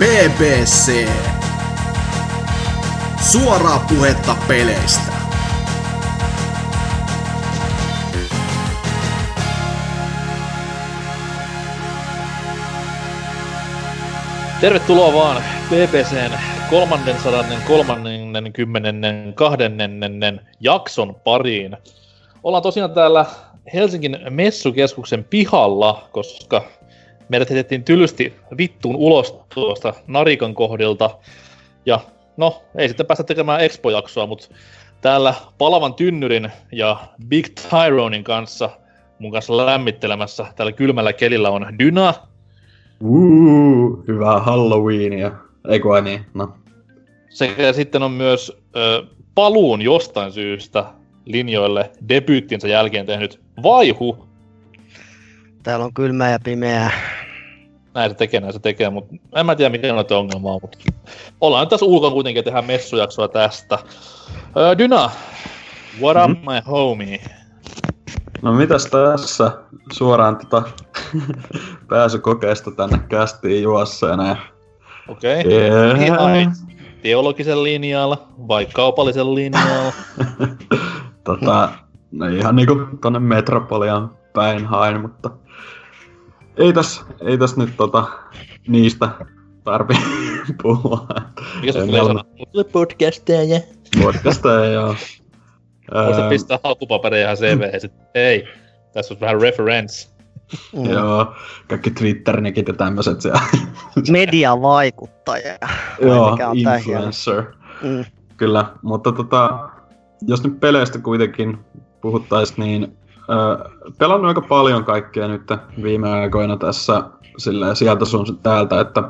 BBC. Suoraa puhetta peleistä. Tervetuloa vaan BBCn 332. jakson pariin. Ollaan tosiaan täällä Helsingin messukeskuksen pihalla, koska meidät heitettiin tylysti vittuun ulos tuosta Narikan kohdilta. Ja no, ei sitten päästä tekemään Expo-jaksoa, mutta täällä Palavan Tynnyrin ja Big Tyronin kanssa mun kanssa lämmittelemässä tällä kylmällä kelillä on Dyna. Uuu, hyvää Halloweenia. Eikö niin? No. Sekä sitten on myös ö, paluun jostain syystä linjoille debyyttinsä jälkeen tehnyt Vaihu. Täällä on kylmää ja pimeää. Näin se tekee, näin se tekee, mutta en mä tiedä mikä noita ongelmaa on, mutta ollaan nyt tässä ulkona kuitenkin tehdään messujaksoa tästä. Ö, Dyna, what up Mhm. my homie? No mitäs tässä suoraan tota pääsykokeesta tänne kästiin juossa ja näin. Okei. Okay. Yeah. Ihan teologisen linjalla vai kaupallisen linjalla? tota, no ihan niinku tonne metropolian päin hain, mutta ei tässä ei täs nyt tota, niistä tarvi puhua. Mikä se tulee sanoa? Podcasteja. Podcasta ei oo. Voisit Öö, pistää hakupaperia ihan CV ja sit, hei, tässä on vähän reference. Mm. Joo, kaikki Twitternikit ja tämmöset siellä. Mediavaikuttaja. Joo, influencer. Mm. Kyllä, mutta tota, jos nyt peleistä kuitenkin puhuttais, niin pelannut aika paljon kaikkea nyt viime aikoina tässä silleen, sieltä sun täältä, että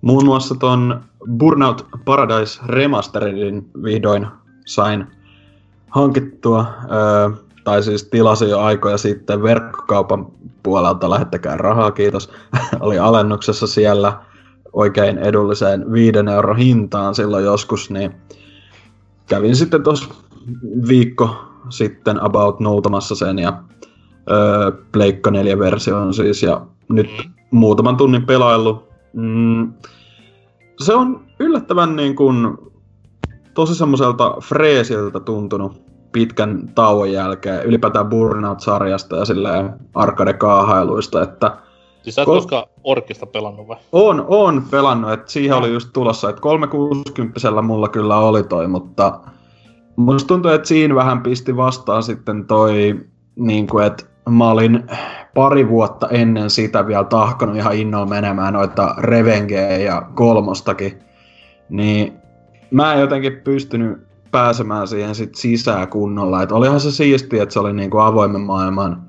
muun muassa ton Burnout Paradise Remasteredin vihdoin sain hankittua, ö, tai siis tilasin jo aikoja sitten verkkokaupan puolelta, lähettäkää rahaa, kiitos, oli alennuksessa siellä oikein edulliseen 5 euro hintaan silloin joskus, niin kävin sitten tuossa viikko sitten about noutamassa sen ja öö, Pleikka 4 version siis ja nyt muutaman tunnin pelailu. Mm, se on yllättävän niin kuin, tosi semmoiselta freesiltä tuntunut pitkän tauon jälkeen, ylipäätään Burnout-sarjasta ja silleen arcade-kaahailuista, että Siis sä et Kol- koskaan orkista pelannut vai? on, on pelannut, että siihen oli just tulossa, että 360 mulla kyllä oli toi, mutta musta tuntuu, että siinä vähän pisti vastaan sitten toi, niin kuin, että mä olin pari vuotta ennen sitä vielä tahkonut ihan innolla menemään noita Revengeä ja kolmostakin, niin mä en jotenkin pystynyt pääsemään siihen sit sisään kunnolla. Et olihan se siistiä, että se oli niinku avoimen maailman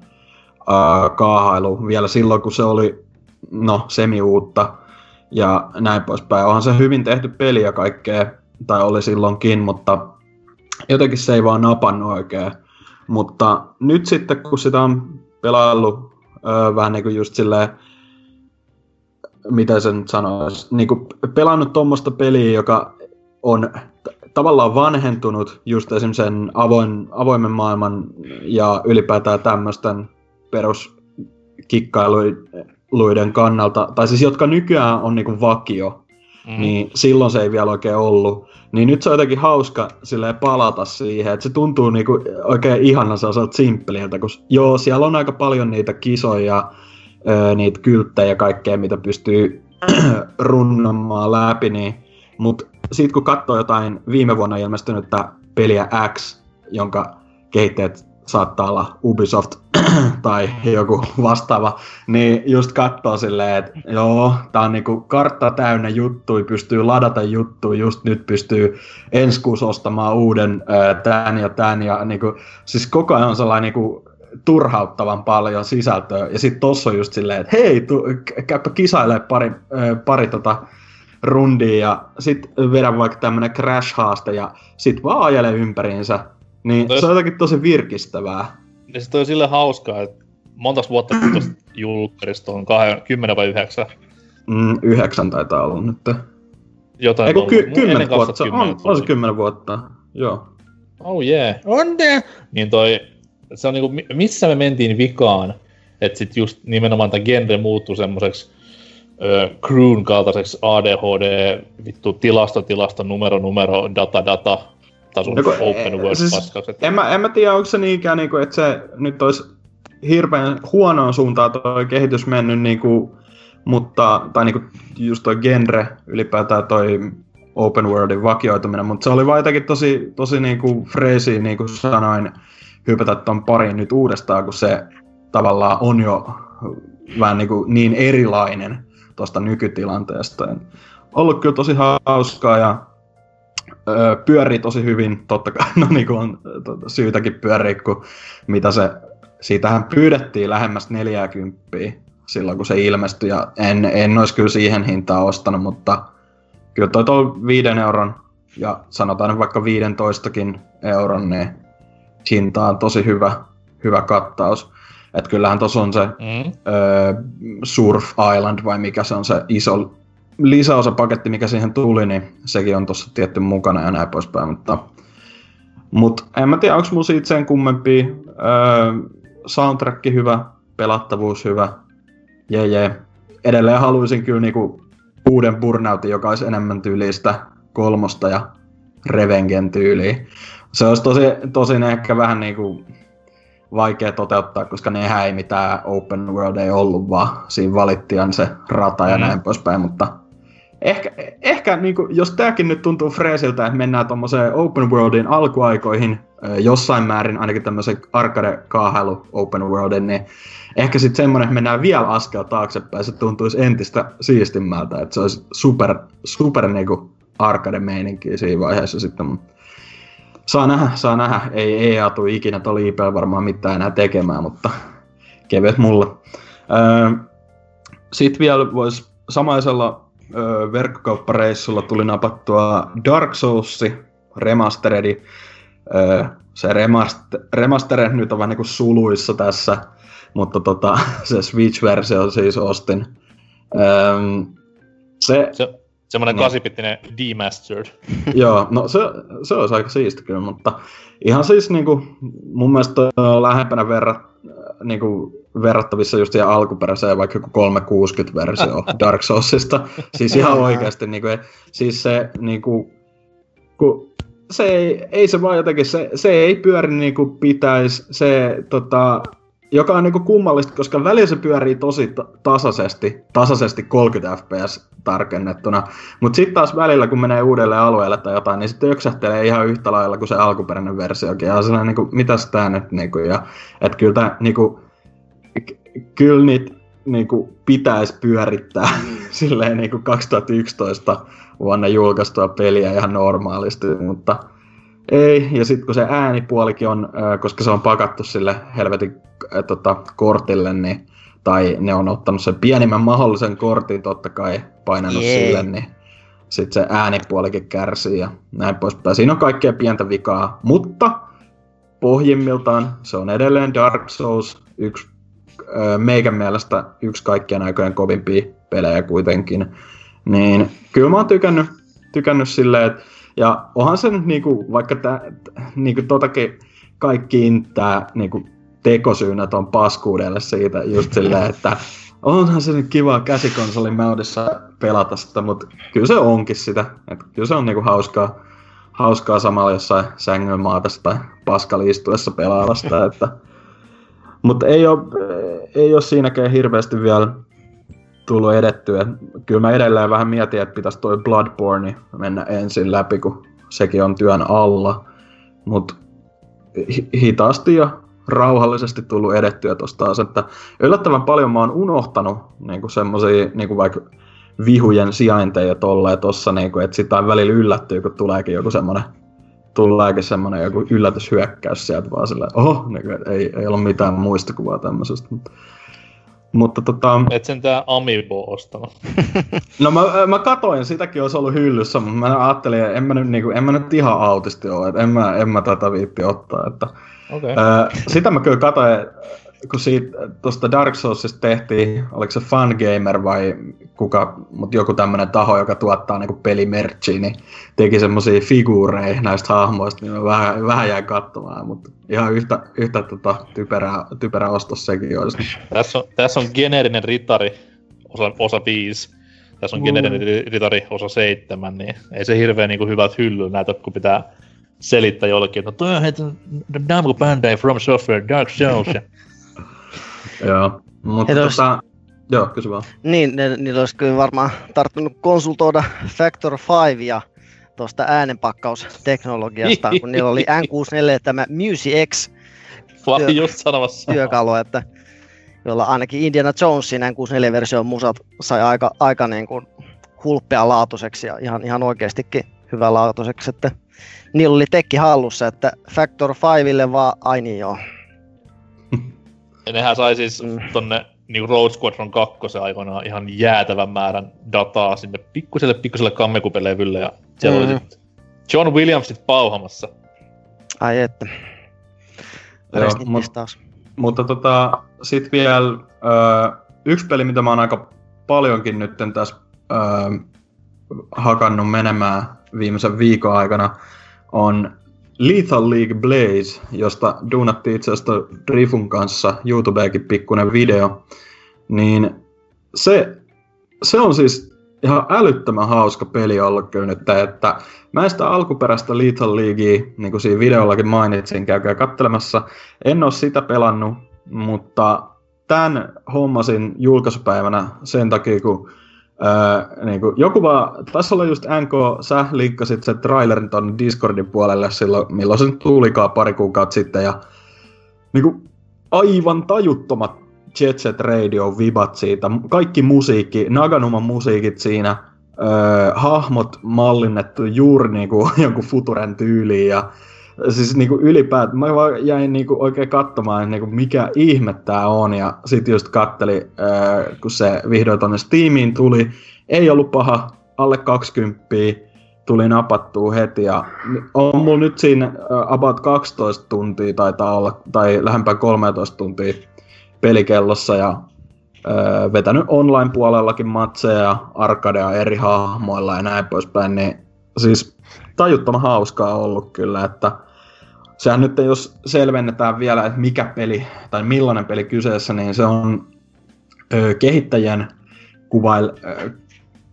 uh, kaahailu vielä silloin, kun se oli no, semi-uutta ja näin poispäin. Onhan se hyvin tehty peli ja kaikkea, tai oli silloinkin, mutta jotenkin se ei vaan napannut oikein. Mutta nyt sitten, kun sitä on pelaillut öö, vähän niin kuin just silleen, mitä sen sanoisi, niin kuin pelannut tuommoista peliä, joka on t- tavallaan vanhentunut just esimerkiksi sen avoin, avoimen maailman ja ylipäätään tämmöisten peruskikkailuiden kannalta, tai siis jotka nykyään on niinku vakio, mm. niin silloin se ei vielä oikein ollut. Niin nyt se on jotenkin hauska silleen palata siihen, että se tuntuu niinku oikein ihana sellaiselta simppeliltä, kun joo, siellä on aika paljon niitä kisoja, öö, niitä kylttejä ja kaikkea, mitä pystyy runnomaan läpi, niin mutta sitten kun katsoo jotain viime vuonna ilmestynyttä peliä X, jonka kehittäjät saattaa olla Ubisoft tai joku vastaava, niin just katsoo silleen, että joo, tää on niinku kartta täynnä juttui, pystyy ladata juttuja, just nyt pystyy ensi kuussa ostamaan uuden tän ja tän, ja niinku, siis koko ajan on sellainen niinku turhauttavan paljon sisältöä, ja sitten tossa on just silleen, että hei, tu, käypä kisailee pari, pari tota, rundia ja sit vedä vaikka tämmönen crash-haaste ja sit vaan ajele ympäriinsä. Niin Toi- se on jotenkin tosi virkistävää. Ja se toi sille hauskaa, että montas vuotta kun tosta julkkarista on kahden, kymmenen vai yhdeksän. Mm, yhdeksän taitaa olla nyt. Jotain Eiku ollut. ky- kymmenen vuotta, se on, 2010 on se kymmenen vuotta. Joo. Oh yeah. On there. Niin toi, se on niinku, mi- missä me mentiin vikaan, että sit just nimenomaan tämä genre muuttui semmoiseksi ö, Crewn kaltaiseksi ADHD, vittu tilasto, tilasto, numero, numero, data, data, tason Joku- open world siis paskaus. En mä, en mä tiedä, onko se niinkään, niinku, että se nyt olisi hirveän huonoon suuntaan toi kehitys mennyt, niinku, mutta, tai niinku just toi genre, ylipäätään toi open worldin vakioituminen, mutta se oli vaan jotenkin tosi, tosi niinku freesi, niin kuin sanoin, hypätä ton pariin nyt uudestaan, kun se tavallaan on jo vähän niinku niin erilainen tuosta nykytilanteesta. Ja ollut kyllä tosi hauskaa ja öö, pyörii tosi hyvin, totta kai, no niin kuin on tota, syytäkin pyöriä, kun mitä se, siitähän pyydettiin lähemmäs 40 silloin, kun se ilmestyi, ja en, en olisi kyllä siihen hintaan ostanut, mutta kyllä toi tuo 5 euron, ja sanotaan nyt vaikka 15kin euron, niin hinta on tosi hyvä, hyvä kattaus. Että kyllähän tuossa on se Mm. öö, Surf Island, vai mikä se on se iso lisäosapaketti, mikä siihen tuli, niin sekin on tuossa tietty mukana ja näin poispäin, mutta mut en mä tiedä, onko mulla siitä sen kummempi. Öö, soundtrack hyvä, pelattavuus hyvä, jee jee. Edelleen haluaisin kyllä niinku uuden burnoutin, joka olisi enemmän tyylistä kolmosta ja Revengen tyyliä. Se olisi tosi, tosin ehkä vähän niinku vaikea toteuttaa, koska nehän ei mitään open world ei ollut, vaan siinä valittiin se rata ja Mm. näin poispäin, mutta ehkä, ehkä niin kuin, jos tämäkin nyt tuntuu freesiltä, että mennään tuommoiseen open worldin alkuaikoihin, jossain määrin ainakin tämmöisen arcade-kaahailu open worldin, niin ehkä sitten semmoinen, että mennään vielä askel taaksepäin, se tuntuisi entistä siistimmältä, että se olisi super, super niinku arcade-meininkiä siinä vaiheessa sitten, Saa nähdä, saa nähdä. Ei EA tule ikinä tuolla IPllä varmaan mitään enää tekemään, mutta kevyet mulla. Öö, Sitten vielä voisi samaisella öö, verkkokauppareissulla tuli napattua Dark Souls remasteredi. Öö, se remaster, remastered nyt on vähän niin kuin suluissa tässä, mutta tota, se Switch-versio siis ostin. Öö, se, Se, semmoinen No. no. kasipittinen demastered. Joo, no se, se olisi aika siisti kyllä, mutta ihan siis niinku, mun mielestä on lähempänä verrat, niinku, verrattavissa just siihen alkuperäiseen vaikka joku 360-versio Dark Soulsista. Siis ihan oikeasti, niinku, siis se niinku, kun se ei, ei se vaan jotenkin, se, se ei pyöri niinku pitäisi, se tota, joka on niinku kummallista, koska välillä se pyörii tosi ta- tasaisesti, tasaisesti 30 fps tarkennettuna, mutta sitten taas välillä, kun menee uudelle alueelle tai jotain, niin sitten öksähtelee ihan yhtä lailla kuin se alkuperäinen versiokin. Ja sellainen, niin kuin, mitäs tää nyt, niin kuin, ja että kyllä tää, niin kuin, ky- kyllä niitä niin kuin, pitäisi pyörittää silleen niin kuin 2011 vuonna julkaistua peliä ihan normaalisti, mutta ei, ja sitten kun se äänipuolikin on, koska se on pakattu sille helvetin ö, tota, kortille, niin, tai ne on ottanut sen pienimmän mahdollisen kortin totta kai, painanut Jee. sille, niin sitten se äänipuolikin kärsii ja näin poispäin. Siinä on kaikkea pientä vikaa, mutta pohjimmiltaan se on edelleen Dark Souls, yksi meikän mielestä yksi kaikkien aikojen kovimpia pelejä kuitenkin. Niin kyllä mä oon tykännyt, tykännyt silleen, että ja onhan se nyt niinku, vaikka tää, niinku totakin kaikkiin tää niinku tekosyynä ton paskuudelle siitä just silleen, että onhan se nyt kiva käsikonsolin mäydessä pelata sitä, mutta kyllä se onkin sitä. Et kyllä se on niinku hauskaa, hauskaa samalla jossain sängyn maatassa tai paskalla istuessa pelailla sitä, että mutta ei ole, ei ole siinäkään hirveästi vielä tullut edettyä. Kyllä mä edelleen vähän mietin, että pitäisi toi Bloodborne mennä ensin läpi, kun sekin on työn alla. Mutta hitaasti ja rauhallisesti tullut edettyä tosta taas, että yllättävän paljon mä oon unohtanut niinku semmosia niinku vaikka vihujen sijainteja tolleen tossa, niinku, että sitä välillä yllättyy, kun tuleekin joku semmonen tuleekin semmonen joku yllätyshyökkäys sieltä vaan silleen, oho, niinku, et ei, ei ollut mitään muistikuvaa tämmöisestä. Mutta, mutta tota, Et sen tää Amiibo ostanut. No mä, mä katoin, sitäkin olisi ollut hyllyssä, mutta mä ajattelin, että en mä nyt, niinku, en mä nyt ihan autisti ole, että en mä, en mä tätä viippi ottaa. Että, Okei. Okay. ää, sitä mä kyllä katoin, kun siitä tuosta Dark Soulsista tehtiin, oliko se Fun Gamer vai kuka, mutta joku tämmönen taho, joka tuottaa niinku pelimerchia, niin teki semmosia figuureja näistä hahmoista, niin mä vähän, vähän jäin katsomaan, mutta ihan yhtä, yhtä tota, typerä, typerä ostos sekin olisi. Tässä on, tässä on geneerinen ritari osa, osa 5. Tässä on mm. Generin ritari osa 7, niin ei se hirveän niin kuin hyvät hyllyllä näytä, kun pitää selittää jollekin, että no toi on heitä Namco Bandai From Software Dark Souls. Joo, mutta tota, joo, kysy vaan. Niin, ne, niillä olisi kyllä varmaan tarttunut konsultoida Factor 5 ja tuosta äänenpakkausteknologiasta, kun niillä oli N64 tämä Music X työ, just sanomassa. työkalu, että jolla ainakin Indiana Jonesin N64-version musat sai aika, aika niin kuin hulppea laatuiseksi ja ihan, ihan oikeastikin hyvä laatuiseksi, että niillä oli tekki hallussa, että Factor 5 vaan, ai niin joo. Nehän sai siis mm. tonne niin Road Squadron 2 aikoinaan ihan jäätävän määrän dataa sinne pikkuselle pikkuselle kammekupelevylle ja siellä mm. oli sit John Williamsit pauhamassa. Ai että. Joo, mut, taas. Mutta tota, sit vielä ö, yksi peli, mitä mä oon aika paljonkin nyt tässä ö, hakannut menemään viimeisen viikon aikana, on Lethal League Blaze, josta duunattiin itse asiassa Rifun kanssa YouTubeekin pikkuinen video, niin se, se on siis ihan älyttömän hauska peli ollut kyllä nyt, että mä en sitä alkuperäistä Lethal Leaguea, niin kuin siinä videollakin mainitsin, käykää katselemassa. En ole sitä pelannut, mutta tämän hommasin julkaisupäivänä sen takia, kun Öö, niin kuin, joku vaan, taisi olla just NK, sä linkkasit sen trailerin ton Discordin puolelle silloin, milloin se tulikaan pari kuukautta sitten, ja niin kuin, aivan tajuttomat Jet Set Radio vibat siitä, kaikki musiikki, Naganuman musiikit siinä, öö, hahmot mallinnettu juuri niin kuin jonkun Futuren tyyliin, ja siis niinku ylipäätään, mä vaan jäin niinku oikein katsomaan, niinku mikä ihme tää on, ja sit just katteli, ää, kun se vihdoin tonne Steamiin tuli, ei ollut paha, alle 20 tuli napattua heti, ja on mulla nyt siinä about 12 tuntia taitaa olla, tai lähempää 13 tuntia pelikellossa, ja vetänyt online-puolellakin matseja, arkadea eri hahmoilla ja näin poispäin, niin siis tajuttoman hauskaa ollut kyllä, että sehän nyt jos selvennetään vielä, että mikä peli tai millainen peli kyseessä, niin se on ö, kehittäjän kuvail, ö,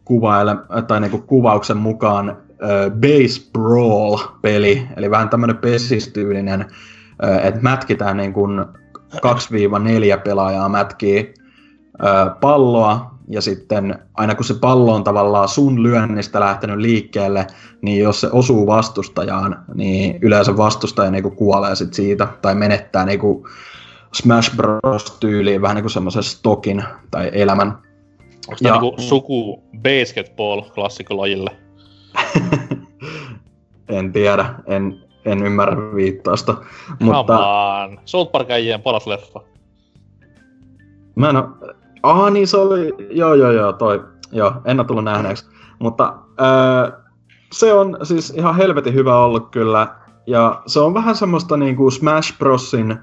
kuvaile, tai niinku kuvauksen mukaan ö, Base Brawl-peli, eli vähän tämmöinen pesistyylinen, että mätkitään niin kuin 2-4 pelaajaa mätkii ö, palloa ja sitten aina kun se pallo on tavallaan sun lyönnistä lähtenyt liikkeelle, niin jos se osuu vastustajaan, niin yleensä vastustaja niinku kuolee sit siitä tai menettää niinku Smash Bros. tyyliin vähän niinku semmoisen stokin tai elämän. Onko tämä niinku suku basketball klassikolajille? en tiedä, en, en ymmärrä viittausta. Mutta... Come on. South Park paras leffa. Mä en oo, Ah niin se oli, joo joo joo, toi, joo, en ole tullut nähneeksi. Mutta öö, se on siis ihan helvetin hyvä ollut kyllä. Ja se on vähän semmoista niinku Smash Brosin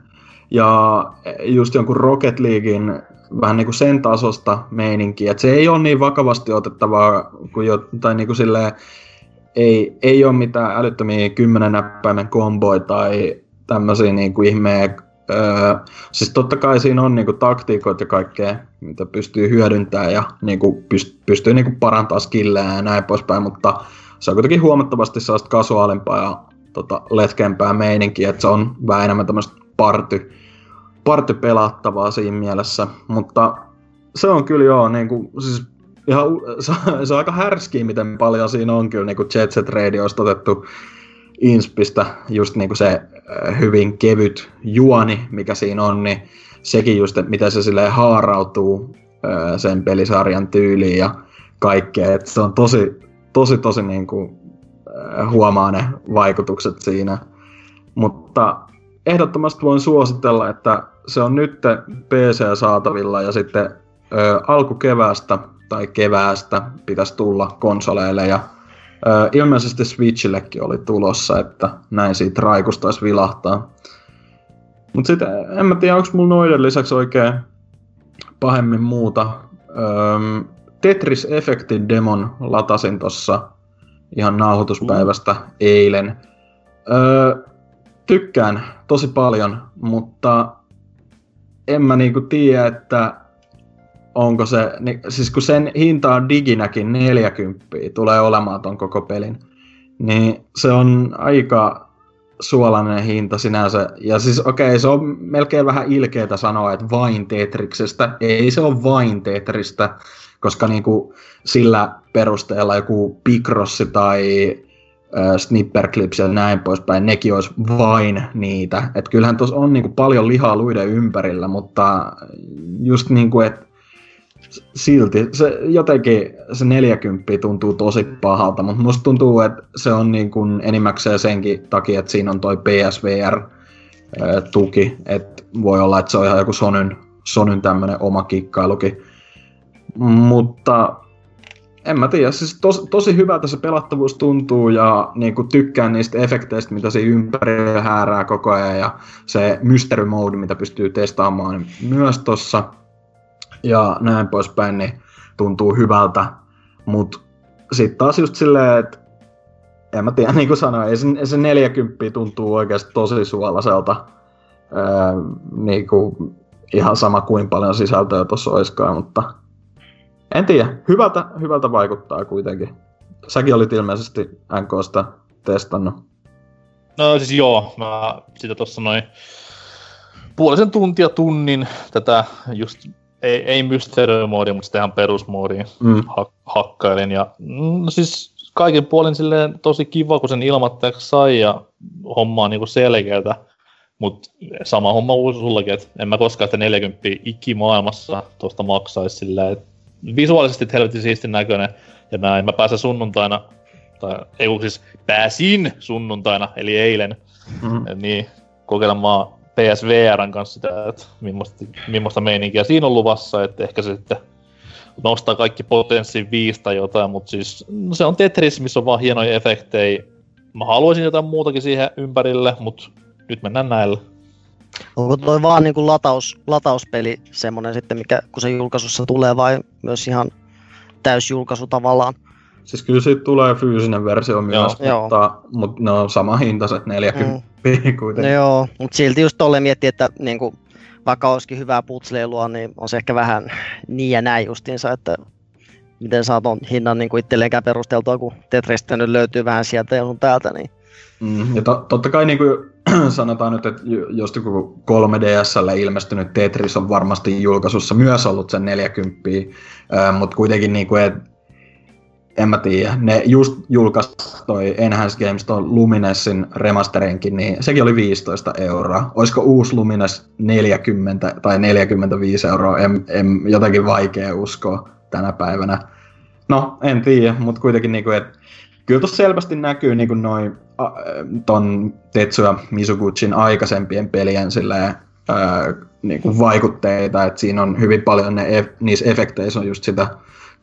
ja just jonkun Rocket Leaguein vähän niinku sen tasosta meininkiä. Et se ei ole niin vakavasti otettavaa kuin jo, tai niinku silleen, ei, ei ole mitään älyttömiä kymmenen näppäimen komboja tai tämmöisiä niinku ihmeen Öö, siis totta kai siinä on niinku taktiikot ja kaikkea, mitä pystyy hyödyntämään ja niinku pyst- pystyy niinku parantamaan skillejä ja näin poispäin, mutta se on kuitenkin huomattavasti sellaista kasuaalimpaa ja tota, letkeämpää meininkiä, että se on vähän enemmän tämmöistä party, party pelattavaa siinä mielessä, mutta se on kyllä joo, niinku, siis ihan, se, se on aika härskiä, miten paljon siinä on kyllä niinku Jet Set Radioista otettu inspistä just niinku se hyvin kevyt juoni, mikä siinä on, niin sekin just, että miten se sille haarautuu sen pelisarjan tyyliin ja kaikkea. Että se on tosi, tosi, tosi niin kuin, huomaa ne vaikutukset siinä. Mutta ehdottomasti voin suositella, että se on nyt PC-saatavilla ja sitten alkukeväästä tai keväästä pitäisi tulla konsoleille ja Ilmeisesti Switchillekin oli tulossa, että näin siitä raikusta vilahtaa. Mut sitten en mä tiedä, onko mulla noiden lisäksi oikein pahemmin muuta. Tetris Effectin demon latasin tossa ihan nauhoituspäivästä eilen. Öö, tykkään tosi paljon, mutta en mä niinku tiedä, että onko se, niin, siis kun sen hinta on diginäkin 40, tulee olemaan ton koko pelin, niin se on aika suolainen hinta sinänsä. Ja siis okei, okay, se on melkein vähän ilkeätä sanoa, että vain Tetriksestä. Ei se ole vain Tetristä, koska niinku sillä perusteella joku Picrossi tai äh, Snipperclips ja näin poispäin, nekin olisi vain niitä. Et kyllähän tuossa on niinku paljon lihaa luiden ympärillä, mutta just niinku, että silti se jotenkin se 40 tuntuu tosi pahalta, mutta musta tuntuu, että se on niin kuin enimmäkseen senkin takia, että siinä on toi PSVR-tuki, että voi olla, että se on ihan joku Sonyn, Sonyn tämmönen oma kikkailukin. Mutta en mä tiedä, siis tos, tosi hyvältä se pelattavuus tuntuu ja niin kuin tykkään niistä efekteistä, mitä se ympärillä häärää koko ajan ja se mystery mode, mitä pystyy testaamaan niin myös tossa ja näin poispäin, niin tuntuu hyvältä. Mutta sitten taas just silleen, että en mä tiedä, niin kuin sanoin, ei se, se 40 tuntuu oikeasti tosi suolaiselta. Öö, niin kuin ihan sama kuin paljon sisältöä tuossa olisikaan, mutta en tiedä, hyvältä, hyvältä vaikuttaa kuitenkin. Säkin olit ilmeisesti NKsta testannut. No siis joo, mä sitä tuossa noin puolisen tuntia tunnin tätä just ei, ei mystery moodi, mutta sitten ihan perusmoodiin mm. ha- hakkailin. Ja no siis kaiken puolin silleen tosi kiva, kun sen ilmoittajaksi sai ja homma on niinku selkeätä. Mutta sama homma uusi sullakin, että en mä koskaan sitä 40 ikimaailmassa tuosta maksaisi sillä, että visuaalisesti helvetin siistin näköinen ja näin. Mä pääsen sunnuntaina, tai ei siis pääsin sunnuntaina, eli eilen, mm-hmm. niin kokeilemaan PSVRn kanssa sitä, että millaista, millaista meininkiä siinä on luvassa, että ehkä se sitten nostaa kaikki potenssin viisi tai jotain, mutta siis no se on Tetris, missä on vaan hienoja efektejä. Mä haluaisin jotain muutakin siihen ympärille, mutta nyt mennään näillä. Onko toi vaan niin kuin lataus, latauspeli semmonen sitten, mikä kun se julkaisussa tulee vai myös ihan täysjulkaisu tavallaan? Siis kyllä siitä tulee fyysinen versio myös, joo. mutta, mutta ne on sama hintaiset 40 mm. kuitenkin. No joo, mutta silti just tolleen miettii, että niin kuin, vaikka olisikin hyvää putsleilua, niin on se ehkä vähän niin ja näin justiinsa, että miten saa ton hinnan niin kuin itselleenkään perusteltua, kun Tetristä nyt löytyy vähän sieltä ja sun täältä. Niin. Mm, ja to, totta kai niin kuin sanotaan nyt, että jos joku 3DSlle ilmestynyt Tetris on varmasti julkaisussa myös ollut sen 40, mutta kuitenkin niin kuin, että en mä tiedä, ne just julkaisi toi Enhanced Games ton Luminessin remasterinkin, niin sekin oli 15 euroa. Olisiko uusi Lumines 40 tai 45 euroa, en, en jotenkin vaikea uskoa tänä päivänä. No, en tiedä, mutta kuitenkin niinku, että kyllä tuossa selvästi näkyy niinku noin ton Tetsuya Mizuguchin aikaisempien pelien silleen, ää, niinku vaikutteita, että siinä on hyvin paljon ne, niissä efekteissä on just sitä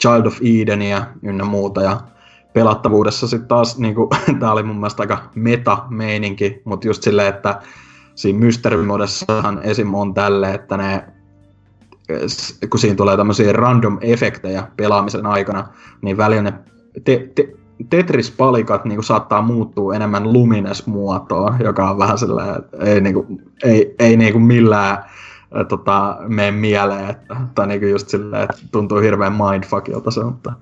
Child of Edenia ynnä muuta. Ja pelattavuudessa sitten taas, niinku, tämä oli mun mielestä aika meta-meininki, mutta just silleen, että siinä mystery modessahan esim. on tälle, että ne kun siinä tulee tämmöisiä random efektejä pelaamisen aikana, niin välillä ne te, te, Tetris-palikat niin saattaa muuttua enemmän lumines-muotoon, joka on vähän sellainen, että ei, niin kuin, ei, ei niin kuin millään tota, mene mieleen, että, tai niinku just silleen, että tuntuu hirveän mindfuckilta se, mutta...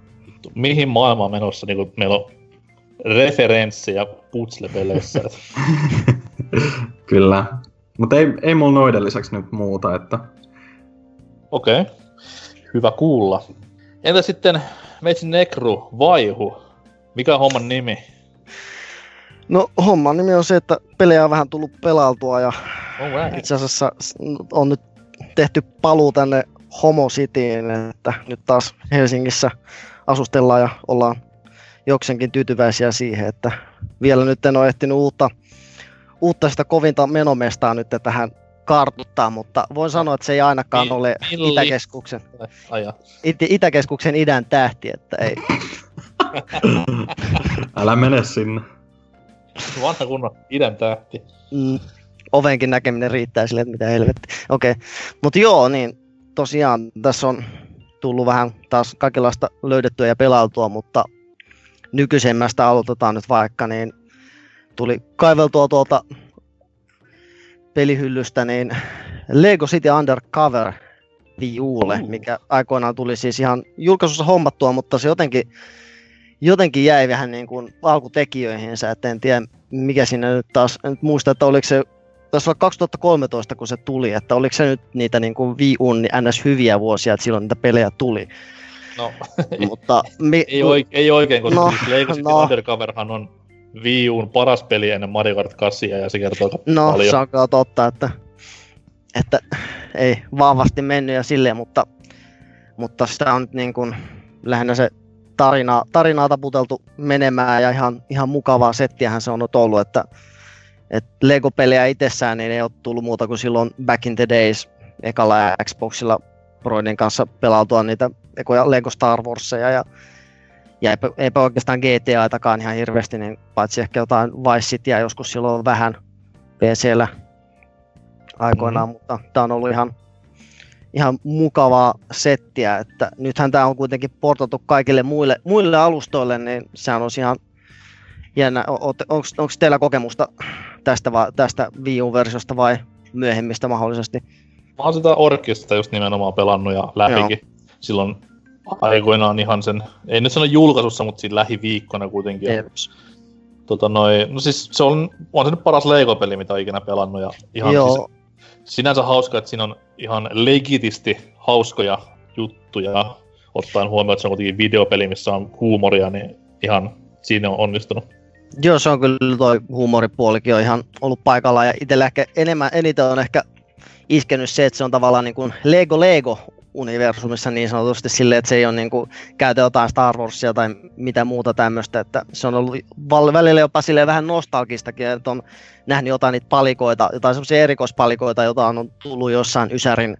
Mihin maailmaan menossa niinku, meillä on referenssejä putslepeleissä? Kyllä. Mutta ei, ei mulla noiden lisäksi nyt muuta, että... Okei. Okay. Hyvä kuulla. Entä sitten Meitsin Nekru, Vaihu? Mikä on homman nimi? No homman nimi on se, että pelejä on vähän tullut pelailtua ja right. itse asiassa on nyt tehty paluu tänne Homo Cityin, että nyt taas Helsingissä asustellaan ja ollaan joksenkin tyytyväisiä siihen, että vielä nyt en ole ehtinyt uutta, uutta sitä kovinta menomestaa nyt tähän kartuttaa, mutta voin sanoa, että se ei ainakaan ole milli. Itäkeskuksen, It- Itäkeskuksen idän tähti, että ei. Älä mene sinne. Vanha kunnon idän tähti. Mm, ovenkin näkeminen riittää sille, että mitä helvetti. Okei, okay. mutta joo, niin tosiaan tässä on tullut vähän taas kaikenlaista löydettyä ja pelailtua, mutta nykyisemmästä aloitetaan nyt vaikka, niin tuli kaiveltua tuolta pelihyllystä, niin Lego City Undercover mm. mikä aikoinaan tuli siis ihan julkaisussa hommattua, mutta se jotenkin, jotenkin jäi vähän niin kuin alkutekijöihinsä, että en tiedä mikä siinä nyt taas, en muista, että oliko se taisi olla 2013, kun se tuli, että oliko se nyt niitä niin kuin Wii Un niin ns. hyviä vuosia, että silloin niitä pelejä tuli. No, mutta mi- ei, oikein, ei oikein, koska no, Lego City no. Undercoverhan on Wii Un paras peli ennen Mario Kart 8 ja se kertoo no, paljon. No, se on kyllä totta, että, että ei vahvasti mennyt ja silleen, mutta, mutta sitä on nyt niin kuin lähinnä se tarina, tarinaa taputeltu menemään ja ihan, ihan mukavaa settiähän se on ollut, että, että Lego-pelejä itsessään niin ei ole tullut muuta kuin silloin back in the days ekalla Xboxilla Broidin kanssa pelautua niitä ekoja Lego Star Warsia ja, ja eipä, eipä oikeastaan GTAtakaan ihan hirveästi, niin paitsi ehkä jotain Vice Cityä joskus silloin vähän PCllä aikoinaan, mm-hmm. mutta tämä on ollut ihan, ihan mukavaa settiä, että nythän tämä on kuitenkin portattu kaikille muille, muille alustoille, niin sehän on ihan jännä. Onko teillä kokemusta tästä, va, tästä Wii U-versiosta vai myöhemmistä mahdollisesti? Mä oon sitä Orkista just nimenomaan pelannut ja läpikin. Joo. Silloin aikoinaan ihan sen, ei nyt sano julkaisussa, mutta siinä lähiviikkona kuitenkin. Jeps. Tota noi, no siis se on, on se nyt paras Lego-peli, mitä ikinä pelannut. Ja ihan Joo. Siis, sinänsä hauska, että siinä on ihan legitisti hauskoja juttuja, ottaen huomioon, että se on kuitenkin videopeli, missä on huumoria, niin ihan siinä on onnistunut. Joo, se on kyllä toi huumoripuolikin on ihan ollut paikalla ja itsellä ehkä enemmän, eniten on ehkä iskenyt se, että se on tavallaan niin kuin Lego Lego universumissa niin sanotusti silleen, että se ei ole niin kuin, käytä jotain Star Warsia tai mitä muuta tämmöistä, että se on ollut välillä jopa silleen vähän nostalgistakin, että on nähnyt jotain niitä palikoita, jotain semmoisia erikoispalikoita, joita on tullut jossain Ysärin,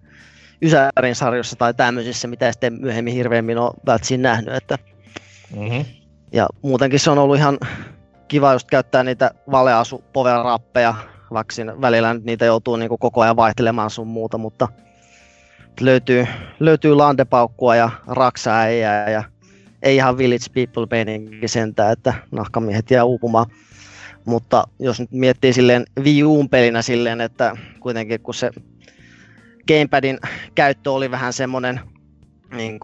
Ysärin sarjossa tai tämmöisissä, mitä sitten myöhemmin hirveämmin on välttämättä nähnyt, että mm-hmm. ja muutenkin se on ollut ihan kiva just käyttää niitä valeasu power vaikka siinä välillä nyt niitä joutuu niin kuin koko ajan vaihtelemaan sun muuta, mutta löytyy, löytyy landepaukkua ja raksaäijää ja ei ihan Village People meininki sentään, että nahkamiehet jää uupumaan. Mutta jos nyt miettii silleen Wii Uun pelinä silleen, että kuitenkin kun se gamepadin käyttö oli vähän semmoinen niin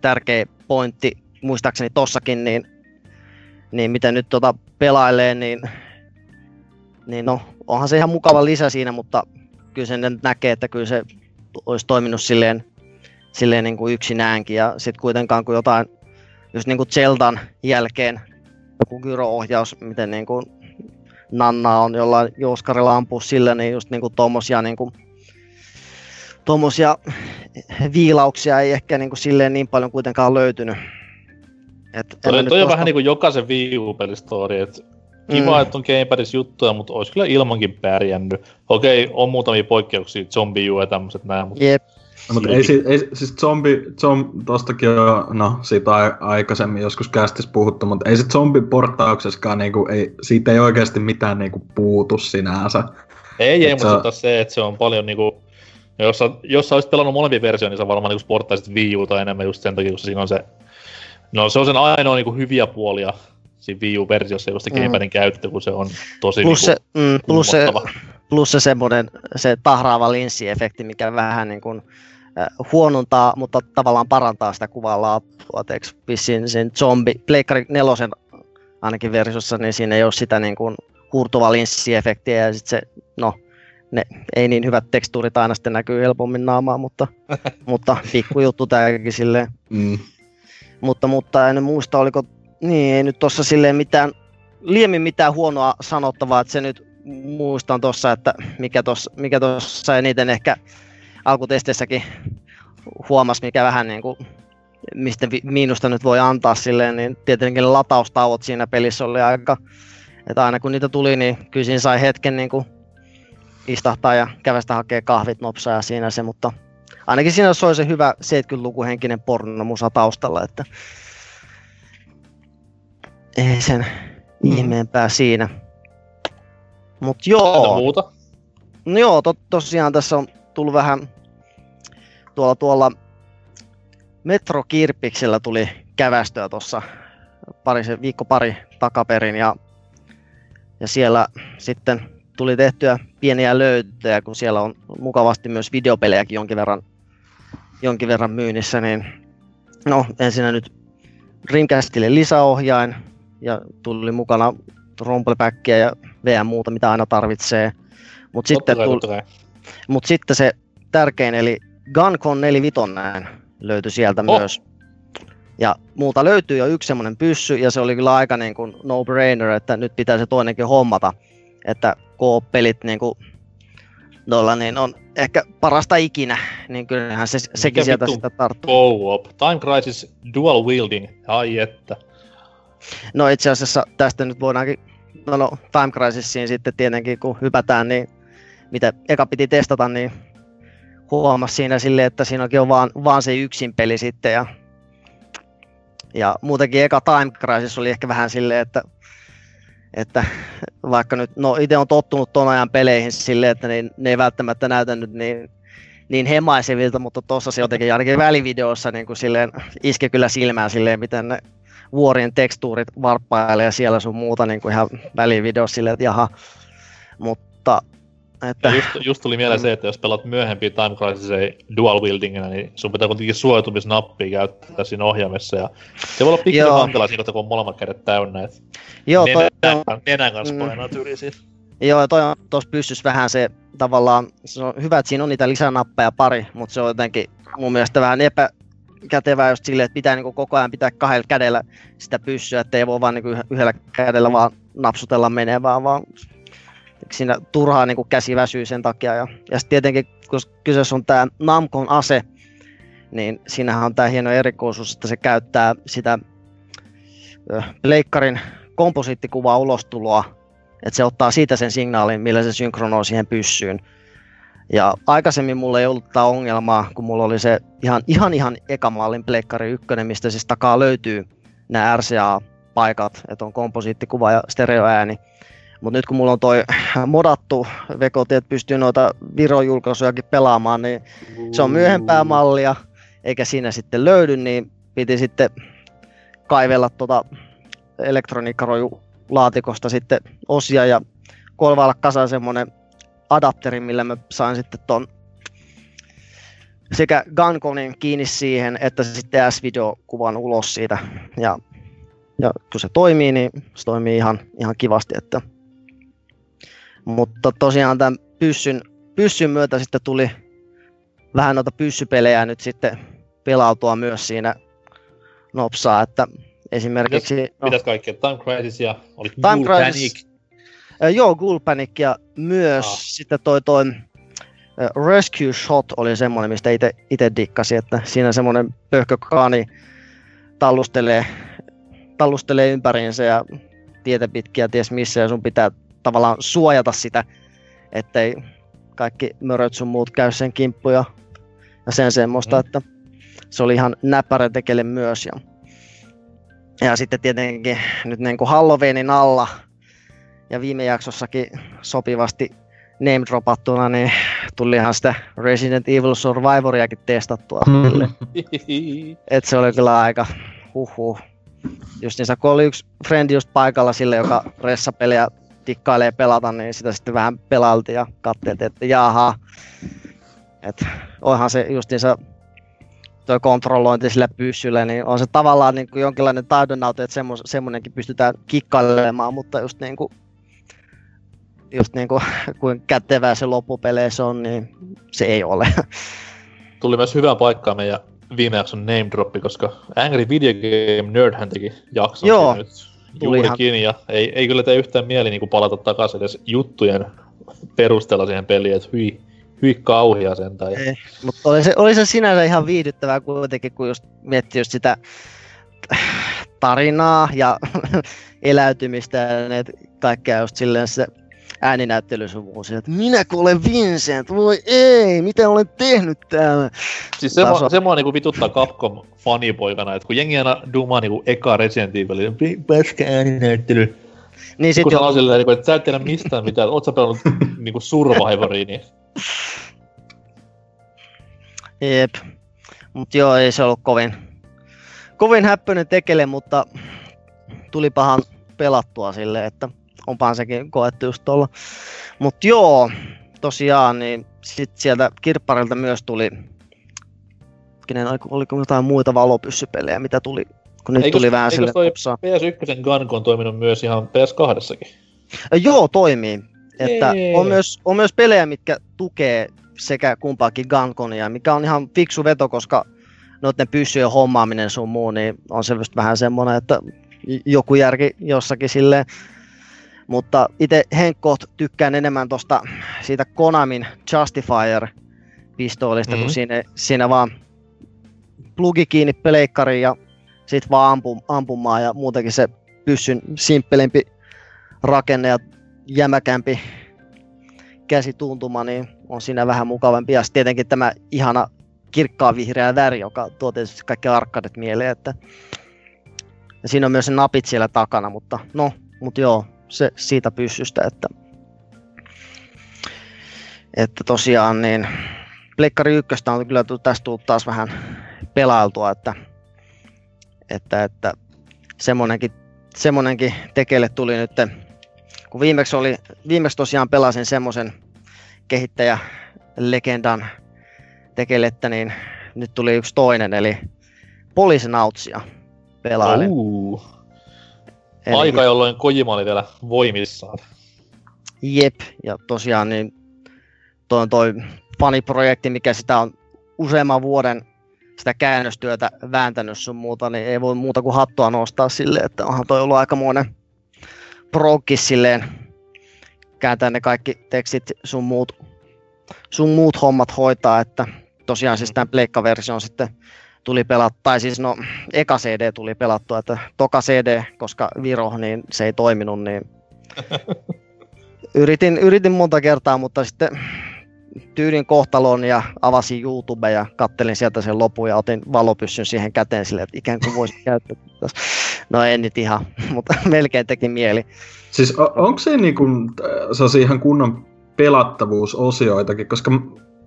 tärkeä pointti, muistaakseni tossakin, niin, niin mitä nyt tota pelailee, niin, niin no, onhan se ihan mukava lisä siinä, mutta kyllä se näkee, että kyllä se olisi toiminut silleen, silleen niin kuin yksinäänkin. Ja sitten kuitenkaan kun jotain, just niin kuin Zeldan jälkeen joku gyro-ohjaus, miten niin kuin Nanna on jollain jouskarilla ampua sillä, niin just niin kuin tommosia, niin kuin, tommosia viilauksia ei ehkä niin kuin silleen niin paljon kuitenkaan löytynyt. Et toi, toi on tosta... vähän niin kuin jokaisen Wii U-pelistori, että Kiva, mm. että on Gamepadissa juttuja, mutta olisi kyllä ilmankin pärjännyt. Okei, on muutamia poikkeuksia, Zombie U ja tämmöiset näin, mutta... Jep. No, mutta ei, ei, siis zombi, zombi tostakin on, no siitä aikaisemmin joskus kästis puhuttu, mutta ei se zombiporttauksessakaan, niinku, ei, siitä ei oikeasti mitään niinku puutu sinänsä. Ei, ei, mutta se... se, että se on paljon niinku, jos sä, jos sä olisit pelannut molempia versioita, niin sä varmaan niinku sporttaisit Wii Uta enemmän just sen takia, koska siinä on se, no se on sen ainoa niinku hyviä puolia, siinä Wii U-versiossa gamepadin mm. käyttö, kun se on tosi plus niinku se, mm, plus, se, plus se semmoinen se tahraava linssiefekti, mikä vähän niin kuin, äh, huonontaa, mutta tavallaan parantaa sitä kuvan laatua. Vissiin sen zombi, Pleikkari nelosen ainakin versiossa, niin siinä ei ole sitä niin kuin huurtuva linssiefektiä ja sitten se, no, ne ei niin hyvät tekstuurit aina sitten näkyy helpommin naamaa, mutta, mutta pikkujuttu tämäkin silleen. Mm. Mutta, mutta en muista, oliko niin, ei nyt tossa silleen mitään, liemmin mitään huonoa sanottavaa, että se nyt muistan tossa, että mikä tossa, mikä tossa eniten ehkä alkutesteissäkin huomas, mikä vähän niin kuin, mistä miinusta nyt voi antaa silleen, niin tietenkin lataustauot siinä pelissä oli aika, että aina kun niitä tuli, niin kyllä siinä sai hetken niin kuin istahtaa ja kävästä hakee kahvit nopsaa siinä se, mutta ainakin siinä soi se hyvä 70-lukuhenkinen pornomusa taustalla, että ei sen mm. ihmeempää siinä. Mut joo. Muuta? No joo, to, tosiaan tässä on tullut vähän tuolla, tuolla Metro Kirpiksellä tuli kävästöä tuossa pari, se viikko pari takaperin ja, ja siellä sitten tuli tehtyä pieniä löytöjä, kun siellä on mukavasti myös videopelejäkin jonkin verran jonkin verran myynnissä, niin no ensinnä nyt Dreamcastille lisäohjain ja tuli mukana romplepackia ja VM muuta, mitä aina tarvitsee. Mutta sitten, tuli, mut sitten se tärkein, eli Guncon 45 löytyi sieltä oh. myös. Ja muuta löytyy jo yksi semmoinen pyssy, ja se oli kyllä aika niin kuin no-brainer, että nyt pitää se toinenkin hommata. Että pelit niin kuin Nolla niin on ehkä parasta ikinä, niin kyllähän se, Mikä sekin sieltä sitä tarttuu. Co-op. Time Crisis Dual Wielding, ai että. No itse asiassa tästä nyt voidaankin, no, no Time Crisisiin sitten tietenkin kun hypätään, niin mitä eka piti testata, niin huomasi siinä silleen, että siinä on vaan, vaan se yksin peli sitten ja, ja muutenkin eka Time Crisis oli ehkä vähän silleen, että että vaikka nyt, no itse on tottunut ton ajan peleihin silleen, että ne, ne ei välttämättä näytä nyt niin, niin hemaisevilta, mutta tuossa se jotenkin ainakin välivideossa niin kuin silleen, iske kyllä silmään silleen, miten ne vuorien tekstuurit varppailee ja siellä sun muuta niin kuin ihan välivideossa silleen, että jaha. Mutta että... Ja just, just tuli mieleen se, että jos pelaat myöhempiä Time Crisis dual wieldingina, niin sun pitää kuitenkin suojautumisnappia käyttää siinä ohjaimessa. Ja se voi olla pikkuisen hankala siinä, kun on molemmat kädet täynnä. Et Joo, nenän, toi on... nenän kanssa mm. painaa yli siitä. Joo, toi on tuossa pystyssä vähän se tavallaan, se on hyvä, että siinä on niitä lisänappeja pari, mutta se on jotenkin mun mielestä vähän epäkätevää just silleen, että pitää niin koko ajan pitää kahdella kädellä sitä pyssyä, että ei voi vaan niin yhdellä kädellä vaan napsutella menevää, vaan siinä turhaa niin käsi väsyy sen takia. Ja, ja sitten tietenkin, kun kyseessä on tämä Namcon ase, niin siinähän on tämä hieno erikoisuus, että se käyttää sitä leikkarin komposiittikuvaa ulostuloa, että se ottaa siitä sen signaalin, millä se synkronoi siihen pyssyyn. Ja aikaisemmin mulla ei ollut tämä ongelmaa, kun mulla oli se ihan ihan, ihan ekamallin Pleikkari 1, mistä siis takaa löytyy nämä RCA-paikat, että on komposiittikuva ja stereoääni. Mutta nyt kun mulla on toi modattu VKT, että pystyy noita Viro-julkaisujakin pelaamaan, niin se on myöhempää mallia, eikä siinä sitten löydy, niin piti sitten kaivella tuota elektroniikkaroju laatikosta sitten osia ja kolvailla kasaan semmonen adapteri, millä mä sain sitten ton sekä Gunconin kiinni siihen, että sitten S-videokuvan ulos siitä. Ja, ja kun se toimii, niin se toimii ihan, ihan kivasti, että mutta tosiaan tämän pyssyn, pyssyn myötä sitten tuli vähän noita pyssypelejä nyt sitten pelautua myös siinä nopsaa, että esimerkiksi... Mitäs, no, mitäs kaikkea? Time Crisis ja oli Time Ghoul Crisis, Panic. Äh, joo, Ghoul Panic ja myös ah. sitten toi, toi äh, Rescue Shot oli semmoinen, mistä itse dikkasin, että siinä semmoinen pöhkökaani tallustelee, tallustelee ympäriinsä ja tietä pitkiä ties missä ja sun pitää tavallaan suojata sitä, ettei kaikki möröt sun muut käy sen kimppuja ja sen semmoista, mm. että se oli ihan näppärä tekele myös. Ja, ja sitten tietenkin nyt niin kuin Halloweenin alla ja viime jaksossakin sopivasti name dropattuna, niin tuli ihan sitä Resident Evil Survivoriakin testattua. Mm. Et se oli kyllä aika huhhuh. Just niissä, kun oli yksi frendi just paikalla sille, joka ressapeliä tikkailee pelata, niin sitä sitten vähän pelailtiin ja katseltiin, että jaha. Että onhan se justiinsa tuo kontrollointi sillä pyssyllä, niin on se tavallaan niin kuin jonkinlainen taidonnauti, että semmo, semmoinenkin pystytään kikkailemaan, mutta just niin kuin, just niin kuin, kuin kätevää se loppupeleissä on, niin se ei ole. Tuli myös hyvää paikkaa meidän viime jakson name droppi, koska Angry Video Game Nerd teki jakson Joo. nyt Juurikin, ihan... ja ei, ei kyllä tee yhtään mieli niin palata takaisin edes juttujen perusteella siihen peliin, että hyi, hyi kauhia sen. Tai... Ei, mutta oli se, oli se sinänsä ihan viihdyttävää kuitenkin, kun just miettii just sitä tarinaa ja eläytymistä ja ne kaikkea just silleen se ääninäyttelysuvuus, että minäkö olen Vincent, voi ei, mitä olen tehnyt täällä. Siis se, se mua niinku vituttaa Capcom fanipoikana, että kun jengi aina dumaa niinku eka Resident Evil, paska ääninäyttely. Niin sit kun jo... silleen, niinku, että sä et tiedä mistään mitään, oot sä pelannut niinku Survivoria, niin... Jep. Mut joo, ei se ollut kovin, kovin häppöinen tekele, mutta tulipahan pelattua silleen, että onpahan sekin koettu just tuolla. Mutta joo, tosiaan, niin sit sieltä kirpparilta myös tuli hetkinen, oliko jotain muita valopyssypelejä, mitä tuli, kun nyt Eikös- tuli vähän sille toi kupsaa. PS1 Gunko on toiminut myös ihan PS2. Joo, toimii. Että Jee. on myös, on myös pelejä, mitkä tukee sekä kumpaakin Gunconia, mikä on ihan fiksu veto, koska noiden pyssyjen hommaaminen sun muu, niin on se vähän semmoinen, että joku järki jossakin silleen. Mutta itse henkkoht tykkään enemmän tosta siitä Konamin Justifier-pistoolista, Mhm. kun siinä, siinä vaan plugi kiinni peleikkariin ja sit vaan ampu, ampumaan ja muutenkin se pyssyn simppelimpi rakenne ja jämäkämpi käsituntuma, niin on siinä vähän mukavampi. Ja tietenkin tämä ihana kirkkaan vihreä väri, joka tuo tietysti kaikki arkkadet mieleen. Että... Ja siinä on myös ne napit siellä takana, mutta no, mutta joo, se siitä pyssystä, että, että tosiaan niin Pleikkari ykköstä on kyllä tästä tullut taas vähän pelailtua, että, että, että semmonenkin, semmonenkin tekele tuli nyt, kun viimeksi, oli, viimeksi tosiaan pelasin semmoisen kehittäjä legendan tekelettä, niin nyt tuli yksi toinen, eli Policenautsia pelailin. Uh, Eli- aika, jolloin Kojima oli vielä voimissaan. Jep, ja tosiaan niin toi on toi faniprojekti, mikä sitä on useamman vuoden sitä käännöstyötä vääntänyt sun muuta, niin ei voi muuta kuin hattua nostaa sille, että onhan toi ollut aikamoinen prokkis silleen kääntää ne kaikki tekstit sun muut, sun muut hommat hoitaa, että tosiaan siis tämän pleikkaversion sitten tuli pelattua, tai siis no eka CD tuli pelattua, että toka CD, koska Viro, niin se ei toiminut, niin yritin, yritin monta kertaa, mutta sitten tyydin kohtalon ja avasin YouTube ja kattelin sieltä sen lopun ja otin valopyssyn siihen käteen silleen, että ikään kuin voisi käyttää. No en nyt ihan, mutta melkein teki mieli. Siis onko se niinku, se ihan kunnon pelattavuusosioitakin, koska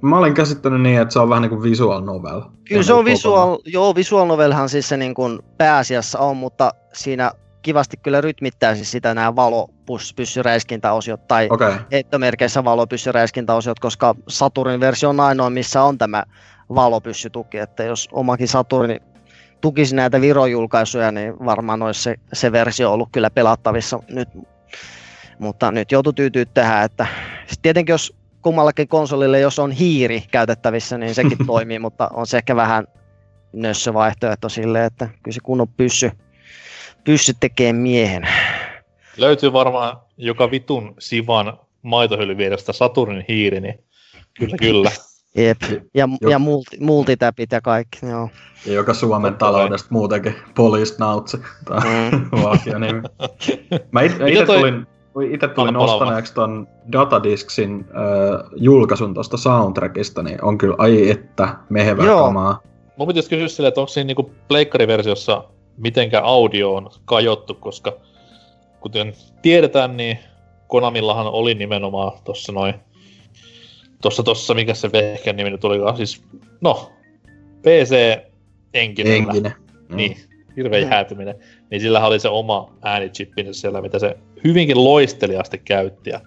mä olen käsittänyt niin, että se on vähän niin kuin visual novel. Kyllä se on visual, joo, visual novelhan siis se niin kuin pääasiassa on, mutta siinä kivasti kyllä rytmittää siis sitä nämä valopyssyräiskintäosiot tai okay. heittomerkeissä valopyssyräiskintäosiot, koska Saturnin versio on ainoa, missä on tämä valopyssytuki, että jos omakin Saturni tukisi näitä Viro-julkaisuja, niin varmaan olisi se, se versio ollut kyllä pelattavissa nyt. Mutta nyt joutuu tyytyä tähän, että tietenkin jos kummallakin konsolille, jos on hiiri käytettävissä, niin sekin toimii, mutta on se ehkä vähän nössö vaihtoehto sille, että kyllä se kunnon pyssy, pyssy tekee miehen. Löytyy varmaan joka vitun sivan maitohylly vierestä Saturnin hiiri, niin kyllä kyllä. Jep. Ja, ja multi, multitäpit ja kaikki, joo. Ja joka Suomen taloudesta muutenkin Policenautsi. Tai Mm. vakionimi. Mä it- Mitä itse toi- tulin, itse tulin ostaneeksi ton Datadisksin äh, julkaisun tuosta soundtrackista, niin on kyllä ai että mehevää Joo. kamaa. Mun pitäisi kysyä silleen, että onko siinä niinku pleikkariversiossa mitenkä audio on kajottu, koska kuten tiedetään, niin Konamillahan oli nimenomaan tossa noin, tossa tossa, mikä se vehken nimi nyt olikaan, siis no, PC Enginellä, Henkinen. Mm. niin, hirveä jäätyminen, niin sillä oli se oma äänichippinsä siellä, mitä se hyvinkin loisteliasti käytti, ja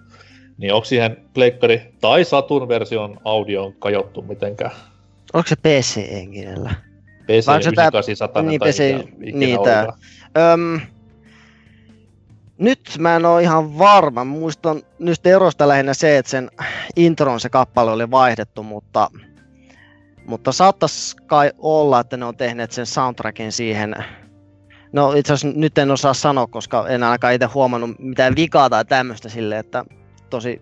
niin onko siihen pleikkari tai Saturn-version audioon kajottu mitenkään? Onko se PC-enginellä? PC onko se tää- 9800 niin, tai PC ikinä niin, tää- Öm, nyt mä en ole ihan varma. Muistan nyt erosta lähinnä se, että sen intron se kappale oli vaihdettu, mutta, mutta saattaisi kai olla, että ne on tehneet sen soundtrackin siihen. No itse asiassa nyt en osaa sanoa, koska en ainakaan itse huomannut mitään vikaa tai tämmöistä sille, että tosi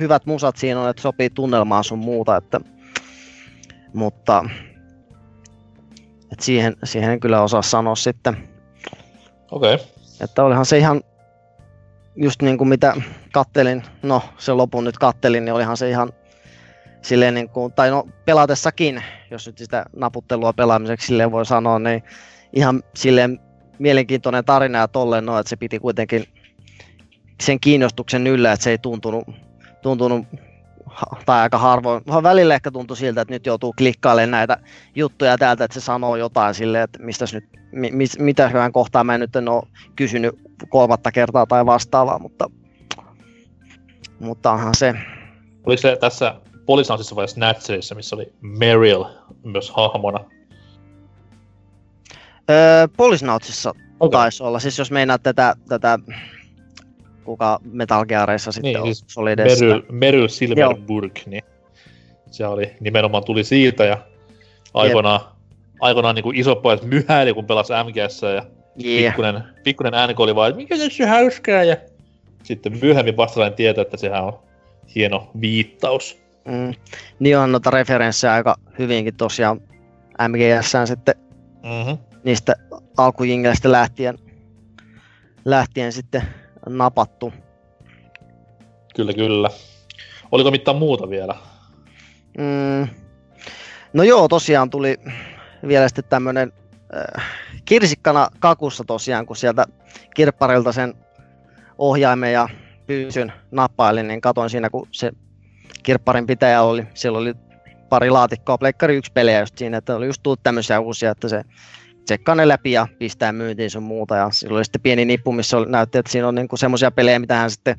hyvät musat siinä on, että sopii tunnelmaan sun muuta, että, mutta et siihen, siihen en kyllä osaa sanoa sitten. Okei. Okay. Että olihan se ihan just niin kuin mitä kattelin, no se lopun nyt kattelin, niin olihan se ihan silleen niin kuin, tai no pelatessakin, jos nyt sitä naputtelua pelaamiseksi silleen voi sanoa, niin ihan silleen mielenkiintoinen tarina ja tolleen no, että se piti kuitenkin sen kiinnostuksen yllä, että se ei tuntunut, tuntunut tai aika harvoin, välillä ehkä tuntui siltä, että nyt joutuu klikkailemaan näitä juttuja täältä, että se sanoo jotain silleen, että mistä nyt, mi, mitä hyvän kohtaa mä nyt en ole kysynyt kolmatta kertaa tai vastaavaa, mutta, mutta onhan se, Oliko se tässä Polisansissa vai Snatcherissa, missä oli Meryl myös hahmona? Öö, Polisnautsissa okay. taisi olla, siis jos meinaat tätä, tätä kuka Metal Gearissa sitten niin, on siis Solidessa. Meryl, Meryl Silverburg, niin se oli nimenomaan tuli siitä ja aikoinaan, aikoinaan niin iso pojat myhäili, kun pelasi MGS ja Yeah. pikkunen, pikkunen ääni oli vaan, että mikä tässä on hauskaa ja sitten myöhemmin vastalainen tietää, että sehän on hieno viittaus. Mm. Niin on noita referenssejä aika hyvinkin tosiaan MGSään sitten Mm-hmm. Niistä alkujingleistä lähtien, lähtien sitten napattu. Kyllä, kyllä. Oliko mitään muuta vielä? Mm. No joo, tosiaan tuli vielä sitten tämmönen äh, kirsikkana kakussa tosiaan, kun sieltä kirpparilta sen ohjaimen ja pyysyn nappailin, niin katoin siinä, kun se kirpparin pitäjä oli, siellä oli pari laatikkoa, pleikkari yksi pelejä just siinä, että oli just tullut tämmöisiä uusia, että se tsekkaa ne läpi ja pistää myyntiin sun muuta. Ja sillä oli sitten pieni nippu, missä oli, näytti, että siinä on niinku semmoisia pelejä, mitä hän sitten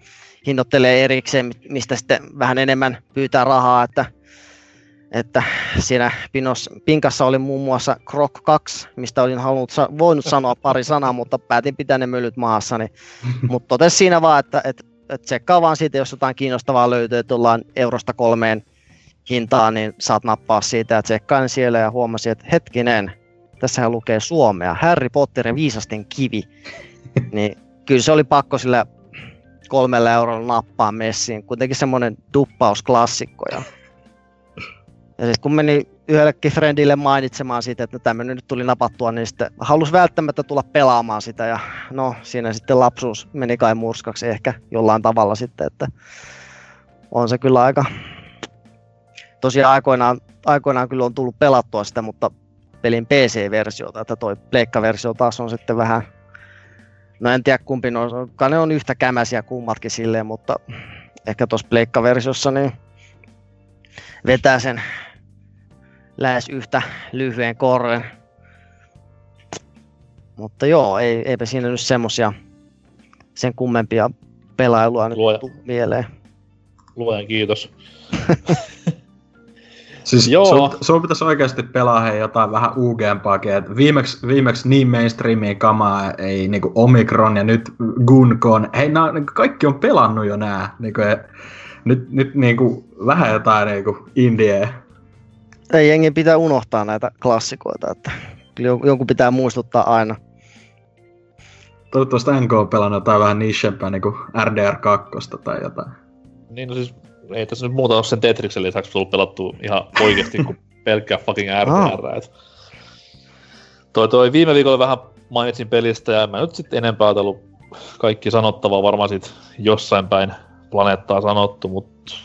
hinnoittelee erikseen, mi- mistä sitten vähän enemmän pyytää rahaa, että, että siinä pinos, pinkassa oli muun muassa Croc 2, mistä olin halunnut, voinut sanoa pari sanaa, mutta päätin pitää ne myllyt maassa, niin, mutta totes siinä vaan, että, että, että tsekkaa vaan siitä, jos jotain kiinnostavaa löytyy, että ollaan eurosta kolmeen hintaa, niin saat nappaa siitä ja tsekkaan siellä ja huomasin, että hetkinen, tässähän lukee Suomea, Harry Potter ja viisasten kivi. niin kyllä se oli pakko sillä kolmella eurolla nappaa messiin. Kuitenkin semmoinen duppausklassikko. Ja, ja sitten kun meni yhdellekin friendille mainitsemaan siitä, että tämmöinen nyt tuli napattua, niin sitten halusi välttämättä tulla pelaamaan sitä. Ja no siinä sitten lapsuus meni kai murskaksi ehkä jollain tavalla sitten, että on se kyllä aika... Tosiaan aikoinaan, aikoinaan kyllä on tullut pelattua sitä, mutta pelin PC-versiota, että toi pleikkaversio taas on sitten vähän, no en tiedä kumpi kai ne on yhtä kämäsiä kummatkin silleen, mutta ehkä tuossa pleikkaversiossa niin vetää sen lähes yhtä lyhyen korren. Mutta joo, ei, eipä siinä nyt semmosia sen kummempia pelailua nyt Luoja. mieleen. Luojan kiitos. Siis Joo. sun, sun pitäisi oikeasti pelaa hei jotain vähän uugempaakin. Et viimeksi, viimeksi niin mainstreamia kamaa ei niinku Omikron ja nyt Guncon. Hei, nää, niinku kaikki on pelannut jo nää. Niinku, ja nyt, nyt niinku vähän jotain niinku indie. Ei jengi pitää unohtaa näitä klassikoita, että jonkun pitää muistuttaa aina. Toivottavasti NK on pelannut jotain vähän nichempää niinku RDR2 tai jotain. Niin no siis, ei tässä nyt muuta ole sen Tetriksen lisäksi tullut pelattu ihan oikeasti kuin pelkkää fucking RDR. Et. Toi, toi viime viikolla vähän mainitsin pelistä ja mä nyt sitten enempää ajatellut kaikki sanottavaa varmaan sit jossain päin planeettaa sanottu, mutta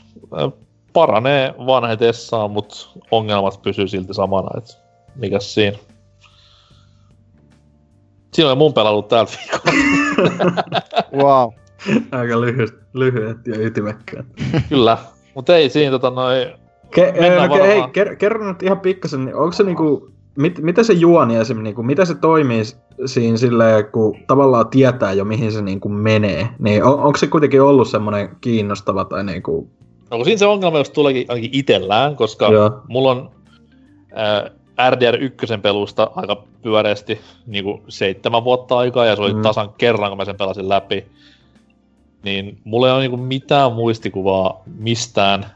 paranee vanhetessaan, mutta ongelmat pysyy silti samana, et mikäs siinä. Siinä oli mun pelailu tällä viikolla. Wow. Aika lyhyet, lyhyet ja ytimekkäät. Kyllä, mutta ei siinä tota noin... Ke- no, ke- hei, varmaan. ker- kerro nyt ihan pikkasen, niin onko se niinku, mit, mitä se juoni esim, niinku, mitä se toimii siinä silleen, kun tavallaan tietää jo mihin se niinku menee, niin on, onko se kuitenkin ollut semmoinen kiinnostava tai niinku, No kun siinä se ongelma jos tuleekin ainakin itellään, koska Joo. mulla on äh, RDR 1 pelusta aika pyöreästi niin kuin seitsemän vuotta aikaa, ja se oli mm. tasan kerran, kun mä sen pelasin läpi. Niin mulla ei ole niin mitään muistikuvaa mistään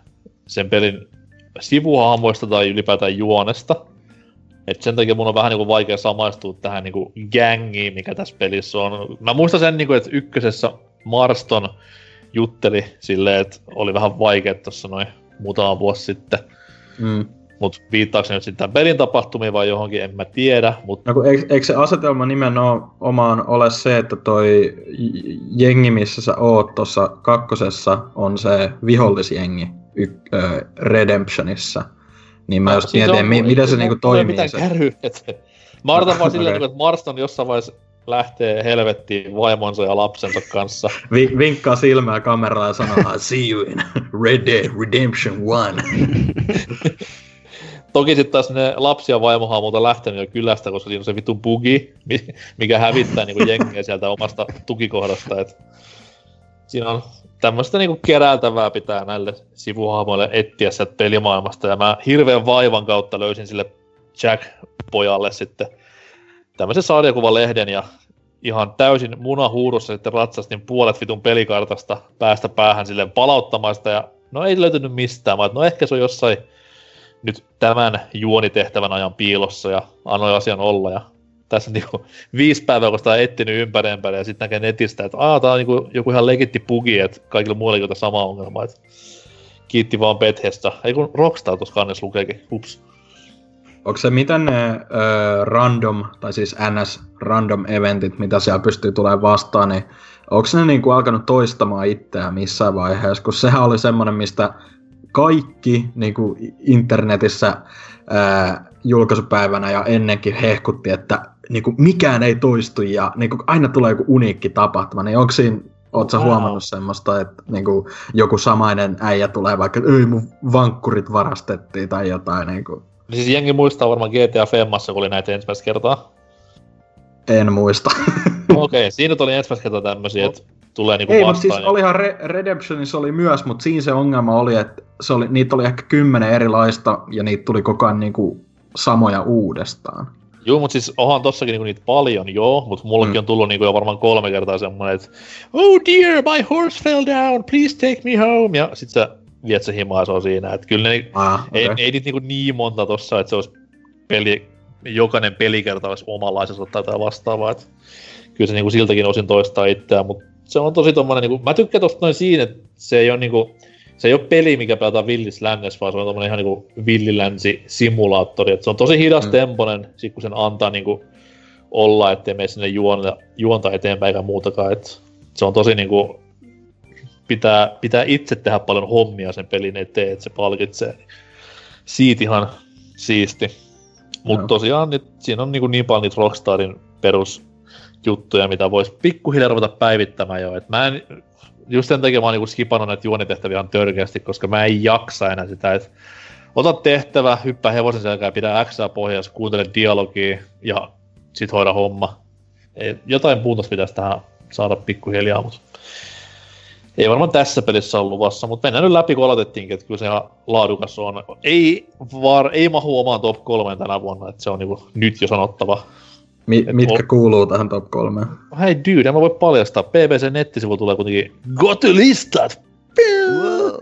sen pelin sivuhahmoista tai ylipäätään juonesta. Et sen takia mun on vähän niinku vaikea samaistua tähän niinku gangiin, mikä tässä pelissä on. Mä muistan sen, niinku, että ykkösessä Marston jutteli silleen, että oli vähän vaikea tuossa noin muutama vuosi sitten. mm. Mut viittaako se nyt sitten pelin tapahtumiin vai johonkin, en mä tiedä. Mut no, kun eikö, eikö, se asetelma nimenomaan ole se, että toi jengi, missä sä oot tuossa kakkosessa, on se vihollisjengi y- ö, Redemptionissa. Niin mä just mietin, mi- miten se niinku mulla ei toimii. Se. kärryä, et- Mä odotan vaan silleen, niinku, että Marston jossain vaiheessa lähtee helvettiin vaimonsa ja lapsensa kanssa. Vi- vinkkaa silmää kameraan ja sanoo, I see you in Red Dead Redemption 1. Toki sitten taas ne lapsi ja vaimohan on muuta lähtenyt jo kylästä, koska siinä on se vittu bugi, mi- mikä hävittää niinku jengiä sieltä omasta tukikohdasta. Et siinä on tämmöistä niinku keräiltävää pitää näille sivuhahmoille etsiä sieltä pelimaailmasta. Ja mä hirveän vaivan kautta löysin sille Jack-pojalle sitten tämmöisen sarjakuvalehden ja ihan täysin munahuurussa sitten ratsastin puolet vitun pelikartasta päästä päähän sille palauttamaan sitä ja no ei löytynyt mistään, vaan no ehkä se on jossain nyt tämän juonitehtävän ajan piilossa ja annoin asian olla ja tässä niinku viisi päivää, kun sitä on etsinyt ympäri ympäri ja sitten näkee netistä, että aah, tää on niinku joku ihan legitti bugi, että kaikilla muilla on sama ongelma, että kiitti vaan Bethesda. Ei kun Rockstar tuossa kannessa lukeekin, ups. Onko se miten ne ö, random, tai siis NS random eventit, mitä siellä pystyy tulemaan vastaan, niin onko ne niinku alkanut toistamaan itseään missään vaiheessa? Kun sehän oli semmoinen, mistä kaikki niinku internetissä ää, julkaisupäivänä ja ennenkin hehkutti, että niinku mikään ei toistu ja niinku aina tulee joku uniikki tapahtuma, niin onko siinä Oletko wow. huomannut semmoista, että niinku, joku samainen äijä tulee vaikka, ei mun vankkurit varastettiin tai jotain niinku. Siis jengi muistaa varmaan GTA Femmassa, kun oli näitä ensimmäistä kertaa. En muista. Okei, okay, siinä tuli ensimmäistä kertaa tämmöisiä, että tulee niinku Ei, vastaan. mutta siis olihan Re- Redemptionissa oli myös, mutta siinä se ongelma oli, että se oli, niitä oli ehkä kymmenen erilaista ja niitä tuli koko ajan niinku samoja uudestaan. Joo, mutta siis onhan tossakin niinku niitä paljon, joo, mutta mullekin mm. on tullut niinku jo varmaan kolme kertaa semmoinen, että Oh dear, my horse fell down, please take me home, ja sit sä viet se himaa, se on siinä, että kyllä ne, Ah, okay. ei, ei niitä niinku niin monta tossa, että se olisi peli, jokainen pelikerta olisi omanlaisensa tai vastaavaa, että kyllä se niinku siltäkin osin toistaa itseään, mutta se on tosi tommonen, niinku, mä tykkään tosta noin siinä, että se ei ole niinku, se ei ole peli, mikä pelataan villis lännessä, vaan se on tommonen ihan niinku villilänsi simulaattori, että se on tosi hidas Mm. temponen, sit kun sen antaa niinku olla, ettei mene sinne juonta, juonta eteenpäin eikä muutakaan, että se on tosi niinku, pitää, pitää itse tehdä paljon hommia sen pelin eteen, että se palkitsee. Siitä ihan siisti. Mutta Joo. tosiaan nyt, siinä on niinku niin paljon niitä Rockstarin perusjuttuja, mitä voisi pikkuhiljaa ruveta päivittämään jo. Et mä en, just sen takia mä oon niinku skipannut näitä juonitehtäviä ihan törkeästi, koska mä en jaksa enää sitä, että ota tehtävä, hyppää hevosen selkään, pidä X pohjassa, kuuntele dialogia ja sit hoida homma. Ei, jotain muutosta pitäisi tähän saada pikkuhiljaa, mutta ei varmaan tässä pelissä ole luvassa, mutta mennään nyt läpi, kun aloitettiinkin, että kyllä se ihan laadukas on. Ei, var, ei mahu omaan top kolmeen tänä vuonna, että se on niinku nyt jo sanottava. Mi- Et mitkä ol- kuuluu tähän top kolmeen? Hei dude, en mä voi paljastaa. BBC-nettisivu tulee kuitenkin Gotylistat! Wow.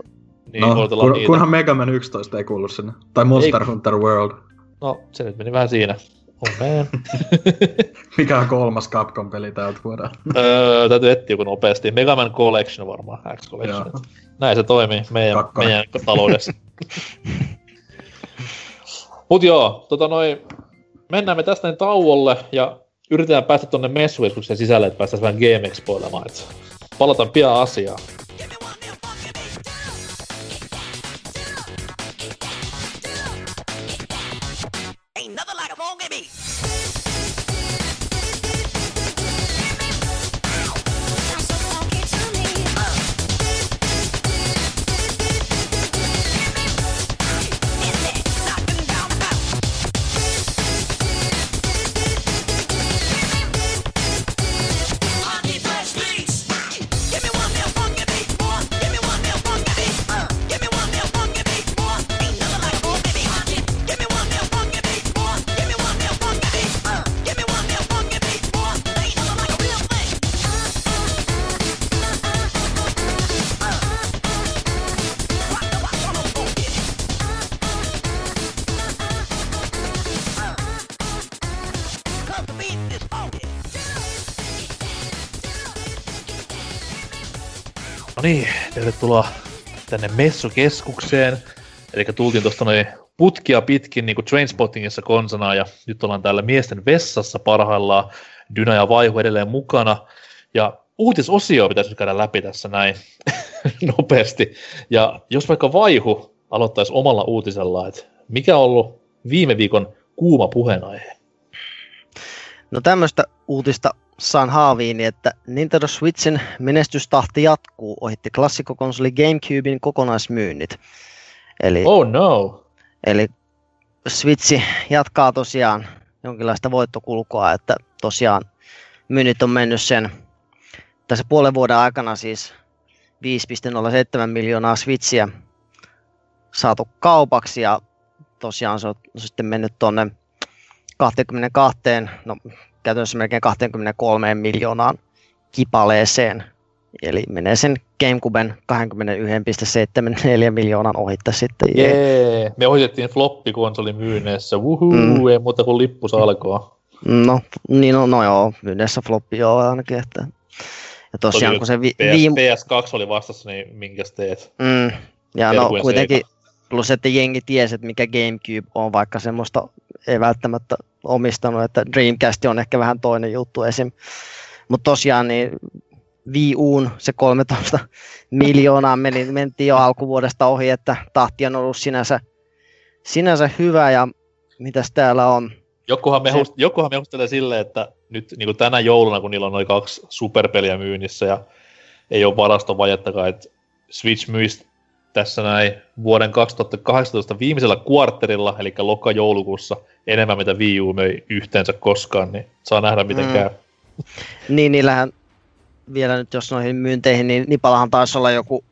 Niin, no, kun, niitä. kunhan Mega Man 11 ei kuulu sinne. Tai Monster Ei- Hunter World. No, se nyt meni vähän siinä. Oh man. Mikä on kolmas Capcom-peli tältä vuodelta? öö, täytyy etsiä joku nopeasti. Mega Man Collection varmaan, X Collection. Joo. Näin se toimii meidän, Kakkonen. meidän taloudessa. Mut joo, tota noin, mennään me tästä niin tauolle ja yritetään päästä tonne messukeskuksen sisälle, että päästäisiin vähän Game Expoilemaan. Palataan pian asiaan. Tervetuloa tänne messukeskukseen. Eli tultiin tuosta noin putkia pitkin niin kuin Trainspottingissa konsana ja nyt ollaan täällä miesten vessassa parhaillaan. Dyna ja Vaihu edelleen mukana. Ja uutisosio pitäisi käydä läpi tässä näin nopeasti. Ja jos vaikka Vaihu aloittaisi omalla uutisella, että mikä on ollut viime viikon kuuma puheenaihe? No tämmöistä uutista saan haaviini, että Nintendo Switchin menestystahti jatkuu ohitti klassikkokonsoli GameCubein kokonaismyynnit. Eli, oh. No! eli Switch jatkaa tosiaan jonkinlaista voittokulkua, että tosiaan myynnit on mennyt sen tässä puolen vuoden aikana siis 5,07 miljoonaa Switchiä saatu kaupaksi ja tosiaan se on sitten mennyt tuonne 22, no käytännössä melkein 23 miljoonaan kipaleeseen. Eli menee sen Gamecuben 21,74 miljoonan ohitte sitten. Jee, me ohitettiin floppikonsoli myynneessä, wuhuu, mm. ei muuta kuin lippu salkoa. No, niin no, no joo, myynneessä floppi joo ainakin. Että... Ja tosiaan Toki kun se vi- PS, viime... PS2 oli vastassa, niin minkäs teet? Mm, ja no Terkujen kuitenkin, plus että jengi tiesi, että mikä GameCube on, vaikka semmoista ei välttämättä omistanut, että Dreamcast on ehkä vähän toinen juttu esim. Mutta tosiaan niin Wii Uun se 13 miljoonaa meni, mentiin jo alkuvuodesta ohi, että tahti on ollut sinänsä, sinänsä hyvä ja mitäs täällä on. Jokuhan, Se- mehust, jokuhan mehustelee silleen, että nyt niin kuin tänä jouluna, kun niillä on noin kaksi superpeliä myynnissä ja ei ole varastovajettakaan, että Switch myisi tässä näin vuoden 2018 viimeisellä kuartterilla, eli loka-joulukuussa, enemmän mitä Wii U möi yhteensä koskaan, niin saa nähdä miten Mm. käy. Niin niillähän vielä nyt jos noihin myynteihin, niin Nipalahan taisi olla joku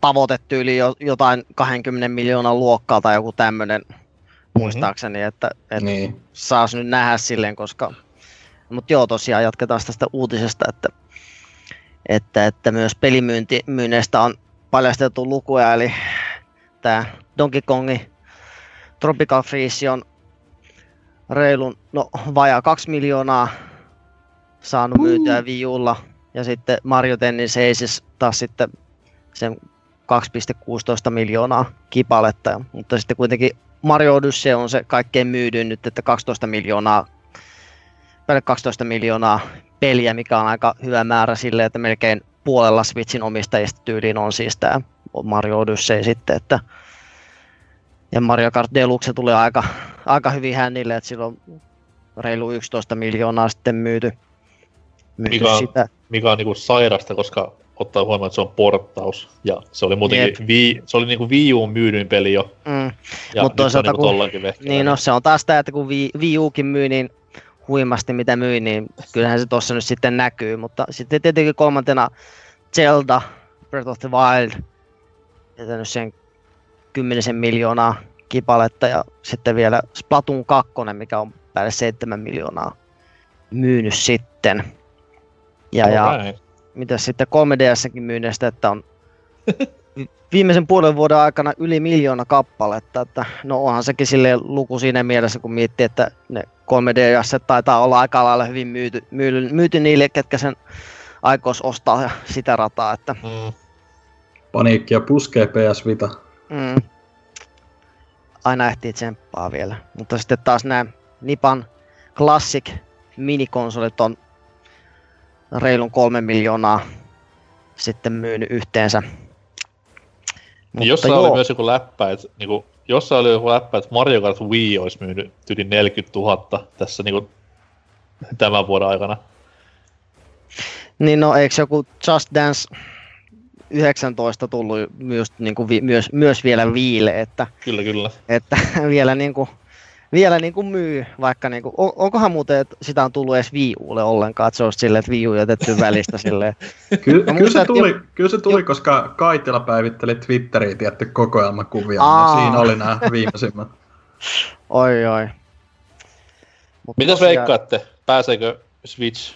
tavoitetyyli jo, jotain 20 miljoonan luokkaa tai joku tämmöinen muistaakseni, että, että Niin. saas nyt nähdä silleen, koska... Mutta joo, tosiaan jatketaan tästä uutisesta, että, että, että myös pelimyynneistä on paljastettu lukuja, eli tämä Donkey Kongi Tropical Freeze on reilun, no vajaa 2 miljoonaa saanut myytyä Wii Ulla, ja sitten Mario Tennis Aces taas sitten sen 2,16 miljoonaa kipaletta, mutta sitten kuitenkin Mario Odyssey on se kaikkein myydyin nyt, että 12 miljoonaa, päälle 12 miljoonaa peliä, mikä on aika hyvä määrä sille, että melkein puolella Switchin omistajista tyyliin on siis tämä Mario Odyssey sitten, että ja Mario Kart Deluxe tulee aika, aika hyvin hännille, että sillä on reilu 11 miljoonaa sitten myyty, myyty Mikä on- sitä. mikä on niinku sairasta, koska ottaa huomioon, että se on porttaus. Ja se oli muutenkin, Wii, se oli niinku Wii U myydyin peli jo. Mm. Ja Mut toisaalta se on niinku kun-. Niin no se on taas tämä, että kun Wii, Wii Ukin myy niin huimasti mitä myi, niin kyllähän se tuossa nyt sitten näkyy. Mutta sitten tietenkin kolmantena Zelda Breath of the Wild, jätänyt sen kymmenisen miljoonaa kipaletta ja sitten vielä Splatoon 2, mikä on päälle 7 miljoonaa myynyt sitten. Ja, ja Alright. mitä sitten 3DSkin myynneistä, että on viimeisen puolen vuoden aikana yli miljoona kappaletta, että no onhan sekin sille luku siinä mielessä, kun miettii, että ne 3DS taitaa olla aika lailla hyvin myyty, myyty, myyty niille, ketkä sen aikos ostaa ja sitä rataa, että Mm. Paniikkia puskee PS Vita. mm, aina ehtii tsemppaa vielä. Mutta sitten taas nämä Nipan Classic minikonsolit on reilun kolme miljoonaa sitten myynyt yhteensä. Niin jossain oli myös joku läppä, että niinku, jossain oli joku läppä, että Mario Kart Wii olisi myynyt yli 40 000 tässä niinku, tämän vuoden aikana. Niin no, eikö joku Just Dance 19 tullut myös, niin kuin vi, myös, myös vielä viile, että, Kyllä, kyllä. että vielä, niin kuin, vielä niin kuin myy, vaikka niin kuin, on, onkohan muuten, että sitä on tullut edes Wii Ulle ollenkaan, että se olisi silleen, että Wii U jätetty välistä silleen. Ky- No, kyllä, se tuli, kyllä se tuli, koska Kaitila päivitteli Twitteriin tietty kokoelmakuvia, Aa. niin siinä oli nämä viimeisimmät. Oi oi. Mut Mitäs tosiaan- veikkaatte, pääseekö Switch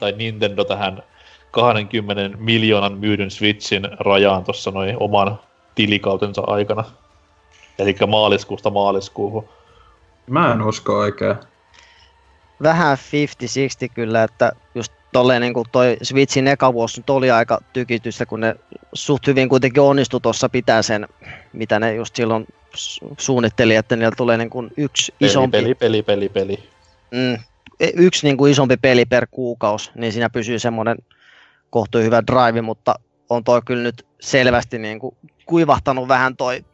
tai Nintendo tähän 20 miljoonan myydyn Switchin rajaan tuossa noin oman tilikautensa aikana? Eli maaliskuusta maaliskuuhun. Mä en usko oikein. vähän 50-60 kyllä, että just tolleen niin kuin toi Switchin eka vuosi nyt oli aika tykitystä, kun ne suht hyvin kuitenkin onnistu tuossa pitää sen, mitä ne just silloin su- suunnitteli, että niillä tulee niin kuin yksi Peli, isompi, peli, peli, peli, peli. Mm, e- yksi niin kuin isompi peli per kuukausi, niin siinä pysyy semmoinen kohtu hyvä drive, mutta on toi kyllä nyt selvästi niin kuin kuivahtanut vähän toi,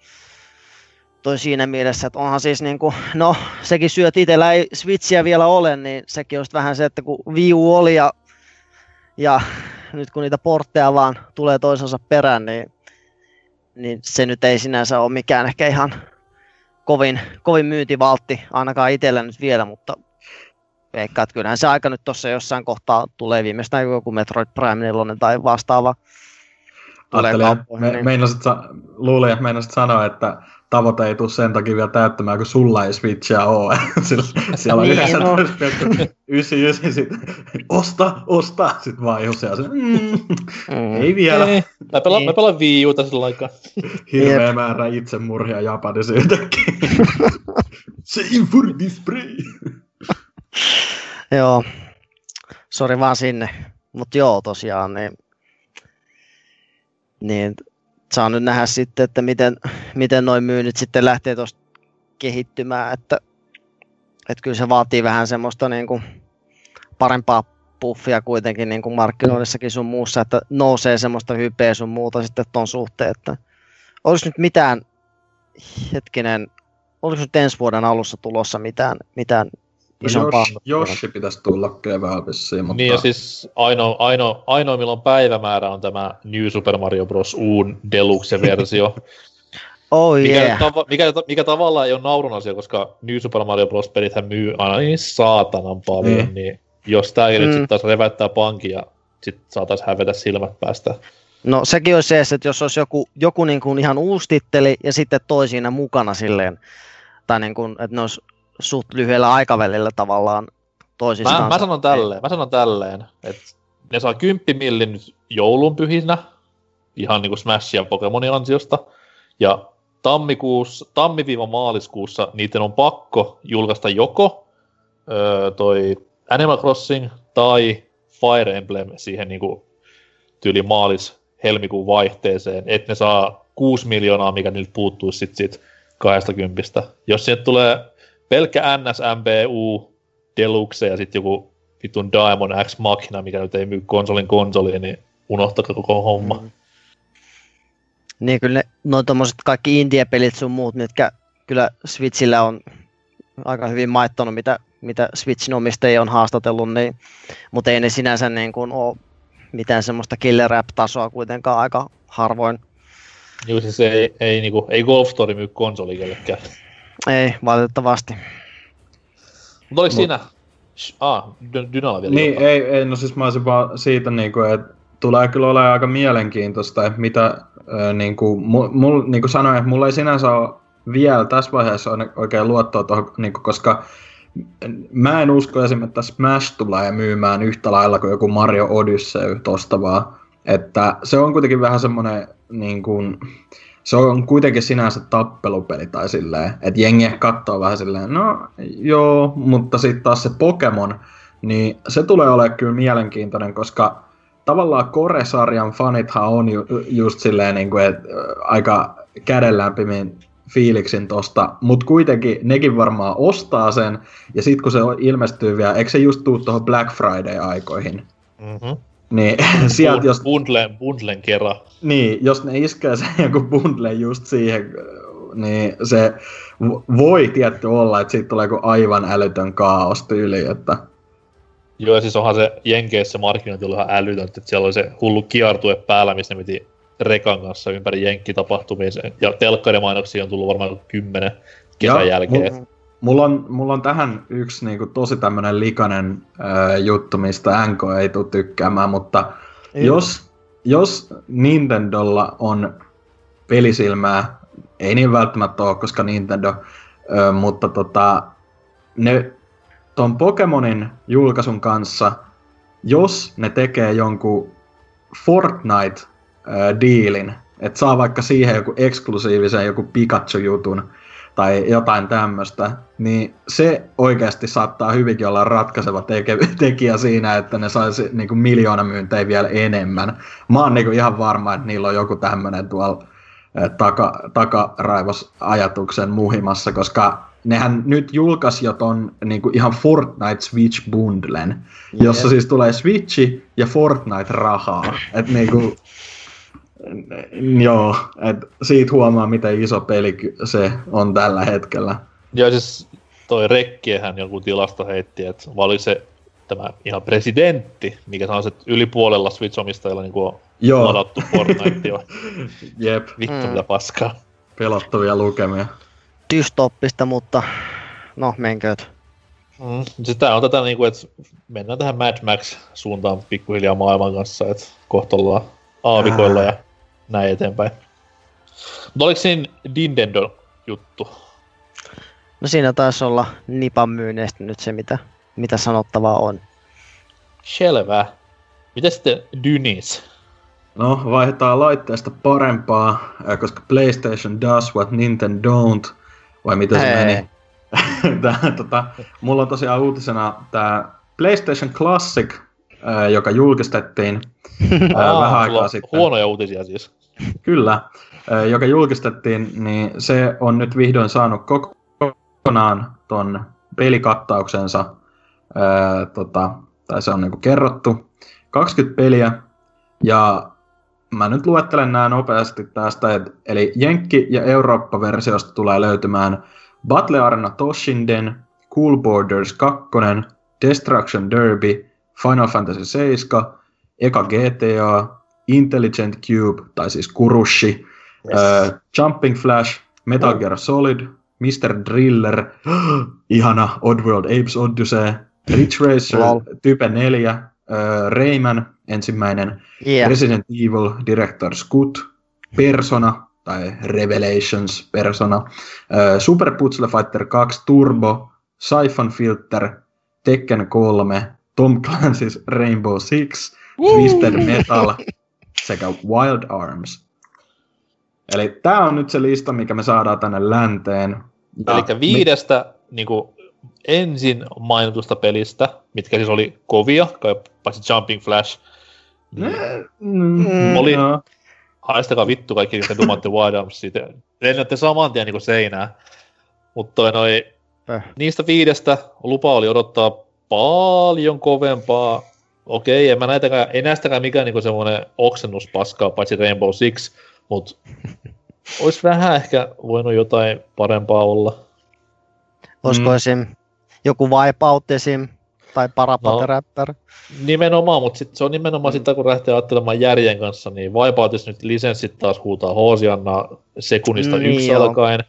toi siinä mielessä, että onhan siis niin kuin, no sekin syöt itsellä ei Switchiä vielä ole, niin sekin on vähän se, että kun Wii U oli ja, ja nyt kun niitä portteja vaan tulee toisensa perään, niin, niin se nyt ei sinänsä ole mikään ehkä ihan kovin, kovin myyntivaltti, ainakaan itsellä nyt vielä, mutta veikkaan, että kyllähän se aika nyt tuossa jossain kohtaa tulee viimeistään joku Metroid Prime 4 tai vastaava tulee Ajattelin, kauppoihin. me, niin. meinasit, luulin, että meinasit sanoa, että tavoite ei tule sen takia vielä täyttämään, kun sulla ei Switchia ole. Sillä, siellä on Niin, 19,99 sitten osta, osta, sitten vaan jos se mm, Mm. ei vielä. Ei, mä pelaan, Niin. mä pelaan Wii Uta sillä aikaa. Hirveä Jep. määrä itsemurhia Japanissa yhtäkkiä. Save for display. Joo, sori vaan sinne. Mutta joo, tosiaan, niin, niin saa nyt nähdä sitten, että miten, miten noin myynnit sitten lähtee tuosta kehittymään, että, että kyllä se vaatii vähän semmoista niin kuin parempaa puffia kuitenkin niin kuin markkinoinnissakin sun muussa, että nousee semmoista hypeä sun muuta sitten ton suhteen, että olisi nyt mitään, hetkinen, oliko nyt ensi vuoden alussa tulossa mitään, mitään isompaa? Jos, Joshi pitäisi tulla keväällä vissiin, mutta... Niin ja siis ainoa, ainoa, ainoa milloin päivämäärä on tämä New Super Mario Bros. Uun Deluxe-versio. Oh mikä, yeah. tava, mikä, mikä tavallaan ei ole naurun asia, koska New Super Mario Bros. pelithän myy aina niin saatanan paljon, Niin. niin jos nyt Mm. sitten taas reväyttää pankin ja sit saatais hävetä silmät päästä. No sekin olisi se, että jos olisi joku, joku niin kuin ihan uusi titteli ja sitten toi siinä mukana silleen, tai niin kuin, että ne olisi suht lyhyellä aikavälillä tavallaan toisistaan. Mä, mä sanon tälleen, mä sanon tälleen, että ne saa 10 millin nyt joulun pyhinä, ihan niinku Smash ja Pokemonin ansiosta, ja tammikuussa, tammi-maaliskuussa niiden on pakko julkaista joko öö, toi Animal Crossing tai Fire Emblem siihen niinku tyyli maalis helmikuun vaihteeseen, että ne saa 6 miljoonaa, mikä niiltä puuttuisi sit siitä 20. Jos sieltä tulee pelkkä NSMBU Deluxe ja sitten joku vitun Diamond X Machina, mikä nyt ei myy konsolin konsoliin, niin unohtakaa koko homma. Mm. Niin kyllä ne, noin tommoset kaikki indie-pelit sun muut, mitkä kyllä Switchillä on aika hyvin maittanut, mitä, mitä Switchin omistajia on haastatellut, niin, mutta ei ne sinänsä niin kuin ole mitään semmoista killer app-tasoa kuitenkaan aika harvoin. Joo, siis ei, ei, niinku, ei Golf Story myy konsoli kellekään. Ei, valitettavasti. Mutta oliko Mut- siinä... Ah, Dy- Dynalla vielä Niin, jotain. ei, ei, no siis mä olisin vaan siitä, niin kuin, että tulee kyllä olemaan aika mielenkiintoista, että mitä, äh, niin kuin, mul, niin kuin sanoin, että mulla ei sinänsä ole vielä tässä vaiheessa oikein luottoa tuohon, niin kuin, koska mä en usko esimerkiksi, että Smash tulee myymään yhtä lailla kuin joku Mario Odyssey tosta vaan. Että se on kuitenkin vähän semmoinen, niin kuin, se on kuitenkin sinänsä tappelupeli tai silleen, että jengi katsoo vähän silleen, no joo, mutta sitten taas se Pokemon, niin se tulee olemaan kyllä mielenkiintoinen, koska tavallaan Kore-sarjan fanithan on ju, just silleen, niin kuin, että aika kädenlämpimin fiiliksin tosta, mutta kuitenkin nekin varmaan ostaa sen, ja sitten kun se ilmestyy vielä, eikö se just tuu tuohon Black Friday-aikoihin, Mm-hmm. Niin sieltä jos, Bundlen, bundlen kerran. niin, jos ne iskee sen joku bundle just siihen, niin se vo- voi tietty olla, että siitä tulee joku aivan älytön kaos tyyli, että Joo, ja siis onhan se Jenkeissä markkinointi ollut ihan älytöntä, että siellä oli se hullu kiertue päällä, missä ne piti rekan kanssa ympäri jenkkitapahtumia. Ja telkkarimainoksia on tullut varmaan kymmenen kesän Ja jälkeen. mu- Mulla on, mulla on tähän yksi niinku tosi tämmönen likainen ää, juttu, mistä NK ei tule tykkäämään, mutta Ei. jos, jos Nintendolla on pelisilmää, ei niin välttämättä ole, koska Nintendo, ö, mutta tota, ne ton Pokemonin julkaisun kanssa, jos ne tekee jonkun Fortnite-diilin, että saa vaikka siihen joku eksklusiivisen joku Pikachu-jutun tai jotain tämmöistä, niin se oikeasti saattaa hyvinkin olla ratkaiseva teke- tekijä siinä, että ne saisi niinku miljoona myyntejä vielä enemmän. Mä oon niinku ihan varma, että niillä on joku tämmöinen tuolla eh, taka, takaraivosajatuksen muhimassa, koska nehän nyt julkaisi jo ton niinku ihan Fortnite Switch bundlen, jossa siis tulee Switchi ja Fortnite rahaa. Et niinku, joo, et siitä huomaa miten iso peli se on tällä hetkellä. Ja siis toi Rekkiehän joku tilasto heitti, että vai oli se tämä ihan presidentti, mikä sanoi, että yli puolella Switch-omistajilla niin on Joo, ladattu Fortnite jep, Vittu Mm. mitä paskaa. pelottavia lukemia. Dystoppista, mutta no menkööt. Mm. Siis tää on tätä niinku, että mennään tähän Mad Max-suuntaan pikkuhiljaa maailman kanssa, että kohta ollaan aavikoilla ja näin eteenpäin. Mutta oliko siinä Nintendo juttu. No siinä taisi olla Nipan myynneistä nyt se, mitä, mitä sanottavaa on. Selvä. Miten sitten Dynis? No, vaihdetaan laitteesta parempaa, äh, koska PlayStation does what Nintendo don't. Vai miten se meni? tää, tota, mulla on tosiaan uutisena tämä PlayStation Classic, äh, joka julkistettiin äh, Aa, vähän aikaa sitten. Huonoja uutisia siis. Kyllä, joka julkistettiin, niin se on nyt vihdoin saanut kokonaan ton pelikattauksensa, ää, tota, tai se on niinku kerrottu. 20 peliä, ja mä nyt luettelen nämä nopeasti tästä, et, eli Jenkki- ja Eurooppa-versiosta tulee löytymään Battle Arena Toshinden, Cool Borders 2, Destruction Derby, Final Fantasy 7, Eka GTA, Intelligent Cube, tai siis Kurushi, yes. uh, Jumping Flash, Metal Gear Solid, Mr. Driller, ihana Oddworld Apes Odyssey, Ridge Racer, Lol. Type 4, uh, Rayman, ensimmäinen, Yeah. Resident Evil Director Scott, Persona tai Revelations Persona, uh, Super Puzzle Fighter 2 Turbo, Siphon Filter, Tekken 3, Tom Clancy's Rainbow Six, Twisted Metal sekä Wild Arms. Eli tämä on nyt se lista, mikä me saadaan tänne länteen. Ja Eli viidestä niinku, ensin mainitusta pelistä, mitkä siis oli kovia, kai paitsi Jumping Flash, niin Mm, Oli- joo. haistakaa vittu kaikki, kun te dumatte Wild Arms siitä. Lennätte saman tien niinku seinään. Mutta noi, Pöh. niistä viidestä lupa oli odottaa paljon kovempaa. Okei, en mä näitäkään, ei näistäkään mikään niinku semmoinen oksennuspaskaa, paitsi Rainbow Six, mut olisi vähän ehkä voinut jotain parempaa olla. Olisiko Mm. esim. joku Wipeout esim. tai Parapata No. Rapper. Nimenomaan, mutta sit se on nimenomaan sitä, kun lähtee ajattelemaan järjen kanssa, niin Wipeoutissa nyt lisenssit taas huutaa Hoosianna sekunnista Niin, yksi joo. alkaen.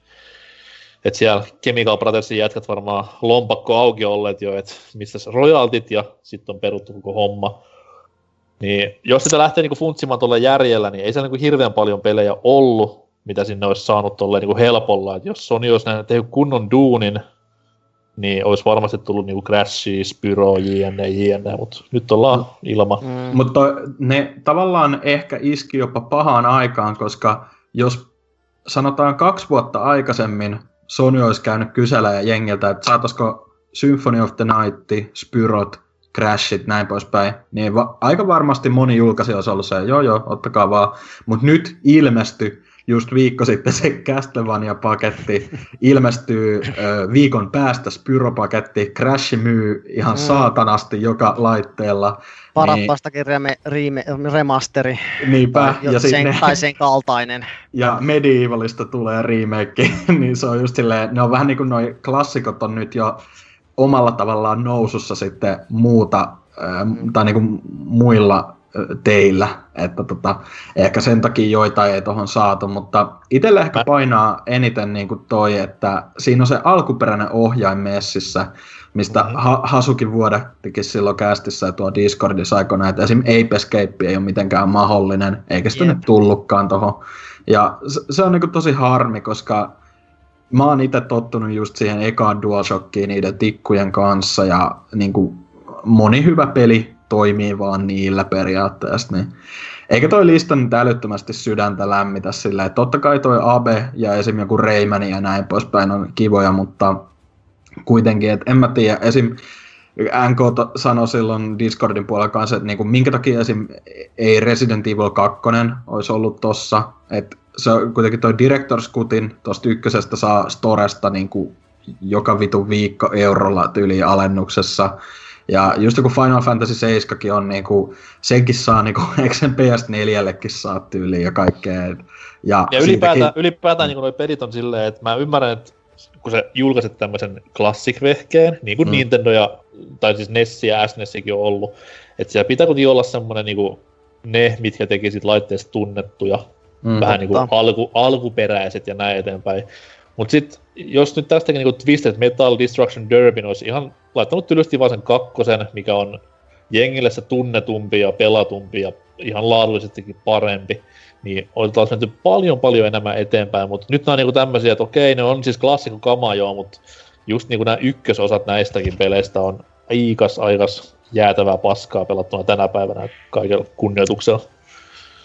Et siellä Chemical Brothersin jätkät varmaan lompakko auki olleet jo, että mistä royaltit ja sitten on peruttu koko homma. Niin jos sitä lähtee niinku funtsimaan tuolla järjellä, niin ei se niinku hirveän paljon pelejä ollut, mitä sinne olisi saanut tolleen niinku helpolla. Et jos Sony olisi näin tehnyt kunnon duunin, niin olisi varmasti tullut niinku Crashia, Spyro, jne, jne, mutta nyt ollaan ilman. Mm. Mutta ne tavallaan ehkä iski jopa pahaan aikaan, koska jos sanotaan kaksi vuotta aikaisemmin Sony olisi käynyt kyselemään jengiltä, että saataisiko Symphony of the Night, Spyrot, Crashit, näin poispäin, niin va- aika varmasti moni julkaisija olisi ollut se, joo joo, ottakaa vaan. Mutta nyt ilmestyi just viikko sitten se Castlevania-paketti, ilmestyy ö, viikon päästä Spyro-paketti, Crash myy ihan Mm. saatanasti joka laitteella. Parappastakin reme, rime, remasteri. Niinpä, Tai, ja sen, sitten tai sen kaltainen. ja Medievalista tulee remake, niin se on just silleen, ne on vähän niin kuin noi klassikot on nyt jo omalla tavallaan nousussa sitten muuta, ää, tai niin kuin muilla teillä, että tota, ehkä sen takia joitain ei tohon saatu, mutta itselle ehkä painaa eniten niin kuin toi, että siinä on se alkuperäinen ohjain messissä, mistä Mhm. ha- Hasukin vuodettikin silloin kästissä ja tuo Discordissa aikoina, että esim. Ape Escape ei ole mitenkään mahdollinen, eikä sitä Jep. nyt tullutkaan tohon. Ja se, on niinku tosi harmi, koska mä oon itse tottunut just siihen ekaan DualShockiin niiden tikkujen kanssa ja niinku moni hyvä peli toimii vaan niillä periaatteessa. Niin. Eikä toi lista nyt älyttömästi sydäntä lämmitä silleen, että totta kai toi Abe ja esim. joku Rayman ja näin poispäin on kivoja, mutta kuitenkin, että en mä tiedä, esim. NK sanoi silloin Discordin puolella kanssa, että niinku, minkä takia esim. ei Resident Evil 2 olisi ollut tossa, että se on kuitenkin toi Director's Cutin tosta ykkösestä saa Storesta niinku joka vitu viikko eurolla tyyli alennuksessa. Ja just joku Final Fantasy 7 on niinku, senkin saa niinku, eikö sen PS4-llekin saa tyyliin ja kaikkea. Ja, Ja siitäkin- ylipäätään, ylipäätään niin noi pelit on silleen, että mä ymmärrän, että kun sä julkaiset tämmöisen classic-vehkeen, niin kuin Mm. Nintendo ja, tai siis NES ja SNESikin on ollut, että siellä pitää kuitenkin olla semmoinen niin ne, mitkä teki sit laitteesta tunnettuja, mm, vähän niin kuin alku, alkuperäiset ja näin eteenpäin. Mutta sitten, jos nyt tästäkin niin Twisted Metal Destruction Derby olisi ihan laittanut tylysti vaan sen kakkosen, mikä on jengille se tunnetumpi ja pelatumpi ja ihan laadullisestikin parempi, niin oli taas menty paljon paljon enemmän eteenpäin, mutta nyt nämä on niinku tämmöisiä, että okei, ne on siis klassikko kama joo, mutta just niinku nämä ykkösosat näistäkin peleistä on aikas aikas jäätävää paskaa pelattuna tänä päivänä kaikella kunnioituksella.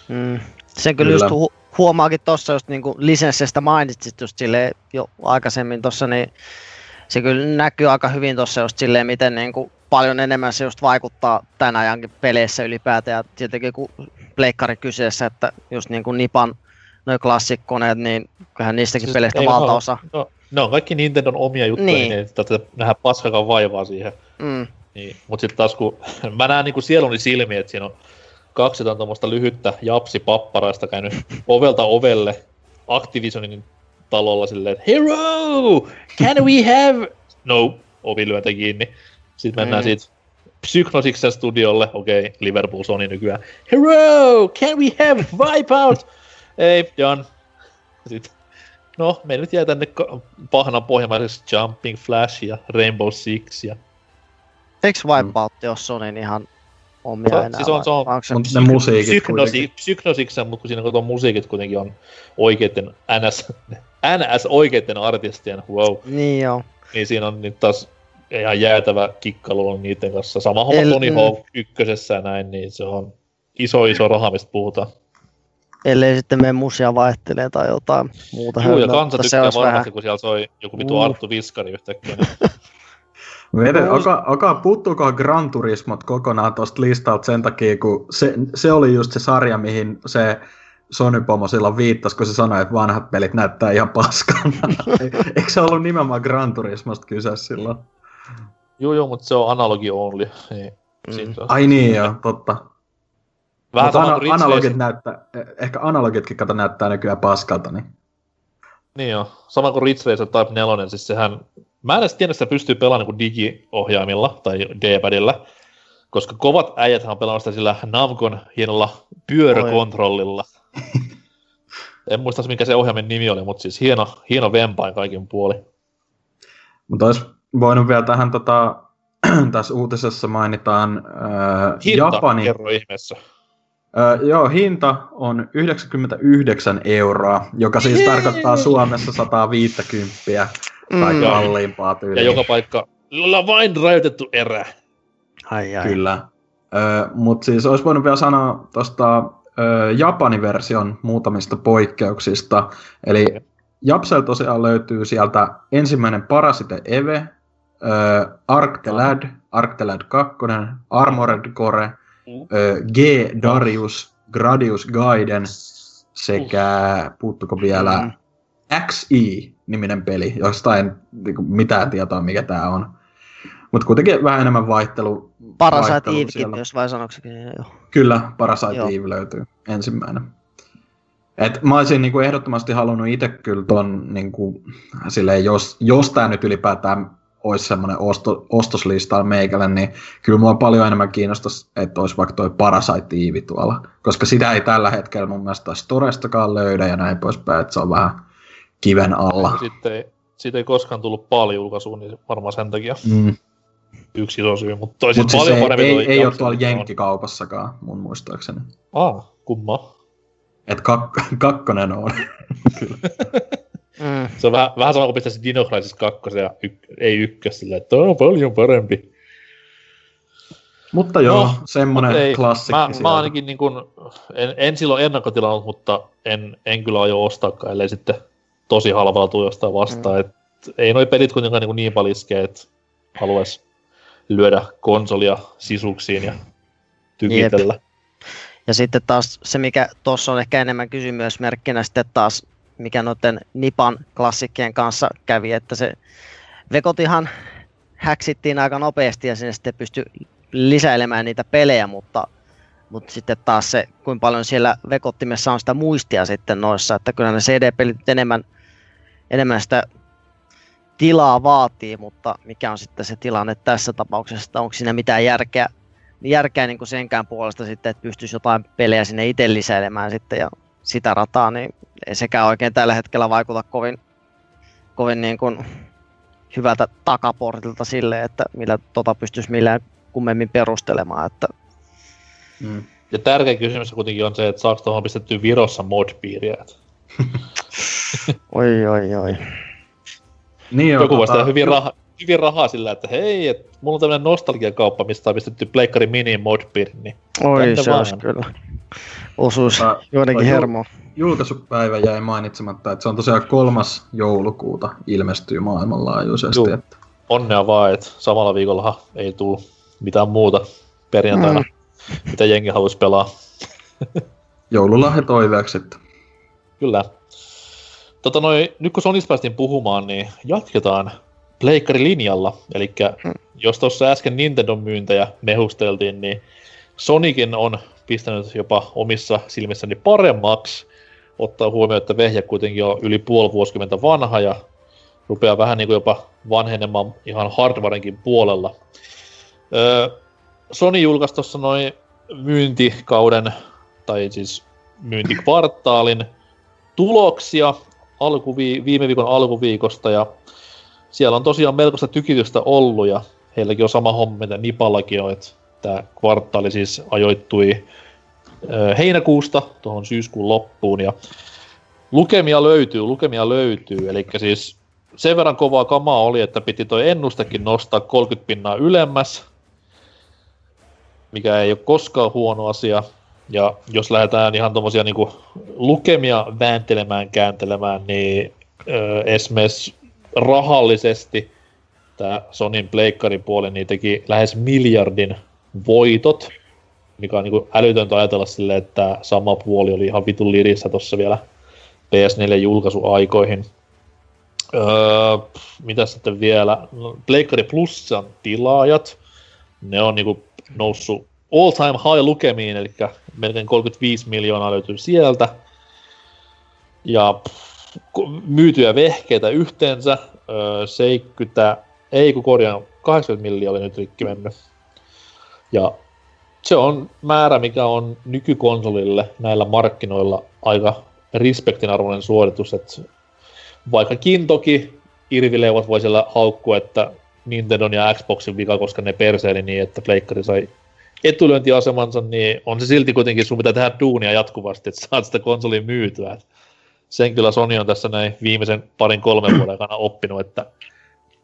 Mm. Sen kyllä, Kyllä. just hu- huomaakin tuossa just niinku lisensseistä mainitsit just jo aikaisemmin tuossa, niin se kyllä näkyy aika hyvin tuossa just silleen, miten niinku paljon enemmän se just vaikuttaa tämän ajankin peleissä ylipäätään. Ja tietenkin kun pleikkari kyseessä, että just niin kuin Nipan noin klassikkoneet, niin kyllähän niistäkin siis peleistä ei valtaosa. No, ne on kaikki Nintendon omia juttuja, Niin. niin, niin ei tarvitse nähdä paskakaan vaivaa siihen. Mm, Niin. Mutta sitten taas kun mä näen niinku sieluni silmiin, että siinä on kaksi jotain tuommoista lyhyttä japsi papparaista käynyt ovelta ovelle Activisionin talolla silleen, että Hero! Can we have... No, ovi lyöntä kiinni. Sitten mennään Mm. mm. siitä Psychnosiksen studiolle, okei, okay, Liverpool Sony nykyään. Hero! Can we have Wipeout? Ei, Jan. Sitten, no, me nyt jää tänne pahnan pohjamaiseksi Jumping Flash ja Rainbow Six ja eikö Wipeout ole Sonyn ihan omia Se- enää? siis on- se on- onko se- musiikit Psygnosi, kuitenkin. Psygnosiksen, mutta kun siinä kato musiikit kuitenkin on oikeiden NS, NS oikeiden artistien, wow, Niin joo. niin siinä on nyt taas ihan jäätävä kikkailu on niiden kanssa. Sama homma El- Tony mm. Hawk ykkösessä ja näin, niin se on iso iso raha, mistä puhutaan. Ellei sitten mene musia vaihtelee tai jotain muuta. Joo, ja kansa se tykkää varmasti, vähän- kun siellä soi joku vitu Uh. Arttu Viskari yhtäkkiä. Vede, No, alkaa, alkaa puuttuukohan Gran Turismot kokonaan tuosta listalta sen takia, kun se, se oli just se sarja, mihin se Sony Pomo silloin viittasi, kun se sanoi, että vanhat pelit näyttää ihan paskalta. Eikö se ollut nimenomaan Gran Turismosta kyse silloin? joo, joo, mutta se on analogi only. Niin, Mm. Ai niin joo, totta. Vähän Mutta ana- analogit näyttää, ehkä analogitkin kato näyttää nykyään paskalta, niin Niin joo, sama kuin Ridge Racer Type 4, siis sehän, mä en edes tiedä, että sitä pystyy pelaamaan niin digi-ohjaimilla tai D-padilla, koska kovat äijät on pelannut sitä sillä Namcon hienolla pyöräkontrollilla. en muista mikä se ohjaimen nimi oli, mutta siis hieno, hieno vempain kaikin puoli. Mutta olisi voinut vielä tähän tota, tässä uutisessa mainitaan äh, Hinta, Japani. kerro ihmeessä. Äh, joo, hinta on 99 euroa, joka siis Jee! tarkoittaa Suomessa 150 tai Mm. kalliimpaa Ja tyyliä. joka paikka, jolla on vain rajoitettu erä. Ai ai. Kyllä. Mutta siis olisi voinut vielä sanoa tuosta Japanin version muutamista poikkeuksista. Eli Japsel tosiaan löytyy sieltä ensimmäinen Parasite Eve, äh, Arctelad, Arctelad 2, Armored Core, Mm. äh, G Darius, Gradius Gaiden sekä, puuttuko vielä, Mm. XI-niminen peli, josta en niinku, mitään tietoa mikä tämä on. Mutta kuitenkin vähän enemmän vaihtelu. Parasite Evekin myös, vai sanoksikin? Joo. Kyllä, Parasite Joo. Eve löytyy ensimmäinen. Et mä olisin niinku ehdottomasti halunnut itse kyllä ton, niinku, silleen, jos, jos tämä nyt ylipäätään olisi semmoinen osto, ostoslistalla meikälle, niin kyllä mua paljon enemmän kiinnostaisi, että olisi vaikka toi Parasite Eve tuolla. Koska sitä ei tällä hetkellä mun mielestä Storestakaan löydä ja näin poispäin, että se on vähän kiven alla. Sitten ei, siitä ei koskaan tullut paljon julkaisua, niin varmaan sen takia Mm. yksi iso syy. Mutta toisin Mutta siis paljon ei, paremmin ei, ei ole tuolla. Jenkkikaupassakaan mun muistaakseni. Ah, kumma. Et kak- kakkonen on. Mm. Se on vähän, vähän sama kuin pistäisi Dino Crisis 2 ja yk, ei ykkös silleen, että on paljon parempi. Mutta joo, No, semmonen Mut ei, klassikki mä, sieltä. mä ainakin niin kun, en, en silloin ennakkotilannut, mutta en, en kyllä aio ostaakaan, ellei sitten tosi halvalla tuu jostain vastaan. Mm. Et, ei noi pelit kuitenkaan niin, niin paljon iskee, että haluaisi lyödä konsolia sisuksiin ja tykitellä. Ja sitten taas se, mikä tuossa on ehkä enemmän kysymysmerkkinä sitten taas, mikä noiden Nipan klassikkien kanssa kävi, että se Vekotihan häksittiin aika nopeasti ja sinne sitten pystyi lisäilemään niitä pelejä, mutta, mutta sitten taas se, kuinka paljon siellä Vekottimessa on sitä muistia sitten noissa, että kyllä ne CD-pelit enemmän, enemmän sitä tilaa vaatii, mutta mikä on sitten se tilanne tässä tapauksessa, että onko siinä mitään järkeä järkeä niin kuin senkään puolesta sitten, että pystyisi jotain pelejä sinne itse lisäilemään sitten ja sitä rataa, niin ei sekään oikein tällä hetkellä vaikuta kovin, kovin niin kuin hyvältä takaportilta sille, että millä tota pystyisi millään kummemmin perustelemaan. Että, Mm. Ja tärkeä kysymys kuitenkin on se, että saako tuohon pistettyä Virossa mod-piiriä. Oi, oi, oi. Niin Joku tota- tehdä hyvin, raha, hyvin rahaa sillä, että hei, et mulla on tämmönen nostalgiakauppa, mistä on pistetty Pleikkari Mini mod-piiri, niin Oi, se vaan. olisi kyllä. Osuus Tää- joidenkin toi jul- hermoon. julkaisupäivä jäi mainitsematta, että se on tosiaan kolmas joulukuuta ilmestyy maailmanlaajuisesti. Juu. Että onnea vaan, että samalla viikolla ei tule mitään muuta perjantaina, mm. mitä jengi haluaisi pelaa. joululahja toiveeksi sitten. Kyllä. Tota noi, nyt kun Sonista päästiin puhumaan, niin jatketaan Pleikkari-linjalla. Eli jos tuossa äsken Nintendon myyntejä mehusteltiin, niin Sonikin on pistänyt jopa omissa silmissäni paremmaksi. Ottaa huomioon, että vehjä kuitenkin on yli puoli vuosikymmentä vanha ja rupeaa vähän niin kuin jopa vanhenemaan ihan hardwarenkin puolella. Öö, Sony julkaisi tuossa noin myyntikauden, tai siis myyntikvartaalin tuloksia alkuvi- viime viikon alkuviikosta ja siellä on tosiaan melkoista tykitystä ollut ja heilläkin on sama homma, mitä Nipallakin on, että tämä kvartaali siis ajoittui heinäkuusta tuohon syyskuun loppuun ja lukemia löytyy, lukemia löytyy, eli siis sen verran kovaa kamaa oli, että piti toi ennustekin nostaa 30 pinnaa ylemmäs, mikä ei ole koskaan huono asia. Ja jos lähdetään ihan tuommoisia niinku lukemia vääntelemään, kääntelemään, niin ö, esimerkiksi rahallisesti tämä Sonin pleikkarin puoli niin teki lähes miljardin voitot, mikä on niinku älytöntä ajatella silleen, että sama puoli oli ihan vitun lirissä tuossa vielä PS4-julkaisuaikoihin. Öö, mitä sitten vielä? No, Pleikkari Plusan tilaajat, ne on niinku noussut all time high lukemiin, eli melkein 35 miljoonaa löytyy sieltä. Ja myytyjä vehkeitä yhteensä öö, 70, ei kun korjaan, 80 miljoonaa oli nyt rikki mennyt. Ja se on määrä, mikä on nykykonsolille näillä markkinoilla aika respektin arvoinen suoritus, että vaikkakin toki irvileuvat voi siellä haukkua, että Nintendon ja Xboxin vika, koska ne perseili niin, että Pleikkari sai etulyöntiasemansa, niin on se silti kuitenkin sun pitää tehdä duunia jatkuvasti, että saat sitä konsolia myytyä. Et sen kyllä Sony on tässä näin viimeisen parin kolmen vuoden aikana oppinut, että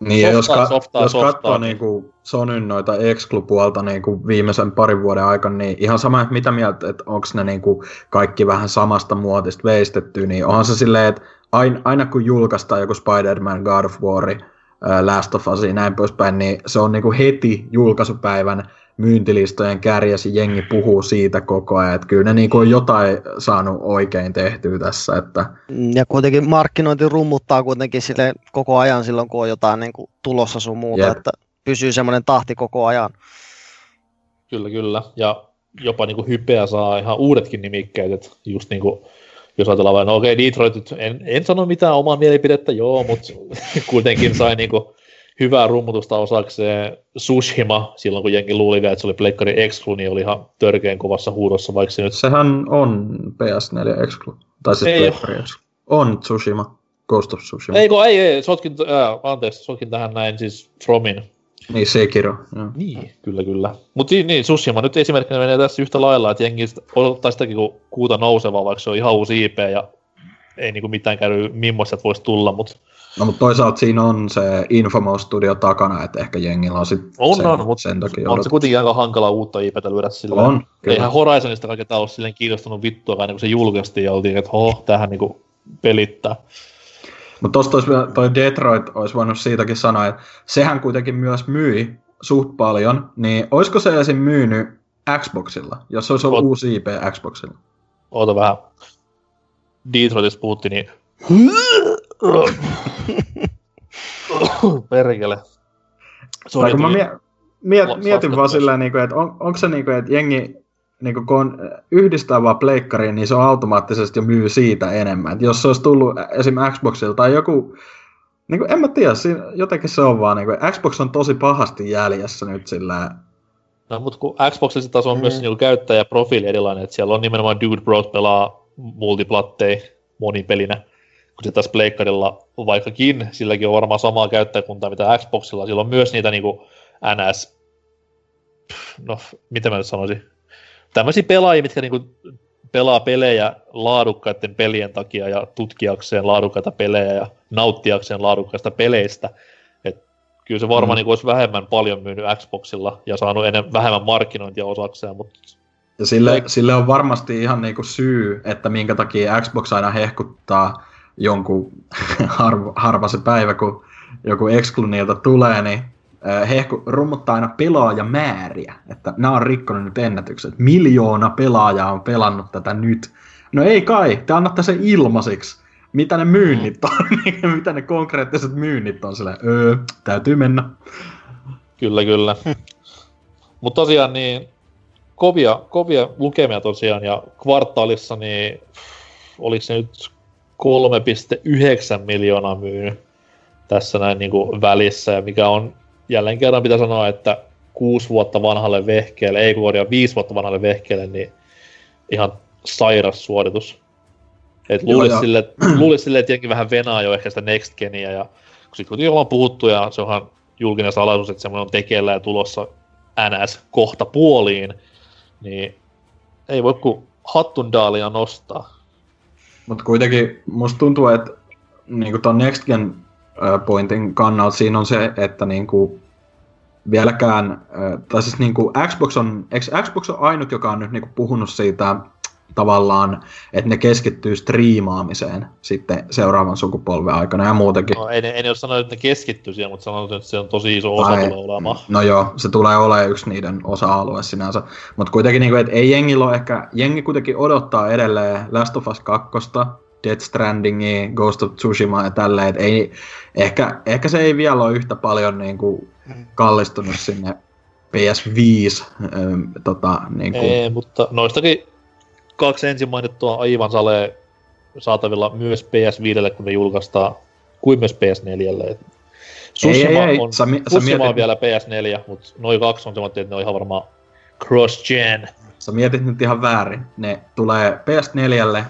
Niin, ja jos, Softaa, ka- softaa, jos softaa, katsoo niin- niinku Sonyn noita Exclu-puolta niinku viimeisen parin vuoden aikana, niin ihan sama, että mitä mieltä, että onko ne niinku kaikki vähän samasta muotista veistetty, niin onhan se silleen, että aina, aina kun julkaistaan joku Spider-Man, God of War, ää, Last of Us ja näin poispäin, niin se on niinku heti julkaisupäivän myyntilistojen kärjessä jengi puhuu siitä koko ajan, että kyllä ne niinku on jotain saanut oikein tehtyä tässä, että Ja kuitenkin markkinointi rummuttaa kuitenkin sille koko ajan silloin, kun on jotain niin kuin tulossa sun muuta, Jep. että pysyy semmoinen tahti koko ajan. Kyllä, kyllä. Ja jopa niin kuin hypeä saa ihan uudetkin nimikkeet, että just niin kuin, jos ajatellaan vain, no okei, okay, Detroit, en, en sano mitään omaa mielipidettä, joo, mutta kuitenkin sai niin kuin hyvää rummutusta osakseen Sushima, silloin kun jengi luuli vielä, että se oli Pleikkari Exclu, niin oli ihan törkeän kovassa huudossa, vaikka se nyt sehän on PS4 Exclu, tai siis Ei Pleikkari Exclu. On Tsushima, Ghost of Tsushima. Ei, kun, ei, ei, sotkin, ää, anteeksi, sotkin tähän näin siis Fromin. Niin, Sekiro. Joo. Niin, kyllä, kyllä. Mutta niin, Sushima nyt esimerkkinä menee tässä yhtä lailla, että jengi sit odottaa sitäkin kuin kuuta nousevaa, vaikka se on ihan uusi IP ja ei niinku mitään käy, millaista voisi tulla, mutta No, mutta toisaalta siinä on se Infamous Studio takana, että ehkä jengillä on sit on, sen, on, mutta sen takia on se odot- kuitenkin aika hankala uutta IPtä lyödä sillä. On, kyllä. Eihän Horizonista kaiketa ole silleen kiinnostunut vittua, ennen kuin se julkaistiin ja oltiin, että ho, tähän niinku pelittää. Mutta vielä, toi Detroit olisi voinut siitäkin sanoa, että sehän kuitenkin myös myi suht paljon, niin olisiko se esim. myynyt Xboxilla, jos se olisi ollut Ot- uusi IP Xboxilla? Oota vähän. Detroitista puhuttiin, niin... Perkele. Tai kun mä mie- miet, Lo- mietin vaan sillä, niin että on, onko se niin kuin, että jengi niin kun on yhdistää vaan pleikkariin, niin se on automaattisesti jo myy siitä enemmän. Et jos se olisi tullut esim. Xboxilla tai joku, niin kuin, en mä tiedä, siinä, jotenkin se on vaan, niin kuin, Xbox on tosi pahasti jäljessä nyt sillä No, mutta kun Xboxissa taas on Mm. myös niinku käyttäjäprofiili erilainen, että siellä on nimenomaan Dude Bros pelaa multiplattei monipelinä, kun se taas Pleikkarilla, vaikkakin silläkin on varmaan samaa käyttäjäkuntaa mitä Xboxilla, sillä on myös niitä niinku NS, pff, no, miten mä nyt sanoisin, tämmöisiä pelaajia, mitkä niinku pelaa pelejä laadukkaiden pelien takia ja tutkiakseen laadukkaita pelejä ja nauttiakseen laadukkaista peleistä. Et kyllä se varmaan mm. niin olisi vähemmän paljon myynyt Xboxilla ja saanut enemmän, vähemmän markkinointia osakseen, mutta ja sille, sille on varmasti ihan niinku syy, että minkä takia Xbox aina hehkuttaa jonkun harva, harva se päivä, kun joku Exclunilta tulee, niin hehku rummuttaa aina pelaajamääriä, että nämä on rikkonut nyt ennätykset. Miljoona pelaajaa on pelannut tätä nyt. No ei kai, te annatte sen ilmaisiksi. Mitä ne myynnit on, niin mitä ne konkreettiset myynnit on sille, öö, täytyy mennä. Kyllä, kyllä. Mutta tosiaan niin, kovia, kovia lukemia tosiaan, ja kvartaalissa niin, oliko se nyt 3,9 miljoonaa myynyt tässä näin niin kuin välissä, ja mikä on jälleen kerran pitää sanoa, että kuusi vuotta vanhalle vehkeelle, ei kuoria viisi vuotta vanhalle vehkeelle, niin ihan sairas suoritus. Et luulisi, Joo, sille, luulisi sille, että vähän venaa jo ehkä sitä Next Genia, ja kun sitten kuitenkin ollaan puhuttu, ja se onhan julkinen salaisuus, että semmoinen on tekeillä ja tulossa NS kohta puoliin, niin ei voi kuin hattundaalia nostaa. Mutta kuitenkin musta tuntuu, että niinku ton Next Gen pointin kannalta siinä on se, että niinku vieläkään, tai siis niinku Xbox on, Xbox on ainut, joka on nyt niinku puhunut siitä tavallaan, että ne keskittyy striimaamiseen sitten seuraavan sukupolven aikana ja muutenkin. No, ei ne ole sanonut, että ne keskittyy siihen, mutta sanonut, että se on tosi iso osa tulee olemaan. No joo, se tulee olemaan yksi niiden osa-alue sinänsä. Mutta kuitenkin, niin kuin, että ei jengillä ole ehkä, jengi kuitenkin odottaa edelleen Last of Us 2, Death Strandingia, Ghost of Tsushima ja tälleen, että ei, ehkä, ehkä se ei vielä ole yhtä paljon niin kuin, kallistunut sinne PS5. Ähm, tota, niin kuin. Ei, mutta noistakin kaksi ensin mainittua aivan salee saatavilla myös PS5, kun ne julkaistaan, kuin myös PS4. Tsushima ei, ei, ei. on, sä, sä mietit... on vielä PS4, mutta noin kaksi on semmoinen, että ne on ihan varmaan cross-gen. Sä mietit nyt ihan väärin. Ne tulee PS4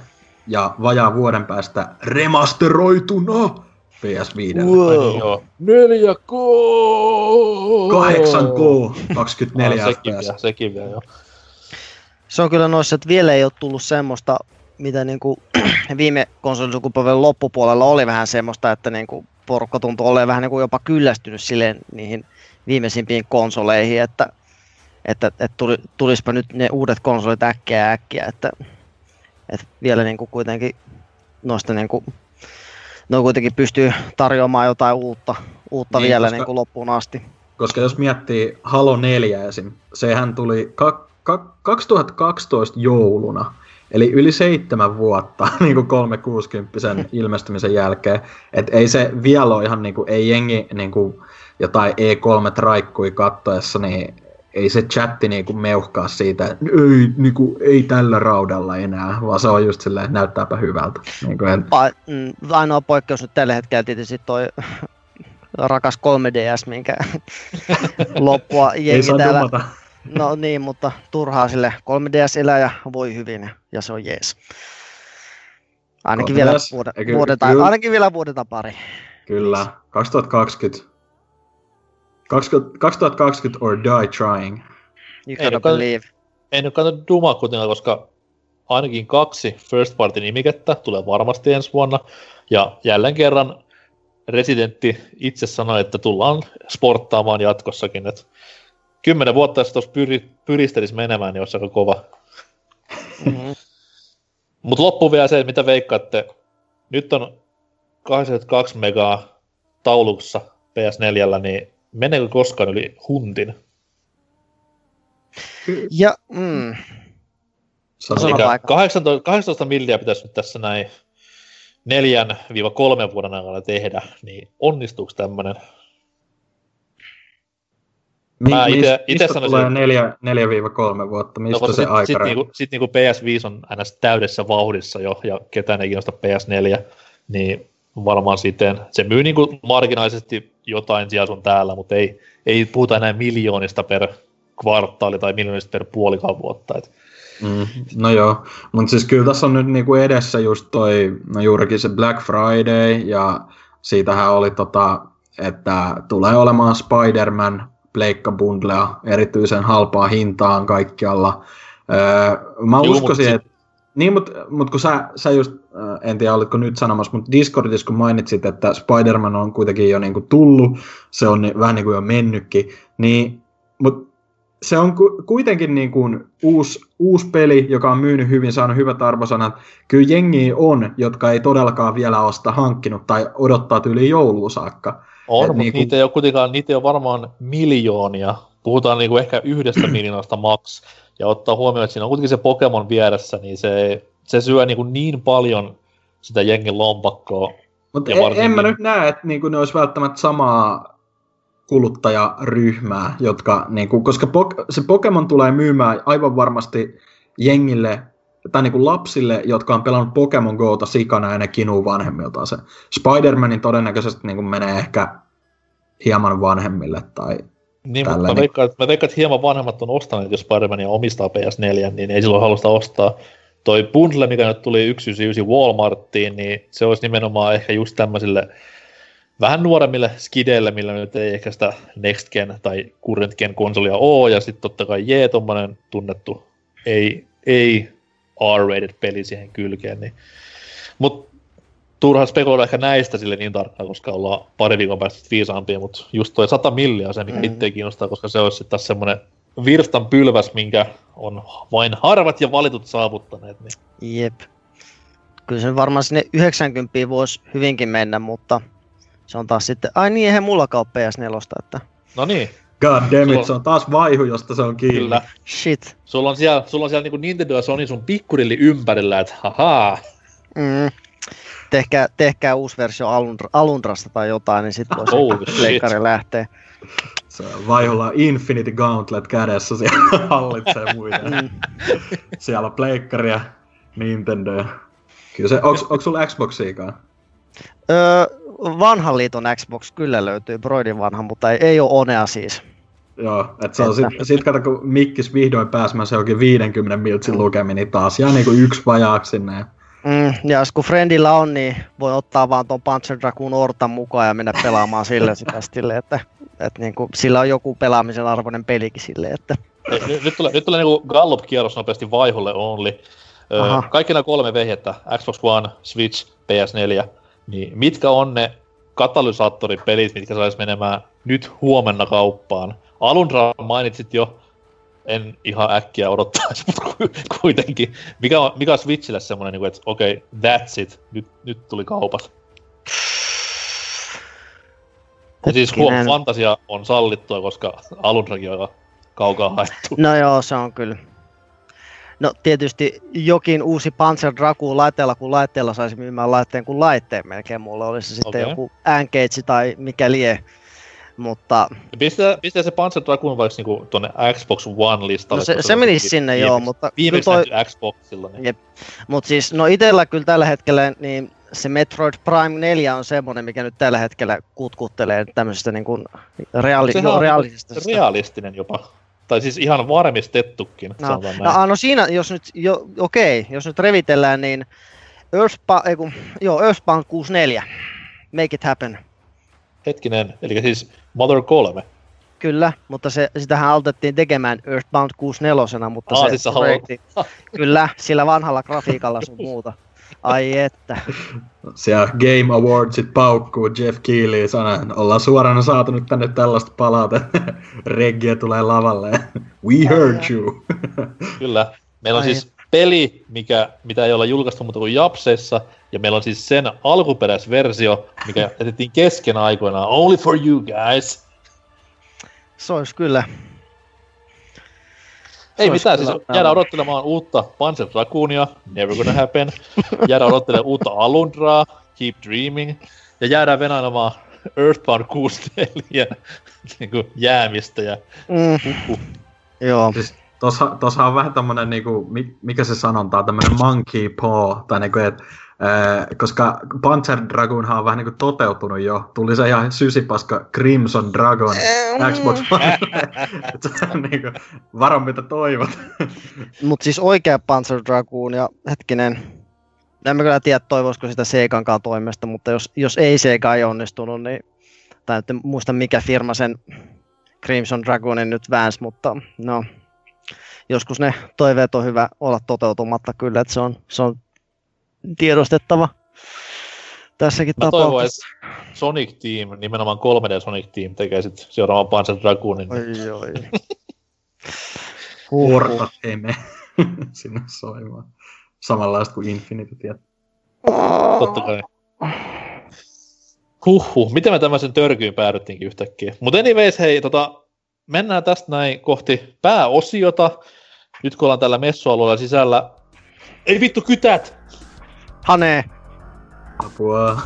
ja vajaa vuoden päästä remasteroituna PS5. Wow. 4K! 8K! 24 no, sekin, vielä, sekin vielä, joo. Se on kyllä noissa, että vielä ei ole tullut semmoista, mitä niin kuin viime konsolisukupolven loppupuolella oli vähän semmoista, että niin kuin porukka tuntuu olemaan vähän niin kuin jopa kyllästynyt silleen niihin viimeisimpiin konsoleihin, että, että, että tuli, tulispa nyt ne uudet konsolit äkkiä äkkiä, että, että vielä niin kuin kuitenkin noista niin kuin, no kuitenkin pystyy tarjoamaan jotain uutta, uutta niin, vielä koska, niin kuin loppuun asti. Koska jos miettii Halo 4 esim, sehän tuli 2012 jouluna, eli yli seitsemän vuotta niin kuin 360 ilmestymisen jälkeen. Et ei se vielä ole ihan, niin kuin, ei jengi niin kuin, jotain E3 traikkui kattoessa, niin ei se chatti niinku meuhkaa siitä, että ei, niinku, ei tällä raudalla enää, vaan se on just silleen, että näyttääpä hyvältä. Niinku, en... A, mm, ainoa poikkeus nyt tällä hetkellä tietysti toi rakas 3DS, minkä loppua jengi täällä... Dumata. No niin, mutta turhaa sille 3DS elää ja voi hyvin ja se on jees. Ainakin, vielä, vuoden, Eikö, vuoden, tai, ainakin vielä vuoden pari. Kyllä, 2020. 2020 or die trying. You gotta believe. Ei nyt kannata Duma kuitenkaan, koska ainakin kaksi first party nimikettä tulee varmasti ensi vuonna. Ja jälleen kerran Residentti itse sanoi, että tullaan sporttaamaan jatkossakin. Että kymmenen vuotta, jos tuossa pyri, pyristelisi menemään, niin olisi aika kova. Mm-hmm. Mutta loppu vielä se, mitä veikkaatte. Nyt on 82 megaa taulussa PS4, niin meneekö koskaan yli huntin? Ja, mm. 18, 18 milliä pitäisi nyt tässä näin neljän viiva kolmen vuoden aikana tehdä, niin onnistuuko tämmöinen mä ite, ite mistä sanoisin, tulee 4-3 vuotta? Mistä no, se sit, aika Sitten niinku, sit niinku PS5 on aina täydessä vauhdissa jo, ja ketään ei kiinnosta PS4, niin varmaan siten. Se myy niinku marginaalisesti jotain siellä sun täällä, mutta ei, ei puhuta enää miljoonista per kvartaali tai miljoonista per puolikaan vuotta. Et. Mm, no joo, mutta siis kyllä tässä on nyt niinku edessä just toi, no juurikin se Black Friday, ja siitähän oli tota, että tulee olemaan Spider-Man pleikkabundlea erityisen halpaa hintaan kaikkialla. Öö, mä Juu, uskoisin, mut että... Niin, mutta mut kun sä, sä just, en tiedä olitko nyt sanomassa, mutta Discordissa kun mainitsit, että Spider-Man on kuitenkin jo niinku tullut, se on ni- vähän niin kuin jo mennytkin, niin, mutta se on ku, kuitenkin niin kuin uusi, uusi peli, joka on myynyt hyvin, saanut hyvät arvosanat. Kyllä jengi on, jotka ei todellakaan vielä ole sitä hankkinut tai odottaa yli jouluun saakka. On, mutta niinku- niitä ei ole kuitenkaan, niitä ei ole varmaan miljoonia. Puhutaan niinku ehkä yhdestä miljoonasta max. Ja ottaa huomioon, että siinä on kuitenkin se Pokemon vieressä, niin se, se syö niinku niin paljon sitä jengin lompakkoa. Mutta en, varsinkin- en mä nyt näe, että niinku ne olisi välttämättä samaa kuluttajaryhmää, jotka, niinku, koska pok- se Pokemon tulee myymään aivan varmasti jengille tai niinku lapsille, jotka on pelannut Pokemon Goota sikana ja ne kinuu vanhemmiltaan se. Spider-Manin todennäköisesti niinku menee ehkä hieman vanhemmille tai Niin, Tällä mutta mä niin- veikkaan, että, mä veikkaan, että hieman vanhemmat on ostaneet, jos Spider-Mania omistaa PS4, niin ei silloin halusta ostaa. Toi bundle, mikä nyt tuli 199 Walmarttiin, niin se olisi nimenomaan ehkä just tämmöisille vähän nuoremmille skideille, millä nyt ei ehkä sitä Next Gen tai Current Gen konsolia ole, ja sitten totta kai jee, tommonen tunnettu ei, ei R-rated peli siihen kylkeen, niin. Mut turha spekuloida ehkä näistä sille niin tarkkaan, koska ollaan pari viikon päästä viisaampia, mutta just toi 100 milliä on se, mikä Mm. kiinnostaa, koska se olisi sitten taas semmoinen virstan pylväs, minkä on vain harvat ja valitut saavuttaneet. Niin. Jep. Kyllä se varmaan sinne 90 voisi hyvinkin mennä, mutta se on taas sitten, ai niin, eihän mullakaan ole PS4, että No niin, God damn it, se on taas vaihu, josta se on kiinni. kyllä. shit. Sulla on siellä, sulla on siellä niin Nintendo ja Sony sun pikkurilli ympärillä, että hahaa. Mm. Tehkää, tehkää uusi versio Alundra, Alundrasta tai jotain, niin sitten voisi shit. leikkari lähteä. Se on vaihulla Infinity Gauntlet kädessä, siellä hallitsee muita. Mm. Siellä on Pleikkari ja Nintendo. Kyllä se, onks, onks sulla Xboxiikaan? Öö, vanhan liiton Xbox kyllä löytyy, Broidin vanha, mutta ei, ei ole Onea siis. Joo, että se on Että- sit, sit kato, kun Mikkis vihdoin pääsemään se onkin 50 miltsin lukemi, niin taas jää niinku yksi vajaaksi sinne. ja- Mm, ja jos kun friendillä on, niin voi ottaa vaan tuon Panzer Dragoon Ortan mukaan ja mennä pelaamaan sille sitä sille, että, että niin kuin, sillä on joku pelaamisen arvoinen pelikin sille, että Nyt, nyt tulee, nyt tulee niin Gallup-kierros nopeasti vaiholle only. Öö, Aha. kaikki nämä kolme vehjettä, Xbox One, Switch, PS4, niin mitkä on ne katalysaattoripelit, mitkä sais menemään nyt huomenna kauppaan? Alundra mainitsit jo, en ihan äkkiä odottaisi, mutta ku- kuitenkin. Mikä on, mikä on Switchille semmoinen, niin kuin, että okei, okay, that's it, nyt, nyt tuli kaupat. Ja siis huom, fantasia on sallittua, koska Alundrakin on kaukaa haettu. No joo, se on kyllä. No tietysti jokin uusi Panzer Dragoon laitteella kuin laitteella saisi myymään laitteen kuin laitteen melkein. Mulla olisi se sitten Okei. joku Engage tai mikä lie. Mutta Pistää, pistää se Panzer Dragoon vaikka niinku tonne Xbox One-listalle. no se, se on menisi viimeksi- sinne joo, mutta, Viimeksi toi... Xboxilla. Niin. Jep. mut siis no itellä kyllä tällä hetkellä niin se Metroid Prime 4 on semmonen, mikä nyt tällä hetkellä kutkuttelee tämmöisestä niin kuin Sehän no, on realistisesta. realistinen jopa. Tai siis ihan varmistettukin, No, no, näin. no siinä, jos nyt, jo, okei, jos nyt revitellään, niin Earthbound, ei kun, joo, Earthbound 64, make it happen. Hetkinen, eli siis Mother 3. Kyllä, mutta se, sitähän aloitettiin tekemään Earthbound 64, mutta Aa, se siis projekti, kyllä, sillä vanhalla grafiikalla sun muuta. Ai että. Siellä Game Awardsit paukkuu Jeff Keighley sanan, ollaan suorana saatu nyt tänne tällaista palautetta. Reggie tulee lavalle. We heard you. Kyllä. Meillä on Ai. siis peli, mikä, mitä ei olla julkaistu muuta kuin Japseissa, ja meillä on siis sen alkuperäisversio, mikä jätettiin kesken aikoinaan. Only for you guys. Se olisi kyllä. Ei Se olisi mitään, siis kyllä- jäädään odottelemaan uutta Panzer Dragoonia, never gonna happen. Jäädään odottelemaan uutta Alundraa, keep dreaming. Ja jäädään venailemaan Earthbound 64 niin jäämistä. Ja, Mm, joo, Siis tossa, tossa on vähän tämmönen niinku, mi- mikä se sanonta on, tämmönen monkey paw, tai niinku, et, ää, koska Panzer Dragoonhan on vähän niinku toteutunut jo. Tuli se ihan sysipaska Crimson Dragon Xbox One. Niinku, varo mitä toivot. mutta siis oikea Panzer Dragoon ja hetkinen, en mä kyllä tiedä toivoisiko sitä Segankaan toimesta, mutta jos, jos ei Sega ei onnistunut, niin tai nyt en muista mikä firma sen Crimson Dragoonin nyt väänsi, mutta no, joskus ne toiveet on hyvä olla toteutumatta kyllä, että se on, se on tiedostettava tässäkin Mä toivon, tapauksessa. että Sonic Team, nimenomaan 3D Sonic Team, tekee sitten seuraavan Panzer Dragoonin. Oi, oi. Portat ei mene sinne soimaan. Samanlaista kuin Infinity, tiedät. Totta kai. Huhhuh, miten me tämmöisen törkyyn päädyttiinkin yhtäkkiä. Mutta anyways, hei, tota, mennään tästä näin kohti pääosiota. Nyt kun ollaan tällä messualueella sisällä. Ei vittu kytät! Hane, Apua.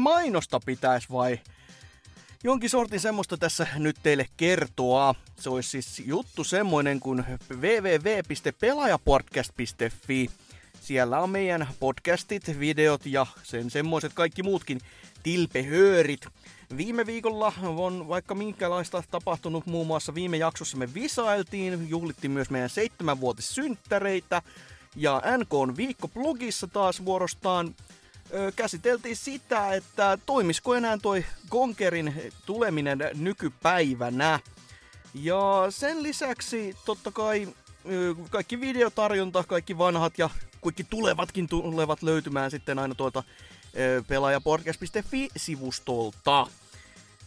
Mainosta pitäisi vai jonkin sortin semmoista tässä nyt teille kertoa. Se olisi siis juttu semmoinen kuin www.pelaajapodcast.fi. Siellä on meidän podcastit, videot ja sen semmoiset kaikki muutkin tilpehöörit. Viime viikolla on vaikka minkälaista tapahtunut, muun muassa viime jaksossa me visailtiin, juhlittiin myös meidän seitsemänvuotissynttäreitä, ja NK on viikko blogissa taas vuorostaan käsiteltiin sitä, että toimisiko enää toi Gonkerin tuleminen nykypäivänä. Ja sen lisäksi totta kai kaikki videotarjonta, kaikki vanhat ja kaikki tulevatkin tulevat löytymään sitten aina tuolta ö, pelaajapodcast.fi-sivustolta.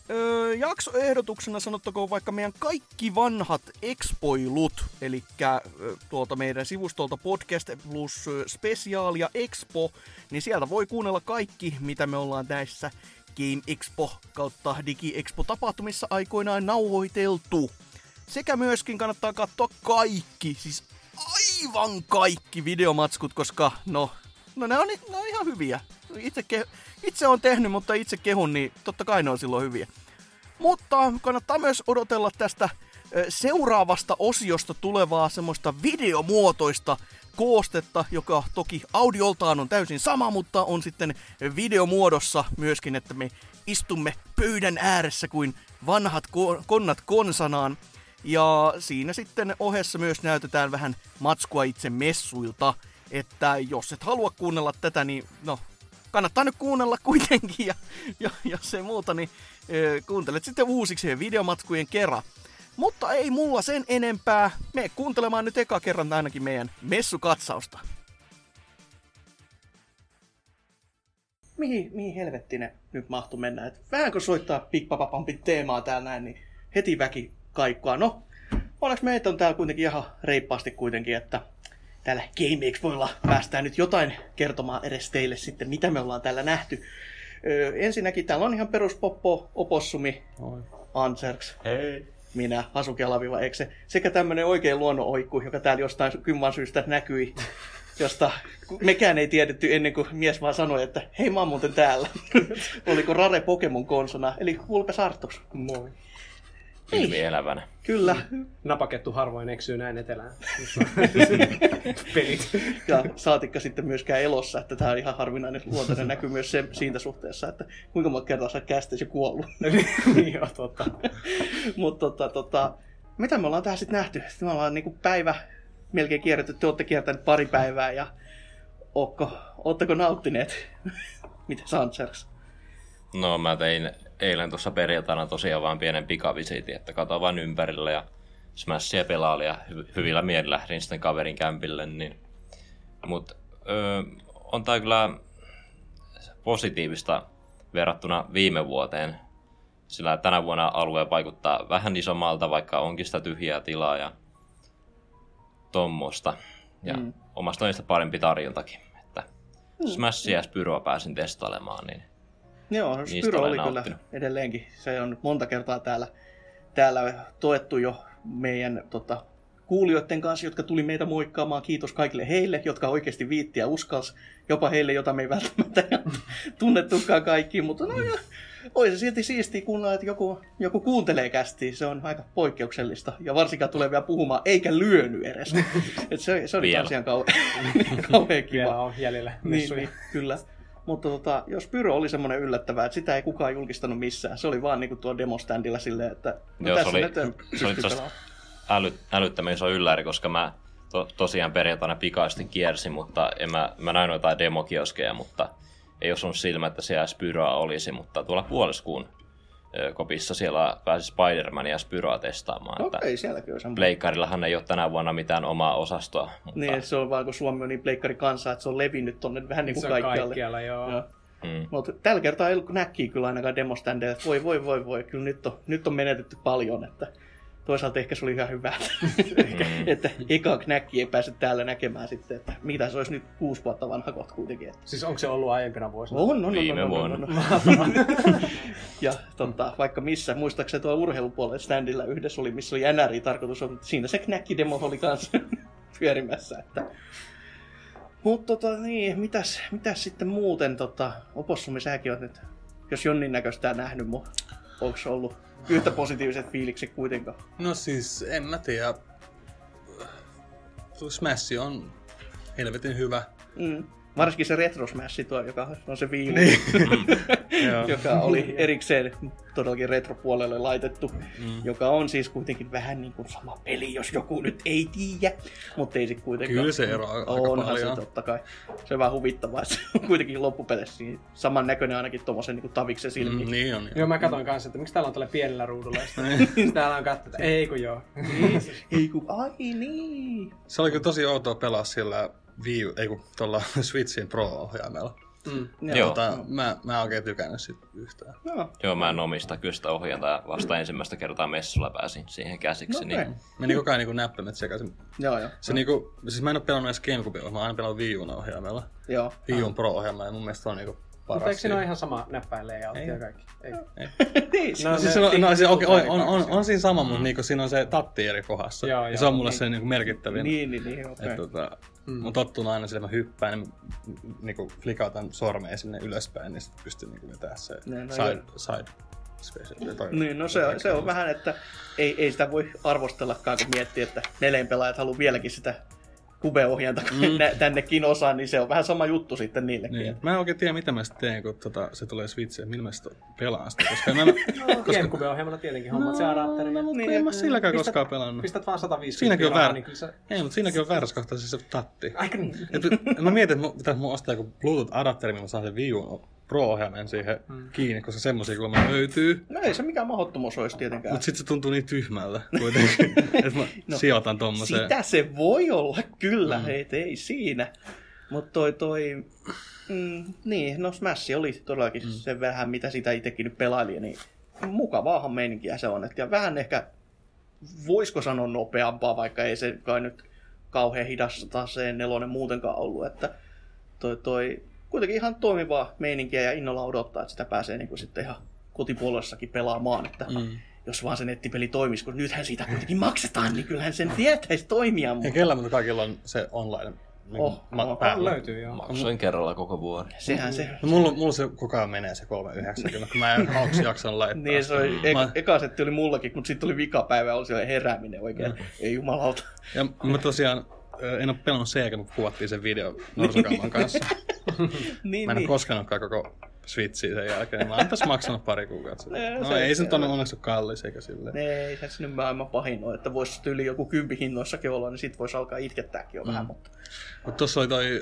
Öö, jaksoehdotuksena sanottakoon vaikka meidän kaikki vanhat expoilut, eli tuolta meidän sivustolta podcast plus ö, special ja expo, niin sieltä voi kuunnella kaikki, mitä me ollaan näissä Game Expo kautta Digi Expo tapahtumissa aikoinaan nauhoiteltu. Sekä myöskin kannattaa katsoa kaikki, siis aivan kaikki videomatskut, koska no, no ne on, ne on ihan hyviä. Itse, ke, itse on tehnyt, mutta itse kehun, niin totta kai ne on silloin hyviä. Mutta kannattaa myös odotella tästä seuraavasta osiosta tulevaa semmoista videomuotoista koostetta, joka toki audioltaan on täysin sama, mutta on sitten videomuodossa myöskin, että me istumme pöydän ääressä kuin vanhat ko- konnat konsanaan. Ja siinä sitten ohessa myös näytetään vähän matskua itse messuilta, että jos et halua kuunnella tätä, niin no, kannattaa nyt kuunnella kuitenkin, ja, ja jos ei muuta, niin kuuntelet sitten uusiksi videomatkujen kerran. Mutta ei mulla sen enempää. Me kuuntelemaan nyt eka kerran ainakin meidän messukatsausta. Mihin, mihin ne nyt mahtu mennä? Et vähän kun soittaa Big teemaa täällä näin, niin heti väki kaikkoa. No, onneksi meitä on täällä kuitenkin ihan reippaasti kuitenkin, että täällä Game Expoilla päästään nyt jotain kertomaan edes teille sitten, mitä me ollaan täällä nähty. Öö, ensinnäkin täällä on ihan peruspoppo, opossumi, Anserks, Hei. minä, Hasuki Alaviva Ekse, sekä tämmönen oikein luonnonoikku, joka täällä jostain kymman syystä näkyi, josta mekään ei tiedetty ennen kuin mies vaan sanoi, että hei mä oon muuten täällä. Oliko Rare Pokemon konsona, eli Vulpes Arctos. Moi. Niin. elävänä. Kyllä, Napakettu harvoin eksyy näin etelään. Pelit. ja saatikka sitten myöskään elossa, että tämä on ihan harvinainen luontainen näkyy myös se, siitä suhteessa, että kuinka monta kertaa sä kästeesi kuollut. niin joo, totta. Mutta tota, tota, mitä me ollaan tähän sitten nähty? Me ollaan niinku päivä melkein kierretty, te olette kiertäneet pari päivää ja ootko, ootteko nauttineet? mitä Sanchers? No mä tein eilen tuossa perjantaina tosiaan vaan pienen pikavisiitin, että katsoin vaan ympärillä ja Smashia pelaali ja hy- hyvillä mielillä lähdin sitten kaverin kämpille. Niin. Mutta on tää kyllä positiivista verrattuna viime vuoteen. Sillä tänä vuonna alue vaikuttaa vähän isommalta, vaikka onkin sitä tyhjää tilaa ja tommosta. Ja mm. omasta mielestä parempi tarjontakin. Että Smashia ja Spyroa pääsin testailemaan, niin Joo, Niistä Spyro oli kyllä nauttinut. edelleenkin. Se on monta kertaa täällä, täällä toettu jo meidän tota, kuulijoiden kanssa, jotka tuli meitä moikkaamaan. Kiitos kaikille heille, jotka oikeasti viittiä uskals. Jopa heille, jota me ei välttämättä tunnettukaan kaikkiin, mutta no ja, oi se silti siistiä kuulla, että joku, joku kuuntelee kästiä. Se on aika poikkeuksellista. Ja varsinkaan tulee vielä puhumaan, eikä lyönyt edes. Et se, se oli taas ihan kauhean, kauhean kiva. Vielä on jäljellä Niin, niin, kyllä. Mutta tota, jos Pyro oli semmoinen yllättävää, että sitä ei kukaan julkistanut missään. Se oli vaan niinku tuo demoständillä silleen, että no Joo, se tässä oli- se oli asiassa pelaamaan. äly, älyttömän iso ylläri, koska mä to, tosiaan perjantaina pikaisesti kiersin, mutta en mä, mä näin jotain demokioskeja, mutta ei osunut silmä, että siellä Spyroa olisi, mutta tuolla puoliskuun kopissa siellä pääsi Spider-Man ja Spyroa testaamaan. Okei, Että sielläkin on. Pleikkarillahan ei ole tänä vuonna mitään omaa osastoa, mutta Niin, se on vaan kun Suomi on niin pleikkari kansa, että se on levinnyt tonne vähän niin kuin Se kaikkialle. kaikkialla, joo. Joo. mm, Mutta tällä kertaa ei ollut näkkiä kyllä ainakaan demoständejä, että voi voi voi voi, kyllä nyt on, nyt on menetetty paljon, että toisaalta ehkä se oli ihan hyvä, että, ehkä, Mm. että eka knäkki ei pääse täällä näkemään sitten, että mitä se olisi nyt kuusi vuotta vanha kohta kuitenkin. Että Siis onko se ollut aiempina vuosina? On, on, on, Viime on, on, vuonna. on, on. ja tota, vaikka missä, muistaakseni tuolla urheilupuolella standilla yhdessä oli, missä oli NRI tarkoitus, mutta siinä se knäkkidemo oli kanssa pyörimässä. Että. Mutta tota, niin, mitäs, mitäs sitten muuten, tota, Opossumi, säkin oot nyt, jos jonnin näköistä nähnyt, mutta onko ollut yhtä positiiviset fiilikset kuitenkaan? No siis, en mä tiedä. Smash on helvetin hyvä. Mm. Varsinkin se Retro Smash tuo, joka on se viilu, Niin. Joo. joka oli erikseen todellakin retropuolelle laitettu, Mm. joka on siis kuitenkin vähän niin kuin sama peli, jos joku nyt ei tiedä, mutta ei se kuitenkaan. Kyllä se eroaa aika Onhan paljon. se totta kai. Se on vähän huvittavaa, että se on kuitenkin loppupeleissä niin saman näköinen ainakin tuommoisen niin taviksen silmiin. Mm, niin on. Joo, mä katsoin kanssa, että miksi täällä on tällä pienellä ruudulla. Ja sitten täällä on katsoa, että ei kun joo. Ei kun, ai niin. Se oli kyllä tosi outoa pelaa sillä Wii, ei kun tuolla Switchin Pro-ohjaimella. Mm. Joo. Tota, mä, mä en oikein tykännyt sit yhtään. Joo. joo, mä en omista kyllä sitä ohjata ja vasta ensimmäistä kertaa messulla pääsin siihen käsiksi. No niin, Meni koko ajan niinku näppäimet sekaisin. Joo, joo. Se niinku, siis mä en oo pelannut edes Gamecube mä oon aina pelannut Wii ohjaimella. Joo. Wii Uun Pro-ohjelmalla ja mun mielestä se on niinku paras. Mutta eikö siinä ole ihan sama näppäin layout ja kaikki? Ei. niin, No, Siis on, no, se, okay, on, on, on, on, siinä sama, mutta niinku siinä on se tatti eri kohdassa. Joo, ja joo, se on mulle niin. se niinku merkittävin. niin, niin, niin, okei. Et, tota, Mm. Mun tottunut aina sille, että mä hyppään, niin niinku flikautan sormea sinne ylöspäin, niin sitten pystyy niinku vetämään se Ne, no side, side special. Tai Niin, no se, on- se on vähän, että ei, ei sitä voi arvostellakaan, kun miettii, että neleen pelaajat haluaa vieläkin sitä kubeohjainta mm. tännekin osaan, niin se on vähän sama juttu sitten niillekin. Niin. Mä en oikein tiedä, mitä mä sitten teen, kun tota, se tulee Switchiin, millä mä sitä pelaan sitä, koska mä, koska, Gamecube-ohjelmalla tietenkin hommat se adapteri. no, mutta Niin, en mä niin. silläkään Pistät- koskaan pelannut. Pistät vaan 150 Siinäkin on väärä. niin kyllä se... Ei, mutta siinäkin on väärässä kohtaa siis se tatti. Aika niin. Et, mä mietin, että mun- pitäisi mun ostaa joku Bluetooth-adapteri, millä mä saan sen Wii Pro-ohjaimen siihen Mm. kiinni, koska semmosia kuulemma löytyy. No ei se mikään mahdottomuus olisi tietenkään. Mutta sitten se tuntuu niin tyhmältä kuitenkin, että mä no, sijoitan tommoseen. Sitä se voi olla, kyllä, Mm. mm. ei, siinä. Mutta toi, toi, mm, niin, no Smash oli todellakin mm. se vähän, mitä sitä itsekin nyt pelaili, niin mukavaahan meininkiä se on. Et, ja vähän ehkä, voisiko sanoa nopeampaa, vaikka ei se kai nyt kauhean hidasta se nelonen muutenkaan ollut, että toi, toi kuitenkin ihan toimivaa meininkiä ja innolla odottaa, että sitä pääsee niin kuin sitten ihan kotipuolessakin pelaamaan, että Mm. jos vaan se nettipeli toimisi, kun nythän siitä kuitenkin maksetaan, niin kyllähän sen tietäisi toimia. Ja Mutta kellä mutta kaikilla on se online niin Oh, ma- oh, päällä. Löytyy joo. maksoin kerralla koko vuoden. sehän se... No mulla, mulla se koko ajan menee se 390, kun mä en aluksi jaksanut laittaa. Niin, se oli, eka, Mä, eka setti oli mullakin, mutta sitten tuli vikapäivä ja oli siellä herääminen oikein. Mm. Ei jumalauta. ja mä tosiaan en ole pelannut Sega, kun kuvattiin sen video Norsukamman kanssa. niin, Mä en ole niin. koskenutkaan koko Switchiä sen jälkeen. Mä oon tässä maksanut pari kuukautta. No se- ei se nyt ole on- onneksi ole kallis eikä silleen. Ne, ei se nyt maailman pahin ole, että voisi yli joku kympi hinnoissakin olla, niin sit voisi alkaa itkettääkin jo mm. vähän, mutta... Mutta tossa oli toi,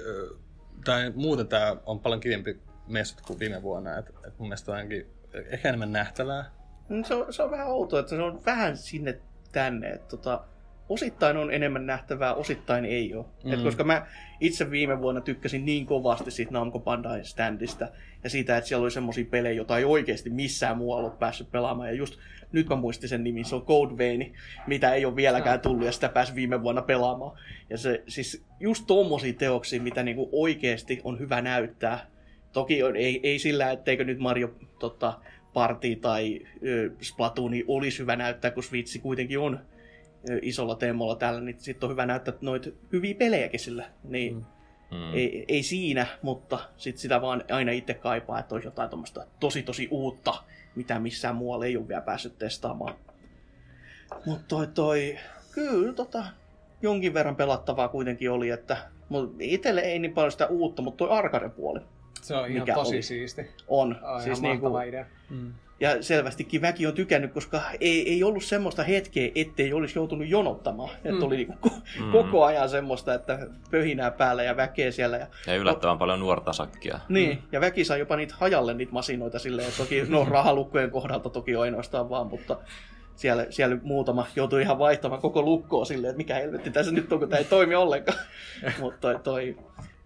tai muuten tää on paljon kivempi messut kuin viime vuonna. Et, et mun mielestä on ainakin ehkä enemmän nähtävää. Mm, Se on, se on vähän outoa, että se on vähän sinne tänne, että tota, osittain on enemmän nähtävää, osittain ei ole. Mm. Et koska mä itse viime vuonna tykkäsin niin kovasti siitä Namco Bandai standista ja siitä, että siellä oli semmoisia pelejä, joita ei oikeasti missään muualla ole päässyt pelaamaan. Ja just nyt mä muistin sen nimin, se on Code Vein, mitä ei ole vieläkään tullut ja sitä pääsi viime vuonna pelaamaan. Ja se siis just tommosia teoksia, mitä niinku oikeasti on hyvä näyttää. Toki on, ei, ei sillä, etteikö nyt Mario tota, Party tai ö, Splatooni olisi hyvä näyttää, kun Switch kuitenkin on isolla teemolla täällä, niin sitten on hyvä näyttää noita hyviä pelejäkin sillä. Niin mm. Mm. ei, ei siinä, mutta sit sitä vaan aina itse kaipaa, että olisi jotain tuommoista tosi tosi uutta, mitä missään muualla ei ole vielä päässyt testaamaan. Mutta toi, toi, kyllä tota, jonkin verran pelattavaa kuitenkin oli, että mut itselle ei niin paljon sitä uutta, mutta toi arcade-puoli Se on ihan Mikä tosi oli? siisti. on. On siis ihan niinku, idea. Mm. Ja selvästikin väki on tykännyt, koska ei, ei ollut semmoista hetkeä, ettei olisi joutunut jonottamaan. Mm. Että Mm. oli niinku ko- Mm. koko ajan semmoista, että pöhinää päällä ja väkeä siellä. Ja, Ja yllättävän paljon nuorta sakkia. niin, ja väki saa jopa niitä hajalle niitä masinoita silleen, että toki, no rahalukkojen kohdalta toki ainoastaan vaan, mutta siellä, siellä muutama joutui ihan vaihtamaan koko lukkoa silleen, että mikä helvetti tässä nyt on, kun tämä ei toimi ollenkaan. mutta toi, toi,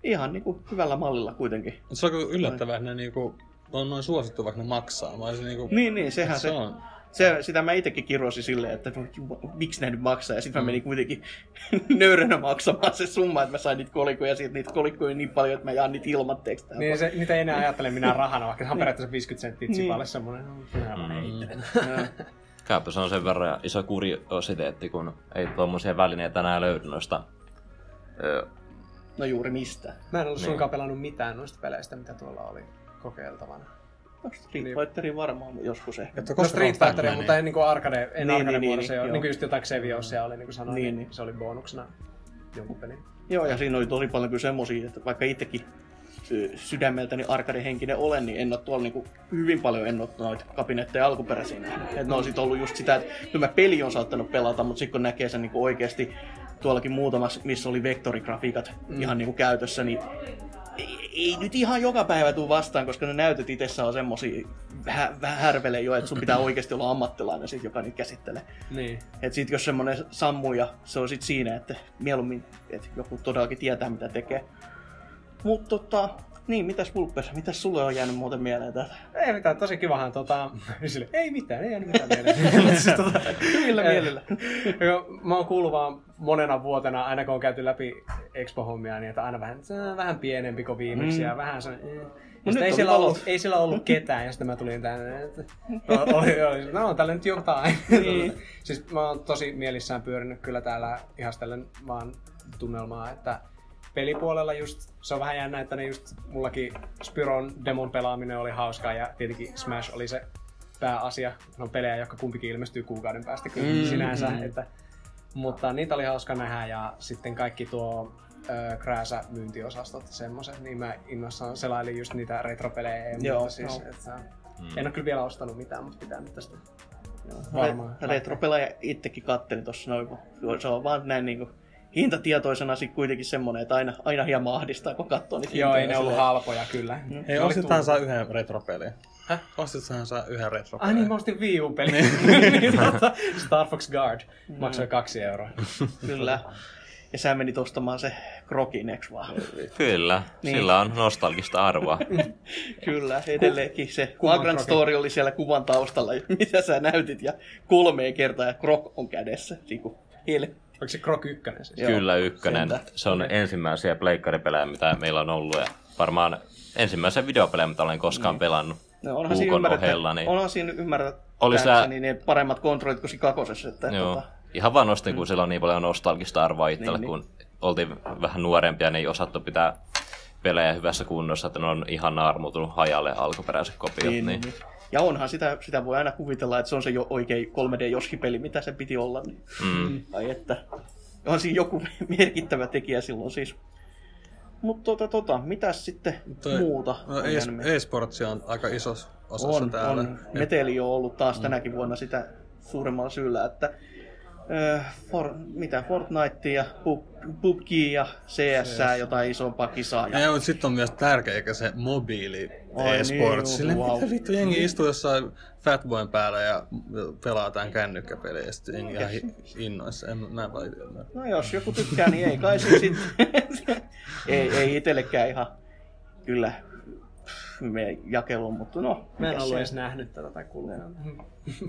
ihan niinku hyvällä mallilla kuitenkin. Se on kyllä yllättävää, että ne niinku, on noin suosittu, vaikka ne maksaa. Mä niinku, Niin, niin, sehän se, se on. se, sitä mä itsekin kirosin silleen, että no, miksi ne nyt maksaa, ja sitten Mm. mä menin kuitenkin nöyränä maksamaan se summa, että mä sain niitä kolikoja, ja siitä niitä kolikoja on niin paljon, että mä jaan niitä ilmatteeksi. Niin se, niitä ei enää ajattele minä rahana, vaikka se on periaatteessa 50 senttiä Niin. tsipalle semmonen. No, minä vaan Mm. Käypä se on sen verran iso kuriositeetti, kun ei tuommoisia välineitä enää löydy noista ö, No juuri mistä. Mä en ollut Niin. suinkaan pelannut mitään noista peleistä, mitä tuolla oli kokeiltavana. No, Street Niin. Fighterin varmaan joskus ehkä. Että No Street Fighteria, Batmania. mutta en niinku arcade, en Niin, niin, arcade niin, niin, muodossa. niin, Niin, niin kuin just jotain Xeviosia oli, niin kuin sanoin, Niin, niin, niin. niin. se oli bonuksena jonkun pelin. Joo, ja siinä oli tosi paljon kyllä semmosia, että vaikka itsekin sy- sydämeltäni arcade-henkinen olen, niin en ole tuolla niinku hyvin paljon en ole noita kabinetteja alkuperäisiä nähnyt. Et ne on sit ollut just sitä, että kyllä mä peli on saattanut pelata, mutta sitten kun näkee sen niinku oikeasti tuollakin muutamassa, missä oli vektorigrafiikat mm. ihan niinku käytössä, niin ei, ei, nyt ihan joka päivä tuu vastaan, koska ne näytöt itsessä on semmosia vähän, vähän härvele jo, että sun pitää oikeasti olla ammattilainen sit, joka niitä käsittelee. Niin. Et sit jos semmonen sammuu ja se on sit siinä, että mieluummin, että joku todellakin tietää mitä tekee. Mut tota, niin, mitäs Vulpes, mitäs sulle on jäänyt muuten mieleen täältä? Ei mitään, tosi kivahan tota... Sille, ei mitään, ei jäänyt mitään mieleen. Siis tota, Hyvillä eh, mielillä. joo, Mä oon kuullut vaan monena vuotena, aina kun on käyty läpi Expo-hommia, niin että aina vähän, se on vähän pienempi kuin viimeksi Mm. ja vähän se... Eh. No ei, siellä ollut, ei siellä ollut ketään ja sitten mä tulin tänne. että Oli, oli, no on tällä nyt jotain. Niin. siis mä oon tosi mielissään pyörinyt kyllä täällä ihastellen vaan tunnelmaa, että pelipuolella just, se on vähän jännä, että ne just mullakin Spyron demon pelaaminen oli hauskaa ja tietenkin Smash oli se pääasia. Ne on pelejä, jotka kumpikin ilmestyy kuukauden päästä kyllä Mm, mm, sinänsä. mm. Että, mutta niitä oli hauska nähdä ja sitten kaikki tuo krääsä myyntiosastot ja semmoset, niin mä innoissaan selailin just niitä retropelejä ja Joo, muuta siis. joo. Että, Mm. En ole kyllä vielä ostanut mitään, mutta pitää nyt tästä Re- varmaan. Retropelaaja itsekin katteli tossa noin, kun se on vaan näin niinku hintatietoisena sit kuitenkin semmonen, että aina, aina hieman ahdistaa, kun katsoo niitä Joo, ei ne ollut silleen. halpoja kyllä. Mm. Hei, tullut. saa yhden retropelin. Häh? Ostithan saa yhden retropelin. Ai niin, mä ostin Wii U-peli. niin, tota, Star Fox Guard. Maksoi kaksi euroa. Kyllä. Ja sä menit ostamaan se Krokin, eks vaan? Kyllä, Niin. sillä on nostalgista arvoa. Kyllä, edelleenkin se Vagrant. Story oli siellä kuvan taustalla, mitä sä näytit, ja kolmeen kertaa ja Krok on kädessä. Hel- Onko se Krok 1 siis? Kyllä ykkönen. sentään. Se on ensimmäisiä pleikkaripelejä, mitä meillä on ollut. Ja varmaan ensimmäisiä videopelejä, mitä olen koskaan pelannut. No onhan siinä ymmärrettä, ohella. Niin... onhan siinä ymmärrettä, Oli sä- niin ne paremmat kontrollit kuin siinä kakosessa. Että, Joo. Tota, Ihan vaan nostin, kun sillä on niin paljon nostalgista arvoa itsellä, Niin, kun oltiin vähän nuorempia, niin ei osattu pitää pelejä hyvässä kunnossa, että ne on ihan naarmutunut hajalle alkuperäiset kopiot. niin, Niin, niin. Ja onhan sitä, sitä voi aina kuvitella, että se on se jo oikein 3D-joski-peli, mitä se piti olla. Niin. Mm. Ai että, on siinä joku merkittävä tekijä silloin siis. Mutta tota, tota, mitäs sitten Toi- muuta? No, on e- jäänyt mieleen? e-sportsi on aika isossa osassa on, täällä. on. Meteli on ollut taas tänäkin vuonna sitä suuremmalla syyllä, että for, mitä, Fortnite ja PUBG ja CS, jotain isompaa kisaa. Ja, Ja sitten on myös tärkeä se mobiili Ai e-sport. niin, Silleen, wow. mitä vittu jengi istuu jossain Fatboyn päällä ja pelaa jotain kännykkäpeliä ja sitten jengi ihan innoissa. En, mä en ymmärrä. no jos joku tykkää, niin ei kai se sitten. ei, ei itsellekään ihan kyllä me jakelun, mutta no. Mä en ollut edes nähnyt tätä tai kuullut.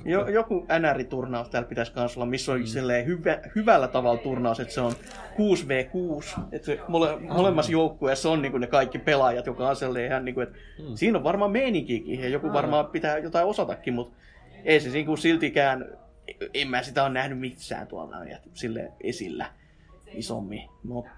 Jo, joku NR-turnaus täällä pitäisi kans olla, missä on mm. hyvä, hyvällä tavalla turnaus, että se on 6v6, että mole, molemmassa joukkueessa on niinku ne kaikki pelaajat, joka on sellainen ihan niinku, että mm. siinä on varmaan meininkiäkin ja joku varmaan pitää jotain osatakin, mutta ei se niinku siltikään, en mä sitä ole nähnyt missään tuolla sille esillä isommin, mutta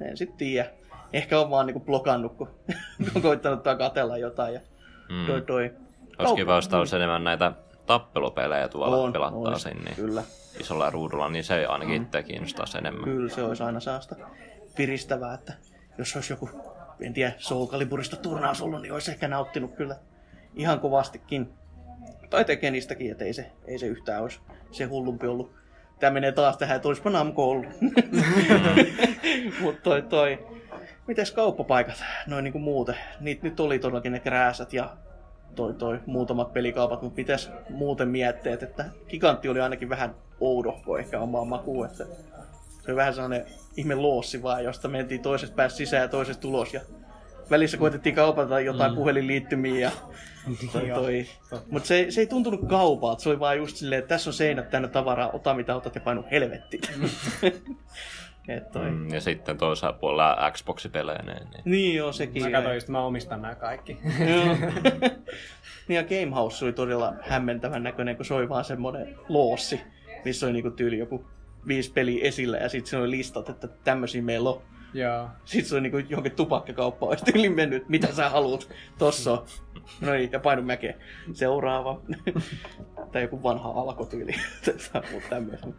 en sit tiedä. Ehkä on vaan niinku blokannut, kun on koittanut katella jotain ja Mm. toi toi. Olisi kiva, jos olisi enemmän näitä tappelupelejä tuolla On, pelattaisiin ois, niin kyllä. isolla ruudulla, niin se ainakin itse kiinnostaisi enemmän. Kyllä se olisi aina saasta piristävää, että jos olisi joku, en tiedä, Soul Caliburista turnaus ollut, niin olisi ehkä nauttinut kyllä ihan kovastikin. Tai Tekenistäkin, että ei se, ei se yhtään olisi se hullumpi ollut. Tämä menee taas tähän, että olisipa Namco ollut. Mutta toi, toi, mites kauppapaikat, noin niinku muuten? Niitä nyt oli todellakin ne krääsät ja toi, toi muutamat pelikaupat, mutta mitäs muuten mietteet, että Gigantti oli ainakin vähän oudohko ehkä omaa makuun, että se oli vähän sellainen ihme loossi vaan, josta mentiin toisesta päästä sisään ja toisesta ulos ja välissä koitettiin kaupata jotain mm. puhelinliittymiä ja toi, toi. Mutta se, se, ei tuntunut kaupalta, se oli vaan just silleen, että tässä on seinät täynnä tavaraa, ota mitä otat ja painu helvettiin. Et toi. Mm, ja sitten toisella puolella Xbox-peleineen. Niin. Niin joo, sekin. Mä katsoin just, mä omistan nämä kaikki. Joo. niin ja Game House oli todella hämmentävän näköinen, kun se oli vaan semmoinen loossi, missä oli niinku tyyli joku viisi peliä esillä ja sitten siinä oli listat, että tämmöisiä meillä on. Joo. Sitten se oli niinku johonkin tupakkakauppaan, olisi tyyli mennyt, mitä sä haluat, tossa on. No niin, ja painu mäkeen. Seuraava. tai joku vanha alkotyyli. Mutta tämmöisen.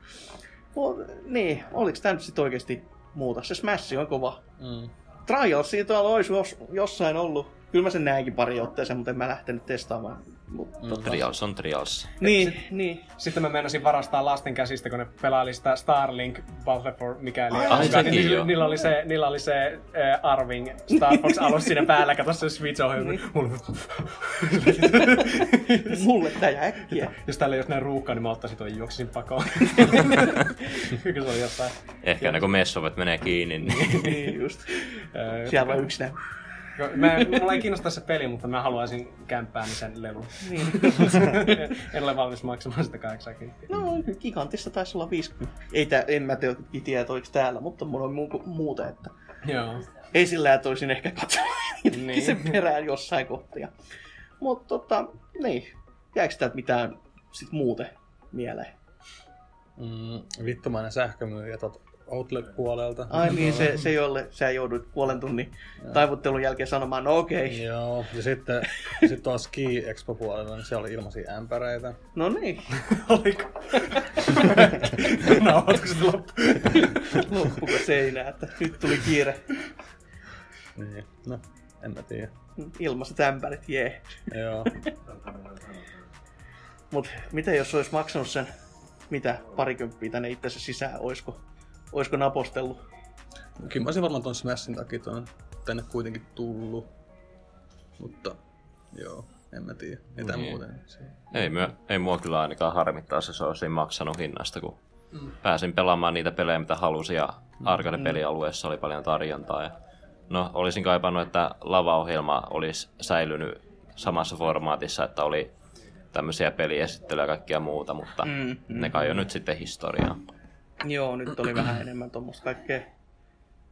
Mut, niin, oliks tää nyt sit oikeesti muuta? Se Smash on kova. Mm. Trials siitä olisi jos, jossain ollut. Kyllä mä sen näinkin pari otteeseen, mutta en mä lähtenyt testaamaan. Mut, Mm. Trials on Trials. Niin, niin. Sitten mä meinasin varastaa lasten käsistä, kun ne pelaili sitä Starlink Battle for mikä eli Ai, sekin niillä, jo. niillä, oli se, niillä oli se äh, Arving Star Fox alus siinä päällä, kato se Switch. Niin. Mulla- Mulle tää jää äkkiä. Jos täällä ei olisi näin ruuhkaa, niin mä ottaisin tuon juoksisin pakoon. Kyllä se oli jossain. Ehkä ne kun messovet menee kiinni, niin niin just. Siellä vaan yksinään. Mä, mulla ei kiinnosta se peli, mutta mä haluaisin kämppääni sen levun. Niin. en ole valmis maksamaan sitä 80. No, gigantissa taisi olla 50. Ei tää, en mä tiedä, tiedä että oliko täällä, mutta mulla on muu, muuta, että Joo. ei sillä, että olisin ehkä katsonut Niin. niin. sen perään jossain kohtia. Mutta tota, niin. Jääkö täältä mitään sit muuten mieleen? Mm, vittumainen sähkömyyjä tot Outlet-puolelta. Ai niin, se, se jolle sä joudut puolen tunnin taivuttelun jälkeen sanomaan, no okei. Joo, ja sitten sit tuolla Ski Expo-puolella, niin siellä oli ilmaisia ämpäreitä. No niin, Oliko? Nauhoitko se loppu? loppuko seinää, että nyt tuli kiire. Niin, no, en mä tiedä. Ilmaiset ämpärit, jee. Joo. Mut mitä jos olisi maksanut sen, mitä, parikymppiä tänne itsensä sisään, oisko, oisko napostellut? Kyllä mä olisin varmaan ton Smashin takia ton tänne kuitenkin tullut. Mutta joo, en mä tiedä. Mitä Niin. muuten. Ei, myö, ei mua kyllä ainakaan harmittaa se, se olisi maksanut hinnasta, kun pääsin pelaamaan niitä pelejä, mitä halusin, ja arcade-pelialueessa oli paljon tarjontaa. Ja, no, olisin kaipannut, että lavaohjelma olisi säilynyt samassa formaatissa, että oli tämmöisiä peliesittelyjä ja kaikkia muuta, mutta Mm, mm, mm, ne kai on nyt sitten historiaa. Joo, nyt oli vähän enemmän tuommoista kaikkea.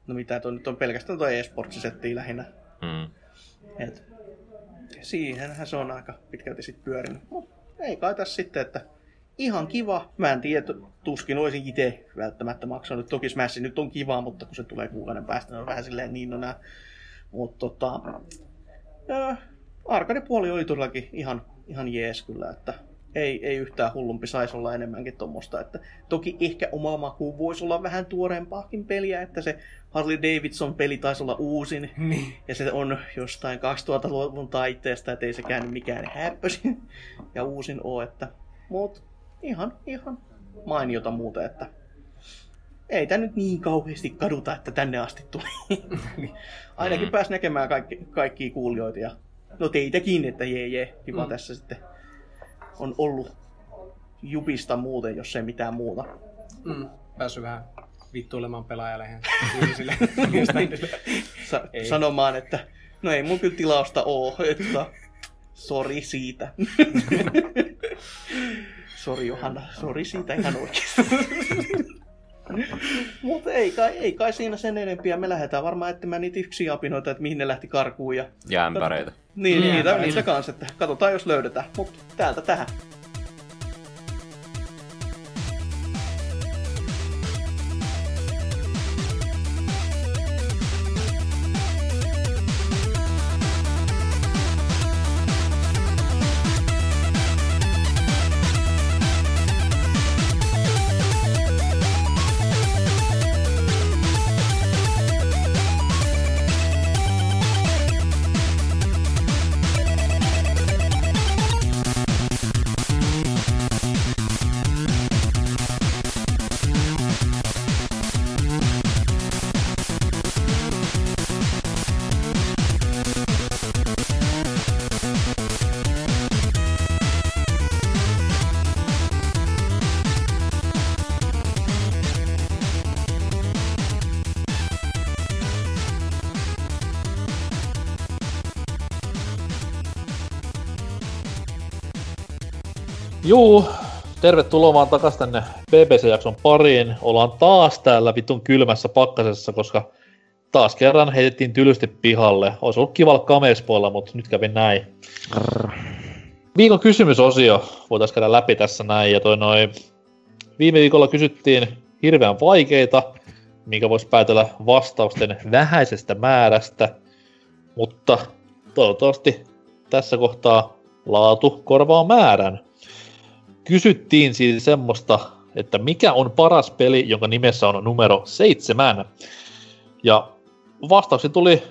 No mitä toi nyt on pelkästään tuo e-sportsisettiä lähinnä. Mm. Et siihenhän se on aika pitkälti sit pyörinyt. Mut ei kai tässä sitten, että ihan kiva. Mä en tiedä, tuskin olisin itse välttämättä maksanut. Toki Smash nyt on kiva, mutta kun se tulee kuukauden päästä, niin on vähän silleen niin no nää. Mutta tota, ja, arcade-puoli oli todellakin ihan, ihan jees kyllä, että ei, ei yhtään hullumpi saisi olla enemmänkin tuommoista. Että toki ehkä oma maku voisi olla vähän tuoreempaakin peliä, että se Harley Davidson peli taisi olla uusin. Niin. Ja se on jostain 2000-luvun taiteesta, että ei sekään mikään häppösin ja uusin oo, että mut ihan, ihan mainiota muuten, että ei tämä nyt niin kauheasti kaduta, että tänne asti tuli. niin ainakin Mm. pääsi näkemään kaikki, kaikkia kuulijoita ja no teitäkin, että jee jee, kiva Mm. tässä sitten on ollut jupista muuten, jos ei mitään muuta. Mm. Päässyt vähän vittuilemaan pelaajalehen ihmisille. Sa- Ei. sanomaan, että no ei mun kyllä tilausta oo, että sori siitä. sori Johanna, sori siitä ihan oikeesti. Mutta ei kai, ei kai siinä sen enempiä. Me lähdetään varmaan etsimään niitä yksiä apinoita, että mihin ne lähti karkuun. Ja... Ja ämpäreitä. Niin, Niin, niitä, niitä kanssa, että katsotaan jos löydetään. Mutta täältä tähän. Juu, tervetuloa vaan takas tänne BBC-jakson pariin. Ollaan taas täällä vitun kylmässä pakkasessa, koska taas kerran heitettiin tylysti pihalle. Olisi ollut kiva olla kamespoilla, mutta nyt kävi näin. Viikon kysymysosio voitaisiin käydä läpi tässä näin. Ja toi noi, viime viikolla kysyttiin hirveän vaikeita, minkä voisi päätellä vastausten vähäisestä määrästä. Mutta toivottavasti tässä kohtaa laatu korvaa määrän. Kysyttiin siis semmoista, että mikä on paras peli, jonka nimessä on numero seitsemän. Ja vastauksia tuli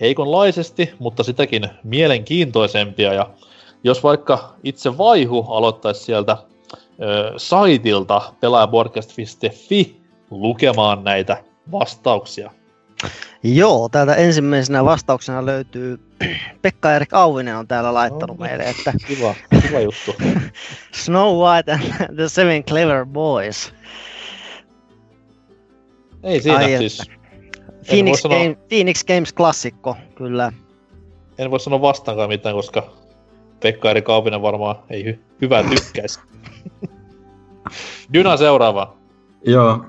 heikonlaisesti, mutta sitäkin mielenkiintoisempia. Ja jos vaikka itse Vaihu aloittaisi sieltä ö, saitilta pelaajaboardcast.fi lukemaan näitä vastauksia. Joo, täältä ensimmäisenä vastauksena löytyy Pekka-Erik Auvinen on täällä laittanut meille, että Kiva, kiva juttu. Snow White and the Seven Clever Boys. Ei siinä Ai siis. Phoenix, sanoa- Game, Phoenix Games klassikko, kyllä. En voi sanoa vastaankaan mitään, koska Pekka Eri Kaupinen varmaan ei hy- hyvää tykkäisi. Dyna seuraava. Joo,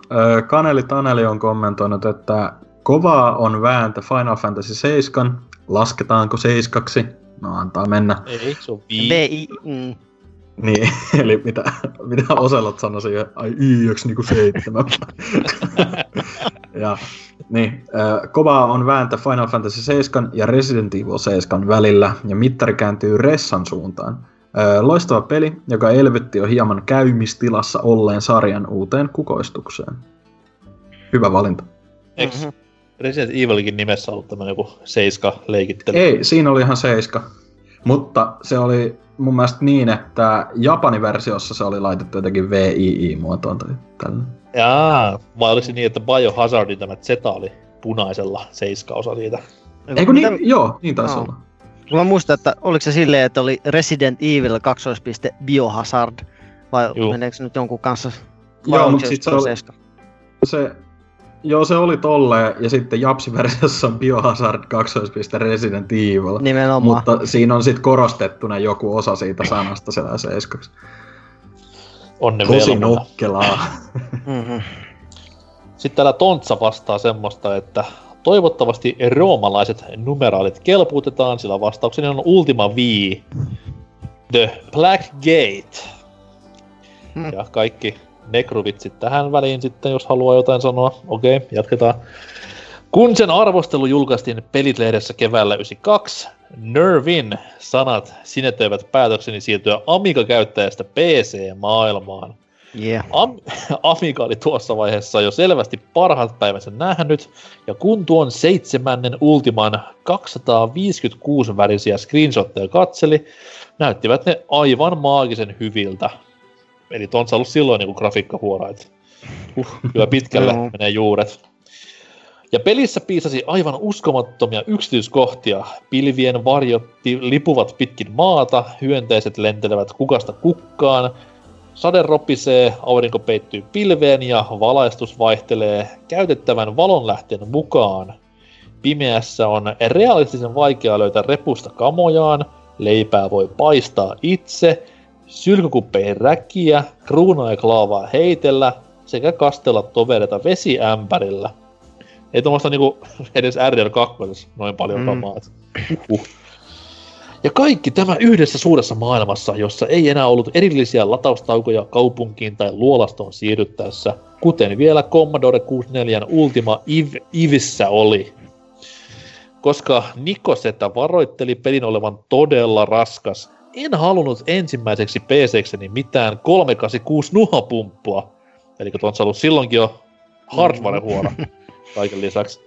Kaneli Taneli on kommentoinut, että kovaa on vääntö Final Fantasy 7. Lasketaanko seiskaksi? No antaa mennä. Ei, se on vii. VI, mm, Niin, eli mitä, mitä Oselot sanoi siihen, ai YX niinku seitsemän. ja, niin, kovaa on vääntö Final Fantasy 7 ja Resident Evil 7 välillä, ja mittari kääntyy Ressan suuntaan. Loistava peli, joka elvytti jo hieman käymistilassa olleen sarjan uuteen kukoistukseen. Hyvä valinta. Mhm. Resident Evilin nimessä ollut tämmönen joku seiska leikittely? Ei, siinä oli ihan seiska. Mutta se oli mun mielestä niin, että Japanin versiossa se oli laitettu jotenkin VII-muotoon tai tällä. Jaa, vai oliko se niin, että Biohazardin tämä Zeta oli punaisella seiska-osa siitä? Eikö Mitä- niin? Joo, niin taisi Joo. olla. Mä muistan, että oliko se silleen, että oli Resident Evil kaksoispiste Biohazard, vai Juu. meneekö se nyt jonkun kanssa? vai Joo, mutta just sit se oli, seiska? se, joo, se oli tolleen, ja sitten Japsi-versiossa on Biohazard 2. Resident Evil. Nimenomaan. Mutta siinä on sitten korostettuna joku osa siitä sanasta siellä seiskaksi. Onne Tosi nokkelaa. Mm-hmm. Sitten täällä Tontsa vastaa semmoista, että toivottavasti roomalaiset numeraalit kelpuutetaan, sillä vastaukseni on Ultima V. The Black Gate. Hmm. Ja kaikki nekruvitsit tähän väliin sitten, jos haluaa jotain sanoa. Okei, jatketaan. Kun sen arvostelu julkaistiin Pelit-lehdessä keväällä 92, Nervin sanat sinetöivät päätökseni siirtyä Amiga-käyttäjästä PC-maailmaan. Yeah. Am- Amiga oli tuossa vaiheessa jo selvästi parhaat päivänsä nähnyt, ja kun tuon seitsemännen Ultiman 256 värisiä screenshotteja katseli, näyttivät ne aivan maagisen hyviltä. Eli Tontsa ollut silloin niinku grafiikkahuora, että uh, kyllä pitkälle menee juuret. Ja pelissä piisasi aivan uskomattomia yksityiskohtia. Pilvien varjot lipuvat pitkin maata, hyönteiset lentelevät kukasta kukkaan, sade ropisee, aurinko peittyy pilveen ja valaistus vaihtelee käytettävän valonlähteen mukaan. Pimeässä on realistisen vaikea löytää repusta kamojaan, leipää voi paistaa itse, sylkykuppeihin räkiä, kruunaa ja klaavaa heitellä sekä kastella tovereita vesiämpärillä. Ei tuommoista niinku edes RDR2 noin paljon Mm. mm. kamaa. Uh. Ja kaikki tämä yhdessä suuressa maailmassa, jossa ei enää ollut erillisiä lataustaukoja kaupunkiin tai luolastoon siirryttäessä, kuten vielä Commodore 64 Ultima Iv, Ivissä oli. Koska Nikosetä varoitteli pelin olevan todella raskas, en halunnut ensimmäiseksi PC-kseni mitään 386 nuhapumppua. Eli on ollut silloinkin jo hardware-huora kaiken lisäksi.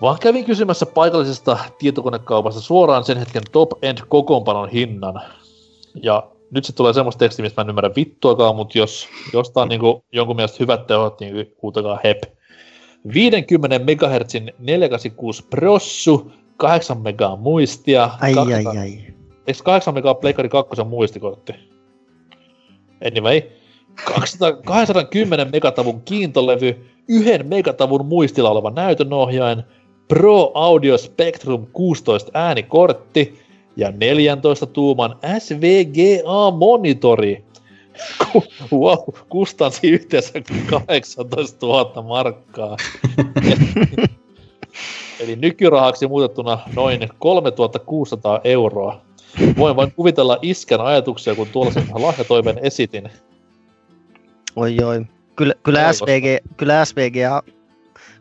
Vaan kävin kysymässä paikallisesta tietokonekaupasta suoraan sen hetken top-end kokoonpanon hinnan. Ja nyt se tulee semmoista tekstiä, mistä mä en ymmärrä vittuakaan, mutta jos jostain niinku jonkun mielestä hyvät tehot, niin huutakaa hep. 50 MHz 486 prossu, 8 megaa muistia. Ai, 200 ai, ai. Eikö 8 megaa Pleikkari 2 muistikortti? Anyway. 200, 210 megatavun kiintolevy, yhden megatavun muistilla oleva näytönohjain, Pro Audio Spectrum 16 äänikortti ja 14 tuuman SVGA-monitori. Wow, kustansi yhteensä 18 000 markkaa. Eli nykyrahaksi muutettuna noin 3600 euroa. Voin vain kuvitella iskän ajatuksia, kun tuollaisen lahjatoimen esitin. Oi oi. Kyllä, kyllä. SVG, kyllä SVG ja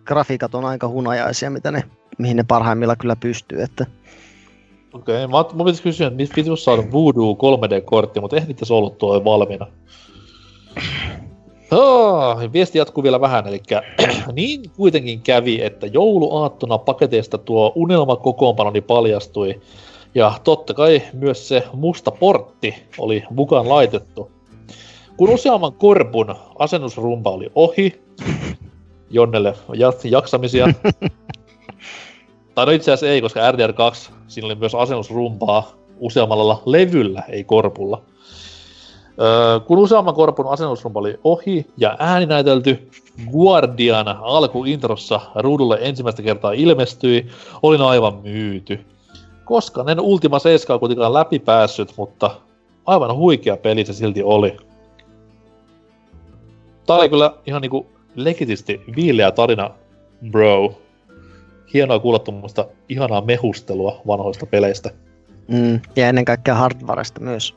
grafiikat on aika hunajaisia, mitä ne, mihin ne parhaimmilla kyllä pystyy. Että Okei, okay, mun pitäisi kysyä, että mistä vitus saada Voodoo 3D-kortti, mutta eihän niitä se ollut tuo valmiina. Oh, viesti jatkuu vielä vähän, eli niin kuitenkin kävi, että jouluaattona paketeista tuo unelmakokoonpanoni paljastui, ja totta kai myös se musta portti oli mukaan laitettu. Kun useamman korpun asennusrumpa oli ohi, Jonnelle jaksamisia, tai no itse asiassa ei, koska RDR2, siinä oli myös asennusrumpaa useammalla levyllä, ei korpulla. Öö, kun useamman korpun asennusrumpa oli ohi ja ääni näytelty, Guardian alkuintrossa ruudulle ensimmäistä kertaa ilmestyi, olin aivan myyty. Koska en Ultima 7 kuitenkaan läpi päässyt, mutta aivan huikea peli se silti oli. Tää oli kyllä ihan niinku legitisti viileä tarina, bro. Hienoa kuulla tuommoista ihanaa mehustelua vanhoista peleistä. mm, ja ennen kaikkea hardwaresta myös.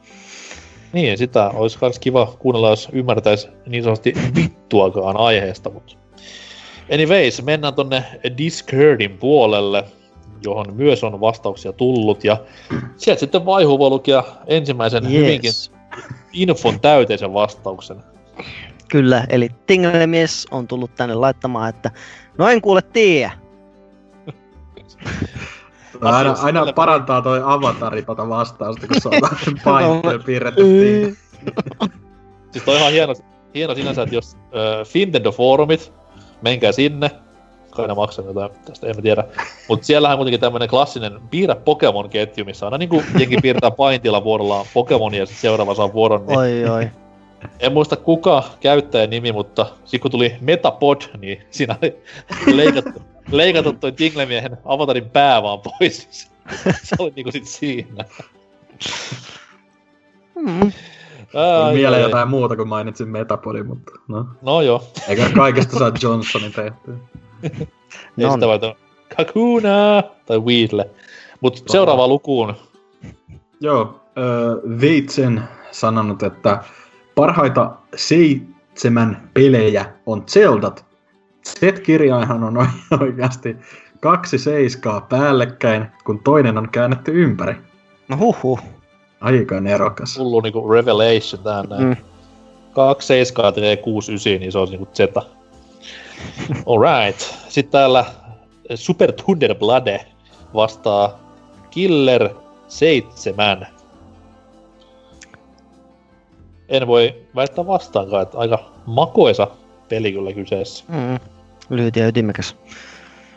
Niin, sitä olisi kans kiva kuunnella, jos ymmärtäisi niin sanotusti vittuakaan aiheesta, mutta... Anyways, mennään tonne Discordin puolelle, johon myös on vastauksia tullut, ja sieltä sitten Vaihu voi lukea ensimmäisen yes. hyvinkin infon täyteisen vastauksen. Kyllä, eli Tinglemies on tullut tänne laittamaan, että no en kuule tiedä. aina, Asiassa aina parantaa toi avatari tota vastausta, kun se on painteen piirretty. Siis toi on ihan hieno, hieno sinänsä, että jos äh, Fintendo-foorumit, menkää sinne, kai ne maksaa jotain, tästä en mä tiedä. Mutta siellähän on kuitenkin tämmönen klassinen piirrä Pokemon-ketju, missä aina niinku jengi piirtää paintilla vuorollaan Pokemonia ja sit seuraava saa vuoron. Niin Oi oi. en muista kuka käyttäjän nimi, mutta sit kun tuli Metapod, niin siinä oli leikattu, leikattu toi Tinglemiehen avatarin pää vaan pois. Se oli niinku sit siinä. Mm. Ai, Vielä ai. jotain muuta, kun mainitsin Metapodin, mutta no. No joo. Eikä kaikesta saa Johnsonin tehtyä. No sitä vaan Kakuna tai Weedle. Mut seuraavaan lukuun. Joo, äh, Veitsen sanonut, että parhaita seitsemän pelejä on Zeldat. Z-kirjaihan on oi- oikeasti kaksi seiskaa päällekkäin, kun toinen on käännetty ympäri. No huhhuh. Aika nerokas. Hullu niinku revelation tähän näin. Mm. 2 7 tekee 6 9, niin se on niinku Zeta. Alright. Sitten täällä Super Thunder Blade vastaa Killer 7. en voi väittää vastaankaan, että aika makoisa peli kyllä kyseessä. Mm. Lyhyt ja ytimekäs.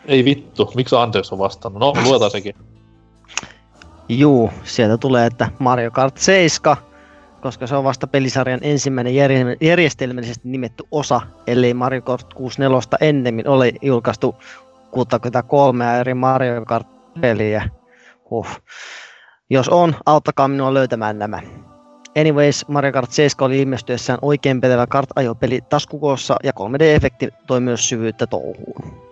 Ei vittu, miksi Anders on vastannut? No, luetaan sekin. Juu, sieltä tulee, että Mario Kart 7, koska se on vasta pelisarjan ensimmäinen järje- järjestelmällisesti nimetty osa, ellei Mario Kart 64 ennemmin ole julkaistu 63 eri Mario Kart-peliä. Huh. Jos on, auttakaa minua löytämään nämä. Anyways, Mario Kart 7 oli ilmestyessään oikein pätevä kart-ajopeli taskukossa ja 3D-efekti toi myös syvyyttä touhuun.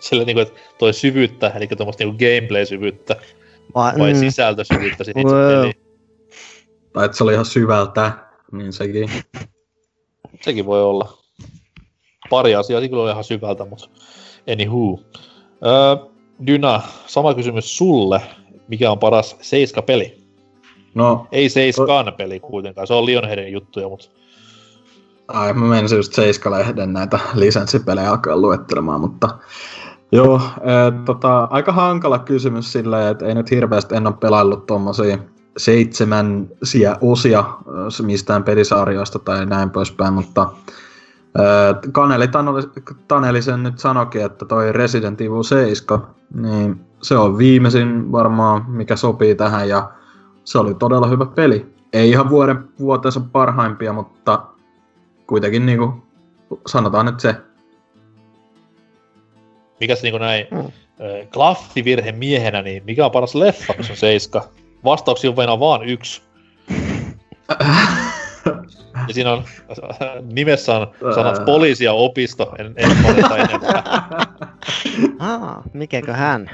Sillä niinku, että toi syvyyttä, eli tuommoista niinku gameplay-syvyyttä, Vai, mm, sisältösyvyyttä siihen itse peliin. Tai että se oli ihan syvältä, niin sekin. Sekin voi olla. Pari asiaa kyllä oli ihan syvältä, mutta anywho. Öö, Dyna, sama kysymys sulle. Mikä on paras Seiska-peli? No, Ei Seiskan peli kuitenkaan, se on Lionheadin juttuja, mutta ai, mä menisin just Seiska-lehden näitä lisenssipelejä alkaa luettelemaan, mutta joo, e, tota, aika hankala kysymys silleen, että ei nyt hirveästi en ole pelaillut tommosia seitsemänsiä osia mistään pelisarjoista tai näin poispäin, mutta Kaneli Taneli, Taneli sen nyt sanokin, että toi Resident Evil 7, niin se on viimeisin varmaan, mikä sopii tähän ja se oli todella hyvä peli. Ei ihan vuoden vuotensa parhaimpia, mutta kuitenkin niinku, sanotaan nyt se. mikä se niinku näin Mm. mm. klaffivirhe miehenä, niin mikä on paras leffa, kun se on Seiska? Vastauksia on vain vaan yksi. Ja siinä on, nimessä on sanat poliisi ja opisto, en, en valita enempää. Aa, mikäkö hän?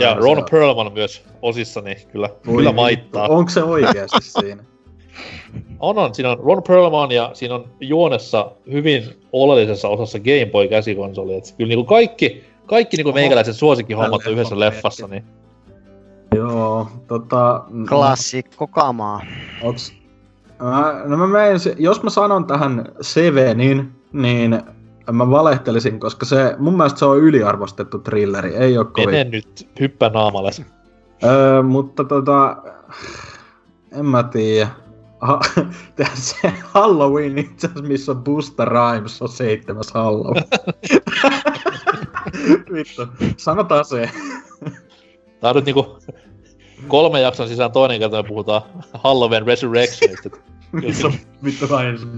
Ja Se Ron on- Perlman myös osissa, niin kyllä, Voi kyllä maittaa. Onko se oikeasti siinä? On, on. Siinä on Ron Perlman ja siinä on juonessa hyvin oleellisessa osassa Game Boy käsikonsoli. Et kyllä niinku kaikki, kaikki niinku meikäläisen suosikkihommat on yhdessä leffassa. Niin. Joo, tota... Klassikko kamaa. Onks... Mä, no mä menen, jos mä sanon tähän Sevenin, niin mä valehtelisin, koska se, mun mielestä se on yliarvostettu thrilleri, ei oo kovin. Mene nyt, hyppää naamalle. Öö, mutta tota, en mä tiedä. Ha, tää se Halloween itse asiassa, missä on Busta Rhymes, on seitsemäs Halloween. Vittu, sanotaan se. Tää on nyt niinku kolme jakson sisään toinen kerta me puhutaan Halloween Resurrectionista. Missä vittu se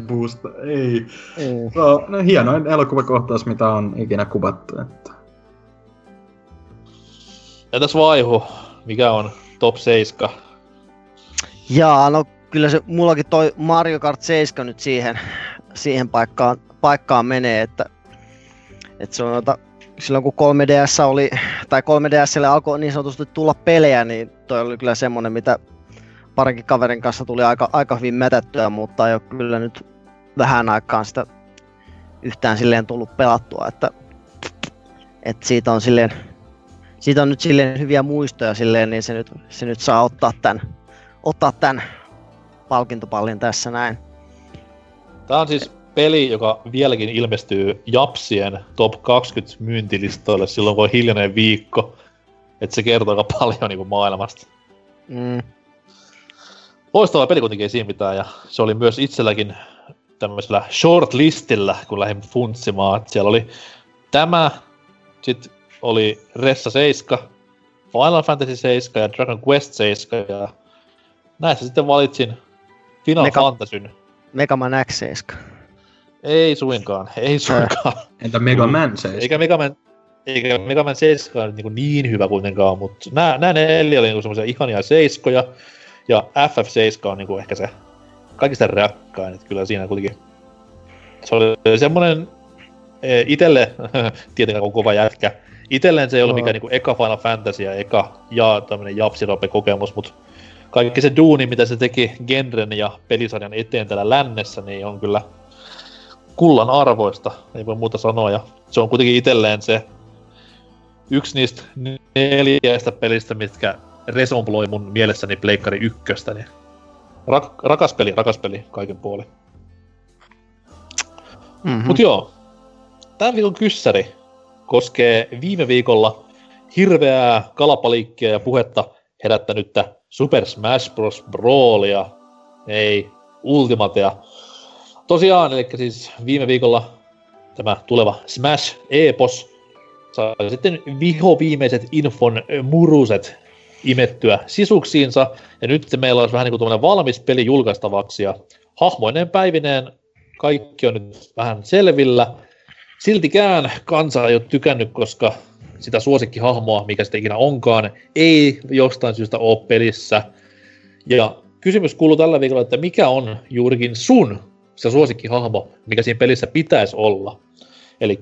Busta, ei. Mm. No, no hienoin elokuvakohtaus, mitä on ikinä kuvattu. Että. Entäs Vaihu, mikä on top 7? Jaa, no kyllä se mullakin toi Mario Kart 7 nyt siihen, siihen paikkaan, paikkaan menee, että, että se on noita, silloin kun 3DS oli, tai 3DSlle alkoi niin sanotusti tulla pelejä, niin toi oli kyllä semmonen, mitä parinkin kaverin kanssa tuli aika, aika hyvin mätättyä, mutta ei ole kyllä nyt vähän aikaan sitä yhtään silleen tullut pelattua, että, että siitä on silleen, siitä on nyt silleen hyviä muistoja silleen, niin se nyt, se nyt saa ottaa tämän, ottaa tämän palkintopallin tässä näin. Tää on siis peli, joka vieläkin ilmestyy Japsien top 20 myyntilistoille silloin, kun on hiljainen viikko. Et se kertoo aika paljon niin maailmasta. Mm. Loistava peli kuitenkin ei siinä mitään, ja se oli myös itselläkin tämmöisellä shortlistillä, kun lähdin funtsimaan. Siellä oli tämä, sitten oli Ressa 7, Final Fantasy 7 ja Dragon Quest 7, ja näissä sitten valitsin Final Mega- Fantasyn. Mega Man X7. Ei suinkaan, ei suinkaan. Entä Mega Man 7? Eikä Mega Man, eikä Mega Man 7 nyt niin, niin hyvä kuitenkaan, mutta nämä, nämä neljä oli niin semmoisia ihania seiskoja, ja FF7 on niin ehkä se kaikista rakkain, että kyllä siinä kuitenkin se oli semmoinen eh, itelle, tietenkään kun kova jätkä, Itelleen se ei ollut Joo. mikään niinku eka Final Fantasy ja eka ja tämmönen japsirope kokemus, mutta kaikki se duuni, mitä se teki genren ja pelisarjan eteen täällä lännessä, niin on kyllä kullan arvoista, ei voi muuta sanoa. Ja se on kuitenkin itselleen se yksi niistä neljästä pelistä, mitkä resonploi mun mielessäni Pleikkari ykköstä. Niin rak- rakas peli, rakas peli kaiken puolin. Mm-hmm. Mut joo, tämän viikon kyssäri koskee viime viikolla hirveää kalapaliikkia ja puhetta herättänyttä Super Smash Bros. Brawlia, ei Ultimatea. Tosiaan, eli siis viime viikolla tämä tuleva Smash Epos sai sitten viho viimeiset infon muruset imettyä sisuksiinsa, ja nyt meillä olisi vähän niin kuin valmis peli julkaistavaksi, ja hahmoineen päivineen kaikki on nyt vähän selvillä. Siltikään kansa ei ole tykännyt, koska sitä suosikkihahmoa, mikä sitten ikinä onkaan, ei jostain syystä ole pelissä. Ja kysymys kuuluu tällä viikolla, että mikä on juurikin sun se suosikkihahmo, mikä siinä pelissä pitäisi olla. Eli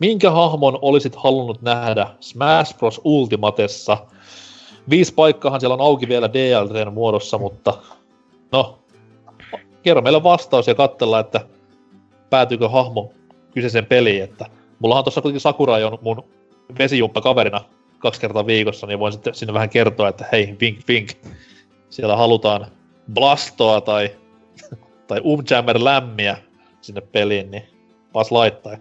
minkä hahmon olisit halunnut nähdä Smash Bros. Ultimatessa? Viisi paikkahan siellä on auki vielä DLTn muodossa, mutta no, kerro meille vastaus ja katsella, että päätyykö hahmo kyseiseen peliin, että mullahan tuossa kuitenkin Sakurai on mun vesijumppa kaverina kaksi kertaa viikossa, niin voin sitten sinne vähän kertoa, että hei, vink, vink. Siellä halutaan blastoa tai, tai umjammer lämmiä sinne peliin, niin pas laittaa.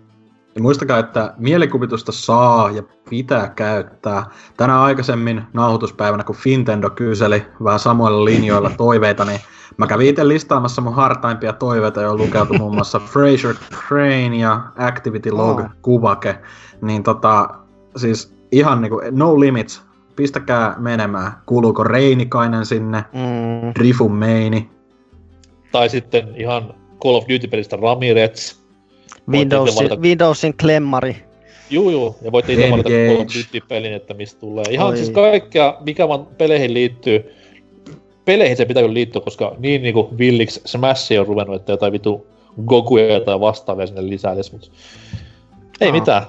Ja muistakaa, että mielikuvitusta saa ja pitää käyttää. Tänä aikaisemmin nauhoituspäivänä, kun Fintendo kyseli vähän samoilla linjoilla toiveita, niin mä kävin itse listaamassa mun hartaimpia toiveita, jo lukeutu muun muassa Fraser Crane ja Activity Log kuvake. Niin tota, siis ihan niinku no limits, pistäkää menemään. Kuuluuko Reinikainen sinne, Mm. Drifun Meini. Tai sitten ihan Call of Duty-pelistä Ramirez. Windows, itse valita- Windowsin klemmari. Juu, juu. Ja voitte itse valita. Call of Duty-pelin, että mistä tulee. Ihan Oi. siis kaikkea, mikä vaan peleihin liittyy. Peleihin se pitää kyllä liittyä, koska niin niinku villiksi Smash on ruvennut, että jotain vitu Gokuja tai vastaavia sinne lisäilisi, mut ei mitään.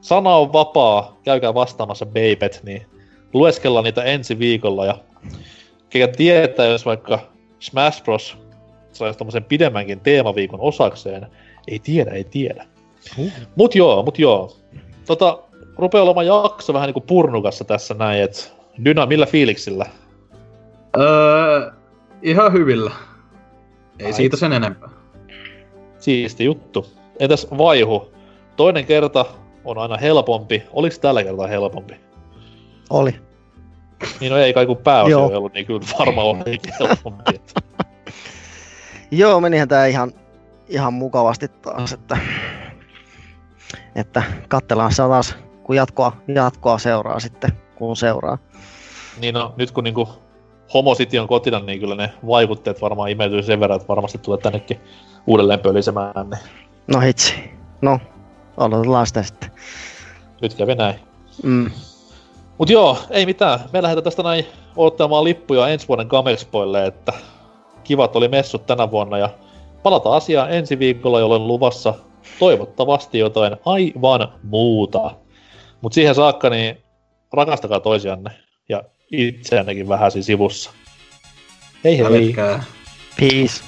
Sana on vapaa, käykää vastaamassa Babet, niin lueskellaan niitä ensi viikolla ja kekä tietää, jos vaikka Smash Bros. Saisi tommosen pidemmänkin teemaviikon osakseen, ei tiedä, ei tiedä. Mut joo, mut joo. Tota, rupeaa olemaan jakso vähän niinku purnukassa tässä näin, et Dyna, millä fiiliksillä? Öö, ihan hyvillä. Ei Ai. siitä sen enempää. Siisti juttu. Entäs vaihu? Toinen kerta on aina helpompi. Oliks tällä kertaa helpompi? Oli. Niin no ei kai kun pääosio ei ollut, niin kyllä varmaan oli helpompi. Joo, menihän tää ihan, ihan mukavasti taas, että, että katsellaan se taas, kun jatkoa, jatkoa seuraa sitten, kun seuraa. Niin no, nyt kun niinku Homo City on kotina, niin kyllä ne vaikutteet varmaan imeytyy sen verran, että varmasti tulee tännekin uudelleen pölisemään. Niin No hitsi. No, odotellaan sitä sitten. nyt kävi näin. Mm. Mut joo, ei mitään. Me lähdetään tästä näin odottamaan lippuja ensi vuoden Gamexpoille, että kivat oli messut tänä vuonna ja palataan asiaan ensi viikolla, jolloin luvassa toivottavasti jotain aivan muuta. Mut siihen saakka niin rakastakaa toisianne ja itseännekin vähän siinä sivussa. Hei hei! Peace.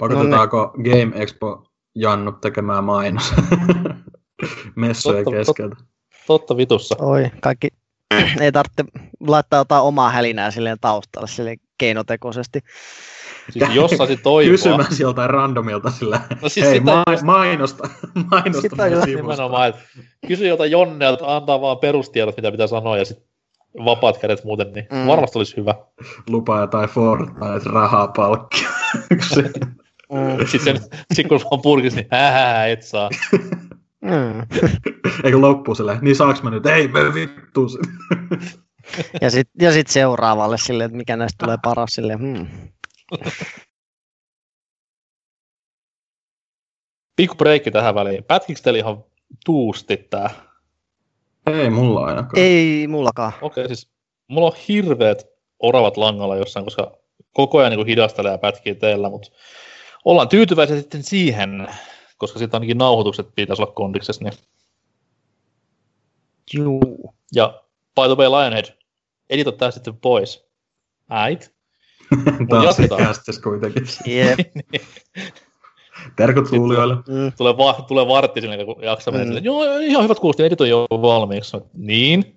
Pakotetaanko Game Expo Jannut tekemään mainos? Messujen Totta- keskeltä. Totta vitussa. Oi, kaikki ei tarvitse laittaa jotain omaa hälinää silleen taustalle silleen keinotekoisesti. Siis jos saisit toivoa. Kysymässä joltain randomilta sillä, No siis hei sitä ma- just- mainosta, mainosta Sitä. Nimenomaan, että kysy jolta Jonnelta, antaa vaan perustiedot, mitä pitää sanoa, ja sitten vapaat kädet muuten, niin Mm. varmasti olisi hyvä. Lupaa jotain Fortnite rahaa palkkia. Mm. Sitten sen, sit kun on purkis, niin hää, et saa. Mm. Eikö loppu silleen, niin saaks mä nyt? Ei, me vittu. Ja sitten ja sit seuraavalle silleen, että mikä näistä tulee paras silleen, hmm. Pikku breikki tähän väliin. Pätkikö teillä ihan tuusti tää? Ei mulla ainakaan. Ei mullakaan. Okei, siis mulla on hirveät oravat langalla jossain, koska koko ajan niin hidastelee ja pätkii teillä, mutta ollaan tyytyväisiä sitten siihen, koska sitten ainakin nauhoitukset pitäisi olla kondiksessa. Niin. Juu. Ja by the way, Lionhead, editoi tää sitten pois. Äit. Taas kästes kuitenkin. Jep. Terkut kuulijoille. Mm. tulee, va- tulee vartti sinne, kun jaksaa Mm. joo, ihan hyvät kuulosti, editoin jo valmiiksi. Niin,